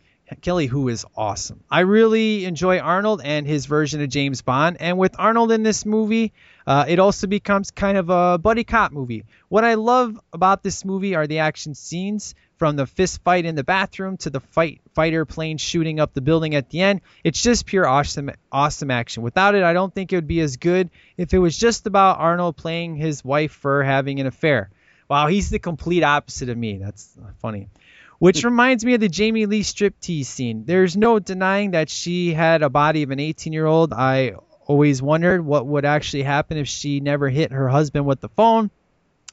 Kelly Hu is awesome. I really enjoy Arnold and his version of James Bond. And with Arnold in this movie, uh, it also becomes kind of a buddy cop movie. What I love about this movie are the action scenes, from the fist fight in the bathroom to the fight fighter plane shooting up the building at the end. It's just pure awesome, awesome action. Without it, I don't think it would be as good if it was just about Arnold playing his wife for having an affair. Wow, he's the complete opposite of me. That's funny which reminds me of the Jamie Lee striptease scene. There's no denying that she had a body of an 18 year old. I always wondered what would actually happen if she never hit her husband with the phone.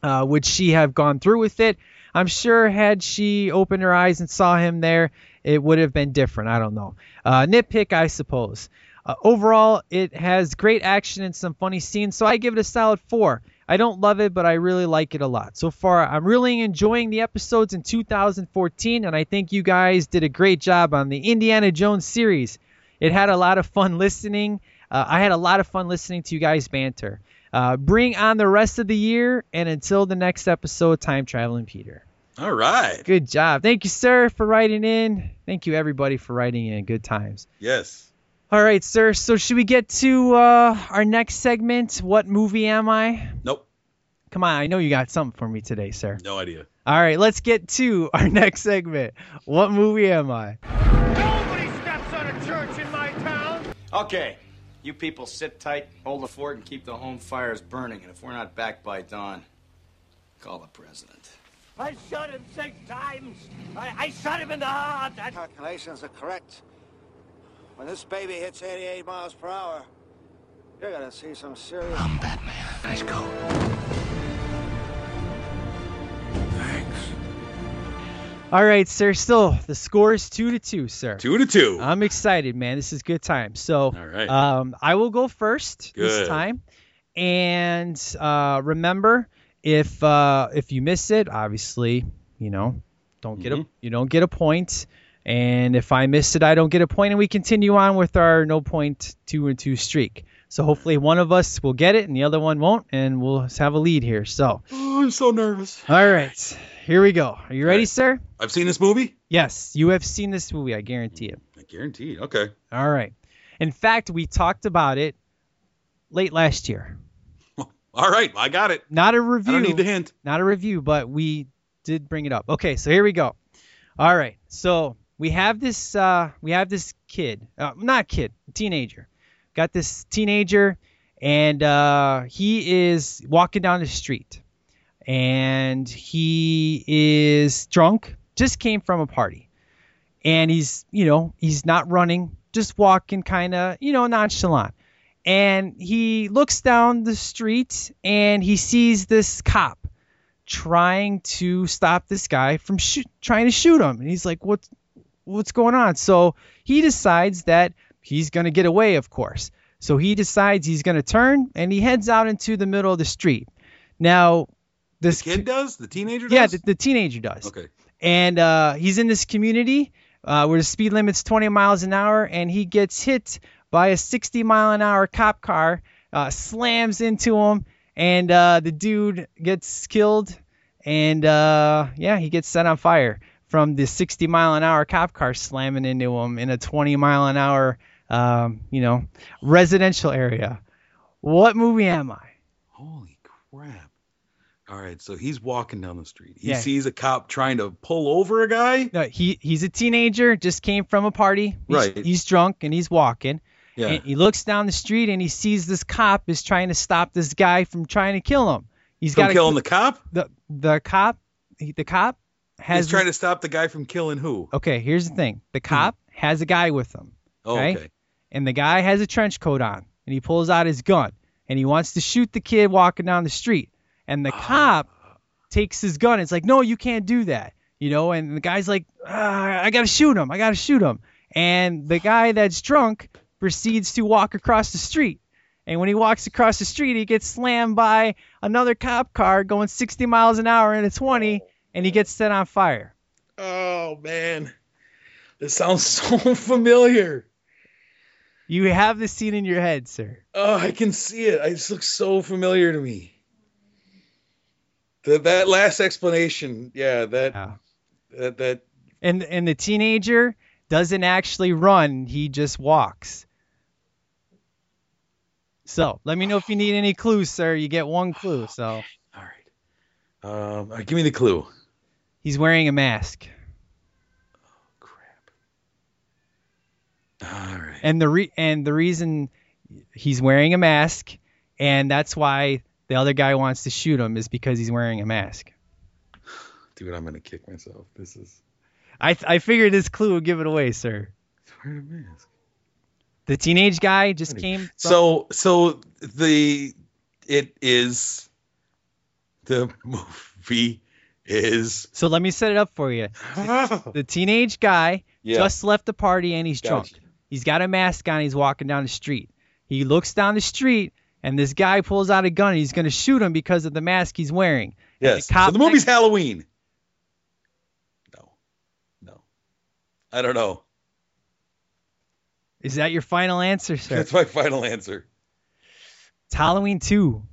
Uh, would she have gone through with it? I'm sure had she opened her eyes and saw him there, it would have been different. I don't know. Uh, nitpick, I suppose. Uh, overall, it has great action and some funny scenes, so I give it a solid four. I don't love it, but I really like it a lot. So far, I'm really enjoying the episodes in 2014, and I think you guys did a great job on the Indiana Jones series. It had a lot of fun listening. Uh, I had a lot of fun listening to you guys banter. Uh, bring on the rest of the year, and until the next episode, Time Traveling Peter. All right. Good job. Thank you, sir, for writing in. Thank you, everybody, for writing in. Good times. Yes. All right, sir. So should we get to uh, our next segment? What movie am I? Nope. Come on, I know you got something for me today, sir. No idea. All right, let's get to our *laughs* next segment. What movie am I? Nobody steps on a church in my town. Okay, you people sit tight, hold the fort, and keep the home fires burning. And if we're not back by dawn, call the president. I shot him six times. I, I shot him in the heart. I... Calculations are correct. When this baby hits 88 miles per hour, you're gonna see some serious. I'm Batman. Nice coat. Thanks. All right, sir. Still, the score is two to two, sir. Two to two. I'm excited, man. This is good time. So, All right. um, I will go first Good. this time. And uh, remember, if uh, if you miss it, obviously, you know, don't get a you don't get a point. And if I miss it, I don't get a point, and we continue on with our no point two and two streak. So hopefully one of us will get it and the other one won't, and we'll have a lead here. So, Oh, I'm so nervous. all right, here we go. Are you ready, sir? I've seen this movie. Yes, you have seen this movie. I guarantee it. I guarantee. Okay. All right. In fact, we talked about it late last year. *laughs* All right. I got it. Not a review. I don't need the hint. Not a review, but we did bring it up. Okay, so here we go. All right. So we have this uh, we have this kid, uh, not kid, teenager. Got this teenager, and uh, he is walking down the street, and he is drunk. Just came from a party, and he's you know he's not running, just walking, kind of you know nonchalant. And he looks down the street and he sees this cop trying to stop this guy from shoot, trying to shoot him. And he's like, "What's what's going on?" So he decides that he's going to get away, of course. So he decides he's going to turn and he heads out into the middle of the street. Now, this The kid does. The teenager yeah, the, the teenager does. Okay. And uh, he's in this community uh, where the speed limit's 20 miles an hour, and he gets hit by a 60 mile an hour cop car, uh, slams into him, and uh, the dude gets killed, and uh, yeah, he gets set on fire from the 60 mile an hour cop car slamming into him in a 20 mile an hour, um, you know, residential area. What movie am I? Holy crap. All right, so he's walking down the street. He Yeah. sees a cop trying to pull over a guy. No, he he's a teenager, just came from a party. He's, Right. He's drunk and he's walking. Yeah. And he looks down the street and he sees this cop is trying to stop this guy from trying to kill him. He's got killing the cop? the the cop. he- The cop has He's trying to stop the guy from killing who? Okay, here's the thing. The cop has a guy with him. Oh, okay. And the guy has a trench coat on, and he pulls out his gun, and he wants to shoot the kid walking down the street. And the cop takes his gun. It's like, no, you can't do that. You know, and the guy's like, ah, I gotta shoot him. I gotta shoot him. And the guy that's drunk proceeds to walk across the street. And when he walks across the street, he gets slammed by another cop car going 60 miles an hour in a 20, and he gets set on fire. Oh man, this sounds *laughs* so familiar. You have the scene in your head, sir. Oh, I can see it. It looks so familiar to me. The, that last explanation, yeah, that that that And and the teenager doesn't actually run; he just walks. So let me know if you need any clues, sir. You get one clue. So *sighs* um, all right, give me the clue. He's wearing a mask. Oh crap! All right. And the re- and the reason he's wearing a mask, and that's why the other guy wants to shoot him, is because he's wearing a mask. *sighs* Dude, I'm gonna kick myself. This is I I figured this clue would give it away, sir. He's wearing a mask. The teenage guy just came. From- So so the it is the movie is So let me set it up for you. *laughs* the teenage guy Yeah. just left the party and he's drunk. He's got a mask on. He's walking down the street. He looks down the street and this guy pulls out a gun. And he's going to shoot him because of the mask he's wearing. Yes. The so the movie's Halloween. No, no, I don't know. Is that your final answer, sir? That's my final answer. It's Halloween 2.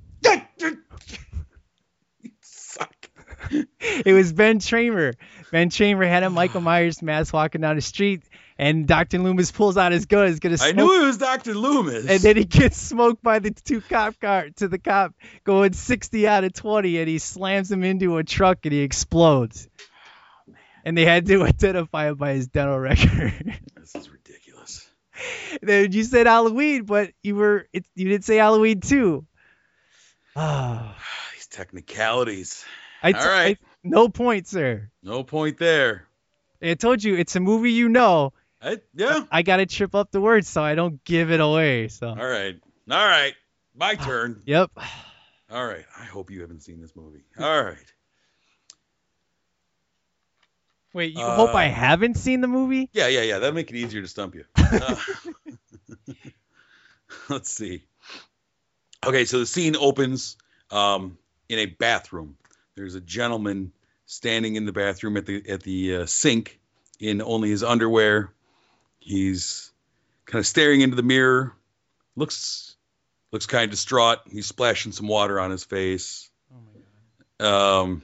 *laughs* it was Ben Tramer. Ben Tramer had a Michael Myers mask walking down the street, and Dr. Loomis pulls out his gun. He's gonna I smoke, knew it was Dr. Loomis. and then he gets smoked by the two cop car to the cop going 60 out of 20, and he slams him into a truck and he explodes. Oh, And they had to *laughs* identify him by his dental record. *laughs* this is ridiculous. then you said Halloween, but you were it, you didn't say Halloween too. Ah, *sighs* *sighs* These technicalities. I, All right. I- no point, sir. No point there. I told you it's a movie you know. I, yeah. I gotta trip up the words so I don't give it away. So All right. All right. My turn. *sighs* yep. All right. I hope you haven't seen this movie. All right. Wait, you hope I Uh, haven't seen the movie? Yeah, yeah, yeah. That'll make it easier to stump you. *laughs* Uh, *laughs* let's see. Okay, so the scene opens um, in a bathroom. There's a gentleman standing in the bathroom at the at the uh, sink in only his underwear. He's kind of staring into the mirror. Looks looks kind of distraught. He's splashing some water on his face. Um,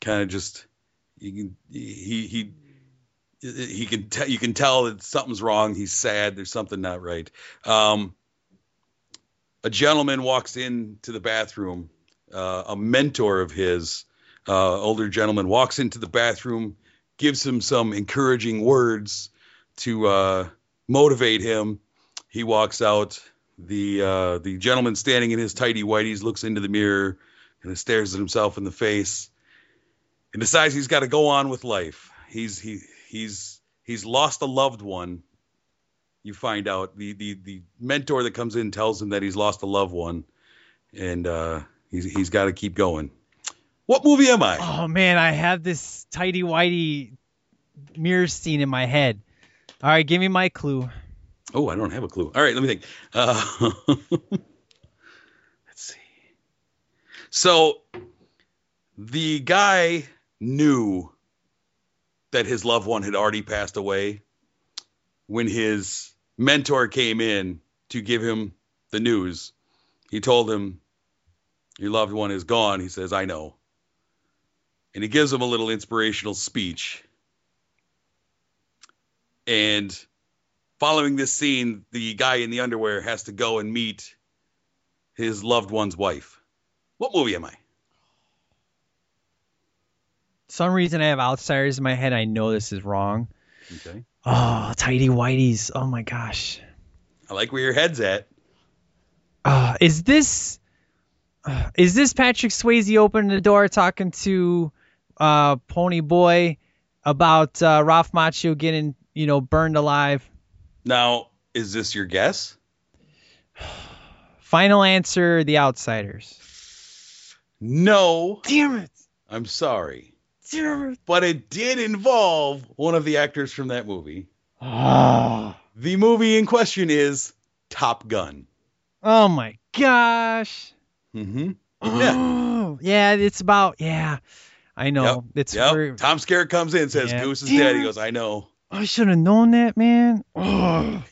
kind of just you can he he he can tell you can tell that something's wrong. He's sad. There's something not right. Um, a gentleman walks into the bathroom. Uh, a mentor of his, uh, older gentleman, walks into the bathroom, gives him some encouraging words to uh, motivate him. He walks out. The uh, the gentleman standing in his tidy whities looks into the mirror and stares at himself in the face and decides he's got to go on with life. He's he he's he's lost a loved one. You find out the the the mentor that comes in tells him that he's lost a loved one, and uh, he's he's got to keep going. What movie am I? Oh man, I have this tidy whitey mirror scene in my head. All right, give me my clue. Oh, I don't have a clue. All right, let me think. Uh, *laughs* let's see. So the guy knew that his loved one had already passed away when his mentor came in to give him the news. He told him, your loved one is gone. He says, I know. And he gives him a little inspirational speech. And following this scene, the guy in the underwear has to go and meet his loved one's wife. What movie am I? Some reason I have outsiders in my head. I know this is wrong. Okay. Oh, tidy whiteys. Oh my gosh. I like where your head's at. Uh, is this *sighs* is this Patrick Swayze opening the door talking to uh, Pony Boy about uh, Ralph Macchio getting you know burned alive? Now, is this your guess? *sighs* Final answer: The Outsiders. No. Damn it. I'm sorry. Damn it. But it did involve one of the actors from that movie. Ah. The movie in question is Top Gun. Oh my gosh. Mm-hmm. Yeah. yeah, it's about yeah. I know. Yep. It's Yep. very- Tom Skerritt comes in says Yeah. Goose is dead. He goes, I know. I should have known that, man. Ugh.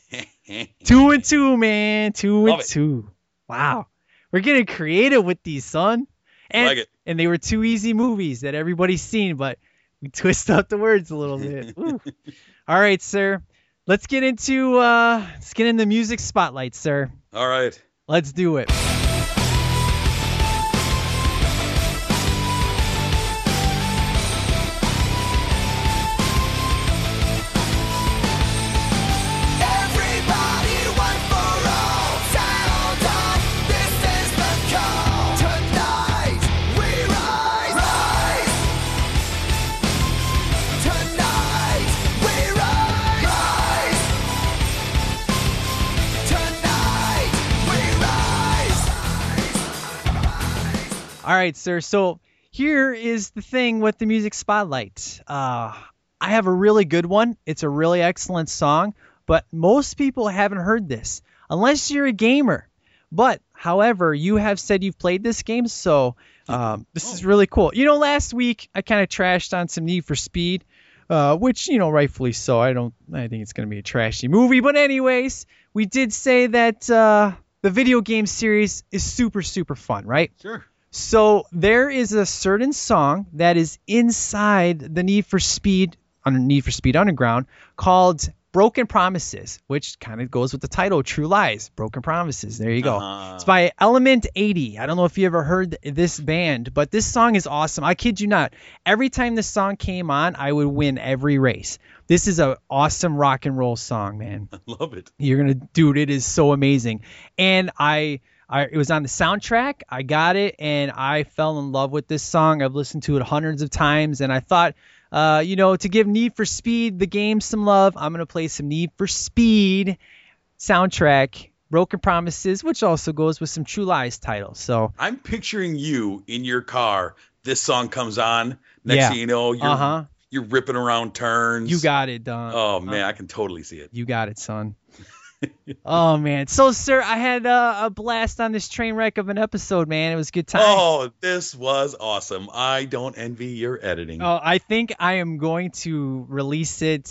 *laughs* two and two, man. Two Love and it. two. Wow. We're getting creative with these, son. And, Like it. and they were two easy movies that everybody's seen, but we *laughs* twist up the words a little bit. *laughs* All right, sir. Let's get into uh let's get in the music spotlight, sir. All right. Let's do it. Right, sir. So here is the thing with the music spotlight. Uh, I have a really good one. It's a really excellent song, but most people haven't heard this unless you're a gamer. But however, you have said you've played this game, so um, this is really cool. You know, last week I kind of trashed on some Need for Speed, uh, which you know, rightfully so. I don't. I think it's going to be a trashy movie, but anyways, we did say that uh, the video game series is super, super fun, right? Sure. So there is a certain song that is inside the Need for Speed Need for Speed Underground called Broken Promises, which kind of goes with the title True Lies, Broken Promises. There you go. Uh-huh. It's by Element 80. I don't know if you ever heard this band, but this song is awesome. I kid you not. Every time this song came on, I would win every race. This is an awesome rock and roll song, man. I *laughs* love it. You're gonna, dude. It is so amazing. And I, I, it was on the soundtrack. I got it, and I fell in love with this song. I've listened to it hundreds of times, and I thought, uh, you know, to give Need for Speed the game some love, I'm gonna play some Need for Speed soundtrack, Broken Promises, which also goes with some True Lies titles. So I'm picturing you in your car. This song comes on. Next Yeah. thing you know, you're Uh-huh. you're ripping around turns. you got it done. Oh man, I can totally see it. You got it, son. *laughs* oh man. So, sir, I had uh, a blast on this train wreck of an episode, man. It was a good time. Oh, this was awesome. I don't envy your editing. Oh, I think I am going to release it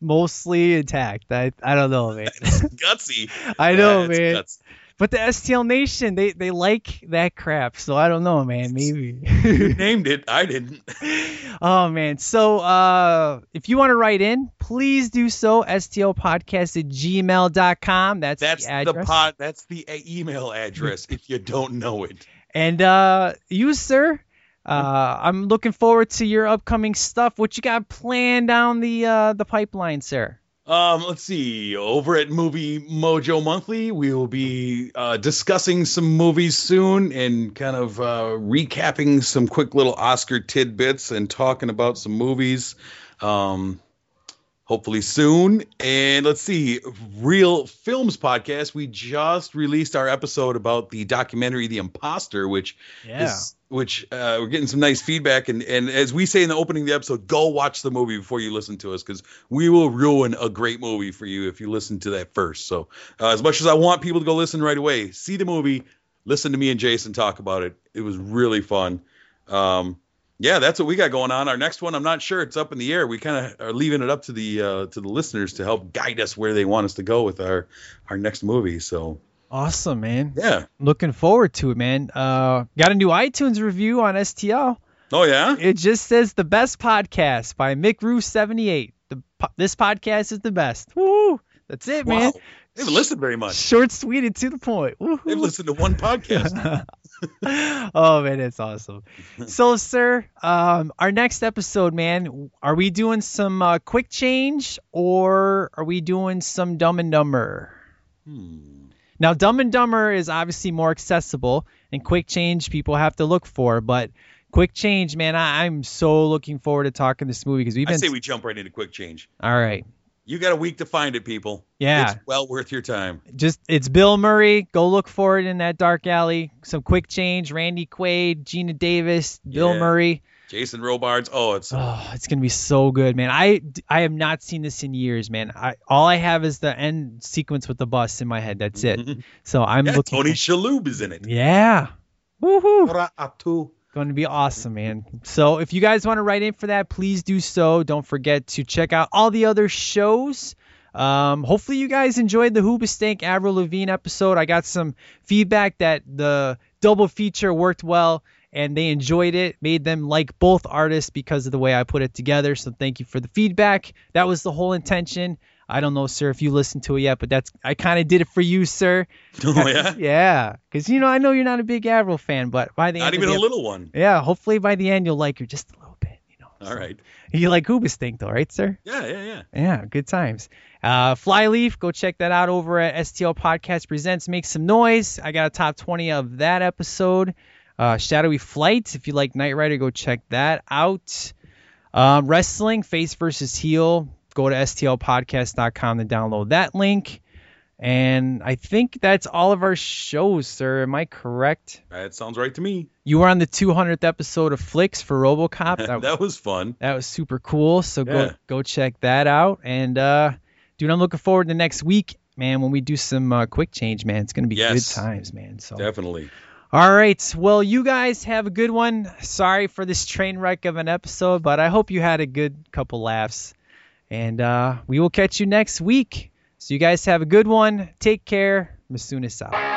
mostly intact. I I don't know, man. *laughs* Gutsy. *laughs* I know, man. guts. But the STL Nation, they they like that crap. So I don't know, man. Maybe. You *laughs* named it. I didn't. *laughs* oh man. So uh if you want to write in, please do so. STLpodcast at gmail.com. That's, That's the the pod. That's the uh, email address. if you don't know it. And uh, you, sir, uh, I'm looking forward to your upcoming stuff. What you got planned down the uh, the pipeline, sir? Um, let's see. Over at Movie Mojo Monthly, we will be uh, discussing some movies soon and kind of uh, recapping some quick little Oscar tidbits and talking about some movies. Um, hopefully soon. And let's see, Real Films Podcast. We just released our episode about the documentary The Imposter, which Yeah. is which uh, we're getting some nice feedback. And and as we say in the opening of the episode, go watch the movie before you listen to us because we will ruin a great movie for you if you listen to that first. So uh, as much as I want people to go listen right away, see the movie, listen to me and Jason talk about it. It was really fun. Um, yeah, that's what we got going on. Our next one, I'm not sure. It's up in the air. We kind of are leaving it up to the uh, to the listeners to help guide us where they want us to go with our our next movie. So Awesome, man. Yeah. Looking forward to it, man. Uh, got a new iTunes review on STL. Oh yeah. It just says the best podcast by Mick Roo 78. The this podcast is the best. Woo! That's it, man. They haven't listened very much. Short, sweet, and to the point. Woohoo. They've listened to one podcast. *laughs* oh man, it's awesome. So, sir, um, our next episode, man, are we doing some uh, quick change or are we doing some Dumb and Dumber? Now, Dumb and Dumber is obviously more accessible, and quick change people have to look for. But quick change, man, I- I'm so looking forward to talking this movie because we've been. I say we jump right into quick change. All right, You got a week to find it, people. Yeah. It's well worth your time. just it's Bill Murray. Go look for it in that dark alley. Some quick change. Randy Quaid, Geena Davis, Bill Yeah. Murray. Jason Robards. Oh, it's Oh, it's gonna be so good, man. I I have not seen this in years, man. I all I have is the end sequence with the bus in my head. That's it. So I'm yeah, looking. Tony Shalhoub is in it. Yeah. Woohoo. Going to be awesome, man. So if you guys want to write in for that, please do so. Don't forget to check out all the other shows. Um, hopefully you guys enjoyed the Hoobastank Avril Lavigne episode. I got some feedback that the double feature worked well and they enjoyed it, made them like both artists because of the way I put it together. So thank you for the feedback. That was the whole intention. I don't know, sir, if you listened to it yet, but that's I kind of did it for you, sir. *laughs* Oh, yeah? *laughs* yeah, because you know I know you're not a big Avril fan, but by the Not end even the a little one. yeah, hopefully by the end you'll like her just a little bit. You know. All right. *laughs* You like Hoobastank though, right, sir? Yeah, yeah, yeah. Yeah, good times. Uh, Flyleaf, go check that out over at STL Podcast Presents. Make some noise. I got a top 20 of that episode. Uh, Shadowy Flight, if you like Knight Rider, go check that out. Um, wrestling, Face versus Heel, go to STLpodcast.com to download that link. And I think that's all of our shows, sir. Am I correct? That sounds right to me. You were on the 200th episode of Flicks for RoboCop. *laughs* That, was fun. That was super cool. So go go check that out. And uh, dude, I'm looking forward to next week, man. When we do some uh, quick change, man, it's gonna be Yes. good times, man. So Definitely. All right. Well, you guys have a good one. Sorry for this train wreck of an episode, but I hope you had a good couple laughs. And uh, we will catch you next week. So you guys have a good one. Take care. Masunas out.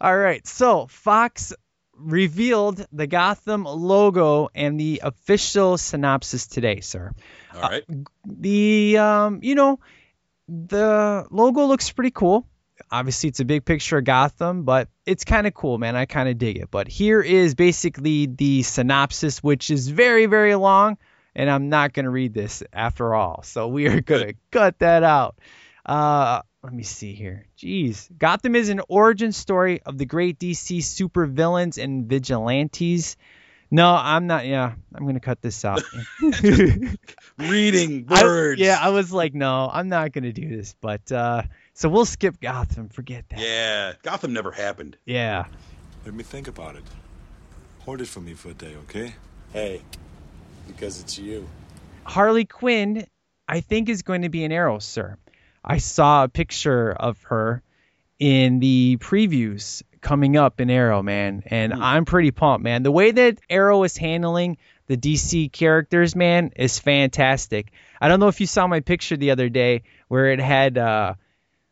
All right, so Fox revealed the Gotham logo and the official synopsis today, sir. All right. The um, you know, the logo looks pretty cool. Obviously, it's a big picture of Gotham, but it's kind of cool, man. I kind of dig it. But here is basically the synopsis, which is very, very long, and I'm not going to read this after all. So we are going to cut that out. Uh, let me see here. Jeez. Gotham is an origin story of the great DC supervillains and vigilantes. No, I'm not. Yeah, I'm going to cut this out. *laughs* *laughs* Reading I- words. yeah, I was like, no, I'm not going to do this. But uh, so we'll skip Gotham. Forget that. Yeah, Gotham never happened. Yeah. Let me think about it. Hold it for me for a day, okay? Hey, because it's you. Harley Quinn, I think, is going to be an Arrow, sir. I saw a picture of her in the previews coming up in Arrow, man, and I'm pretty pumped, man. The way that Arrow is handling the DC characters, man, is fantastic. I don't know if you saw my picture the other day where it had uh,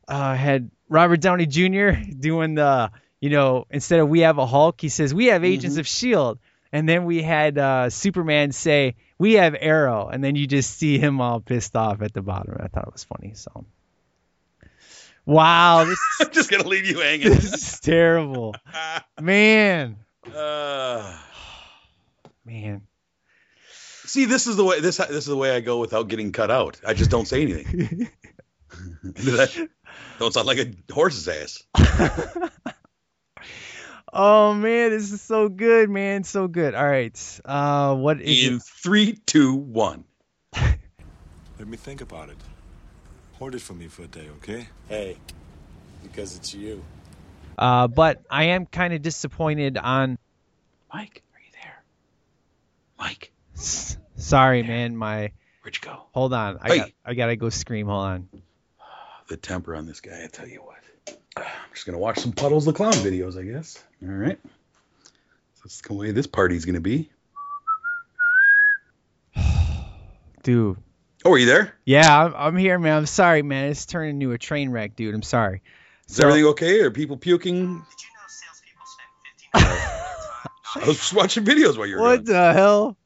uh had Robert Downey Jr. *laughs* doing the, you know, instead of we have a Hulk, he says we have Agents of Shield, and then we had uh, Superman say we have Arrow, and then you just see him all pissed off at the bottom. I thought it was funny. So, wow, *laughs* this I'm just gonna leave you hanging. this is terrible, *laughs* man, Uh, man. see, this is the way this this is the way I go without getting cut out. I just don't say anything. That- *laughs* don't sound like a horse's ass. Oh man, this is so good, man, so good. All right, uh, what is In it? three, two, one. Let me think about it. Hold it for me for a day, okay? Hey, because it's you. Uh, but I am kind of disappointed on. Mike, are you there? Mike, *laughs* Sorry, man. My where'd you go? hold on. I Hey. got I gotta go scream. Hold on. *sighs* The temper on this guy, I tell you what. *sighs* I'm just gonna watch some Puddles the Clown videos, I guess. All right. So that's the way this party's gonna be. *sighs* Dude. Oh, are you there? Yeah, I'm, I'm here, man. I'm sorry, man. It's turning into a train wreck, dude. I'm sorry. Is everything okay? Are people puking? *laughs* I was just watching videos while you were What gone. the hell?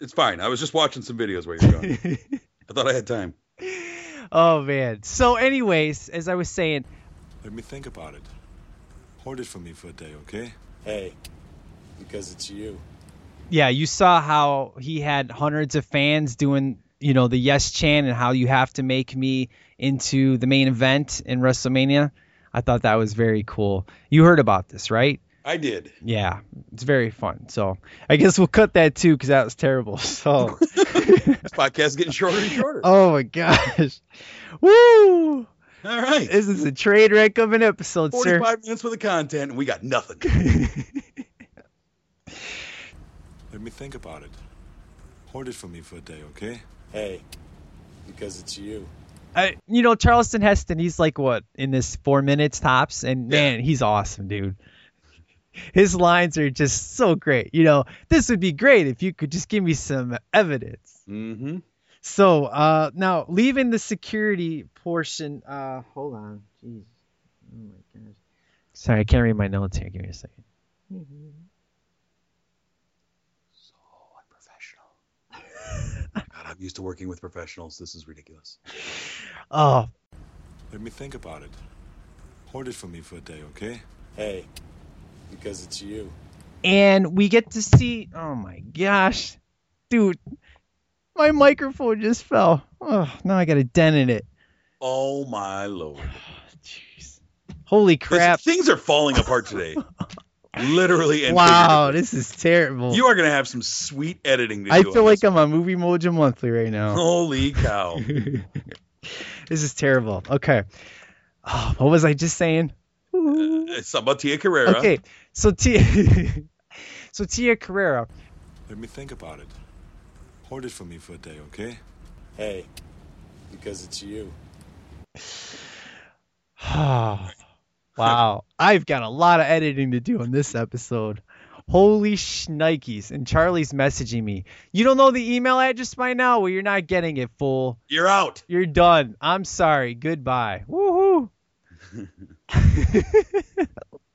It's fine. I was just watching some videos while you were gone. *laughs* I thought I had time. Oh man. So, anyways, as I was saying, Let me think about it. Hoard it for me for a day, okay? Hey, because it's you. Yeah, you saw how he had hundreds of fans doing, you know, the yes chant and how you have to make me into the main event in WrestleMania. I thought that was very cool. You heard about this, right? I did. Yeah, it's very fun. So I guess we'll cut that too because that was terrible. *laughs* So, *laughs* This podcast is getting shorter and shorter. *laughs* oh my gosh, woo! All right. This is a trade wreck of an episode, sir. 45 minutes worth the content, and we got nothing. Let me think about it. Hold it for me for a day, okay? Hey, because it's you. I, you know, Charleston Heston, he's like what in this four minutes tops, and man, he's awesome, dude. His lines are just so great. You know, this would be great if you could just give me some evidence. Mm-hmm. So, uh, now leaving the security portion. Uh, hold on, jeez. Oh my gosh. Sorry, I can't read my notes here. Give me a second. God, I'm used to working with professionals. This is ridiculous. Oh, Let me think about it. Hold it for me for a day, okay? Hey, because it's you. and we get to see. Oh my gosh, dude, my microphone just fell. Oh, now I got a dent in it. Oh my lord. *sighs* Jeez. Holy This- crap! things are falling apart today. *laughs* Literally and Wow, this is terrible. You are going to have some sweet editing to I do. feel like. I'm on Movie Mojo Monthly right now. Holy cow. *laughs* This is terrible. Okay. Oh, what was I just saying? Uh, it's something about Tia Carrere. Okay, so Tia, *laughs* so Tia Carrere. Let me think about it. Hold it for me for a day, okay? Hey, because it's you. *sighs* *laughs* wow, *laughs* I've got a lot of editing to do on this episode. Holy shnikes. And Charlie's messaging me. You don't know the email address by now? Well, you're not getting it, fool. You're out. You're done. I'm sorry. Goodbye. Woohoo. *laughs*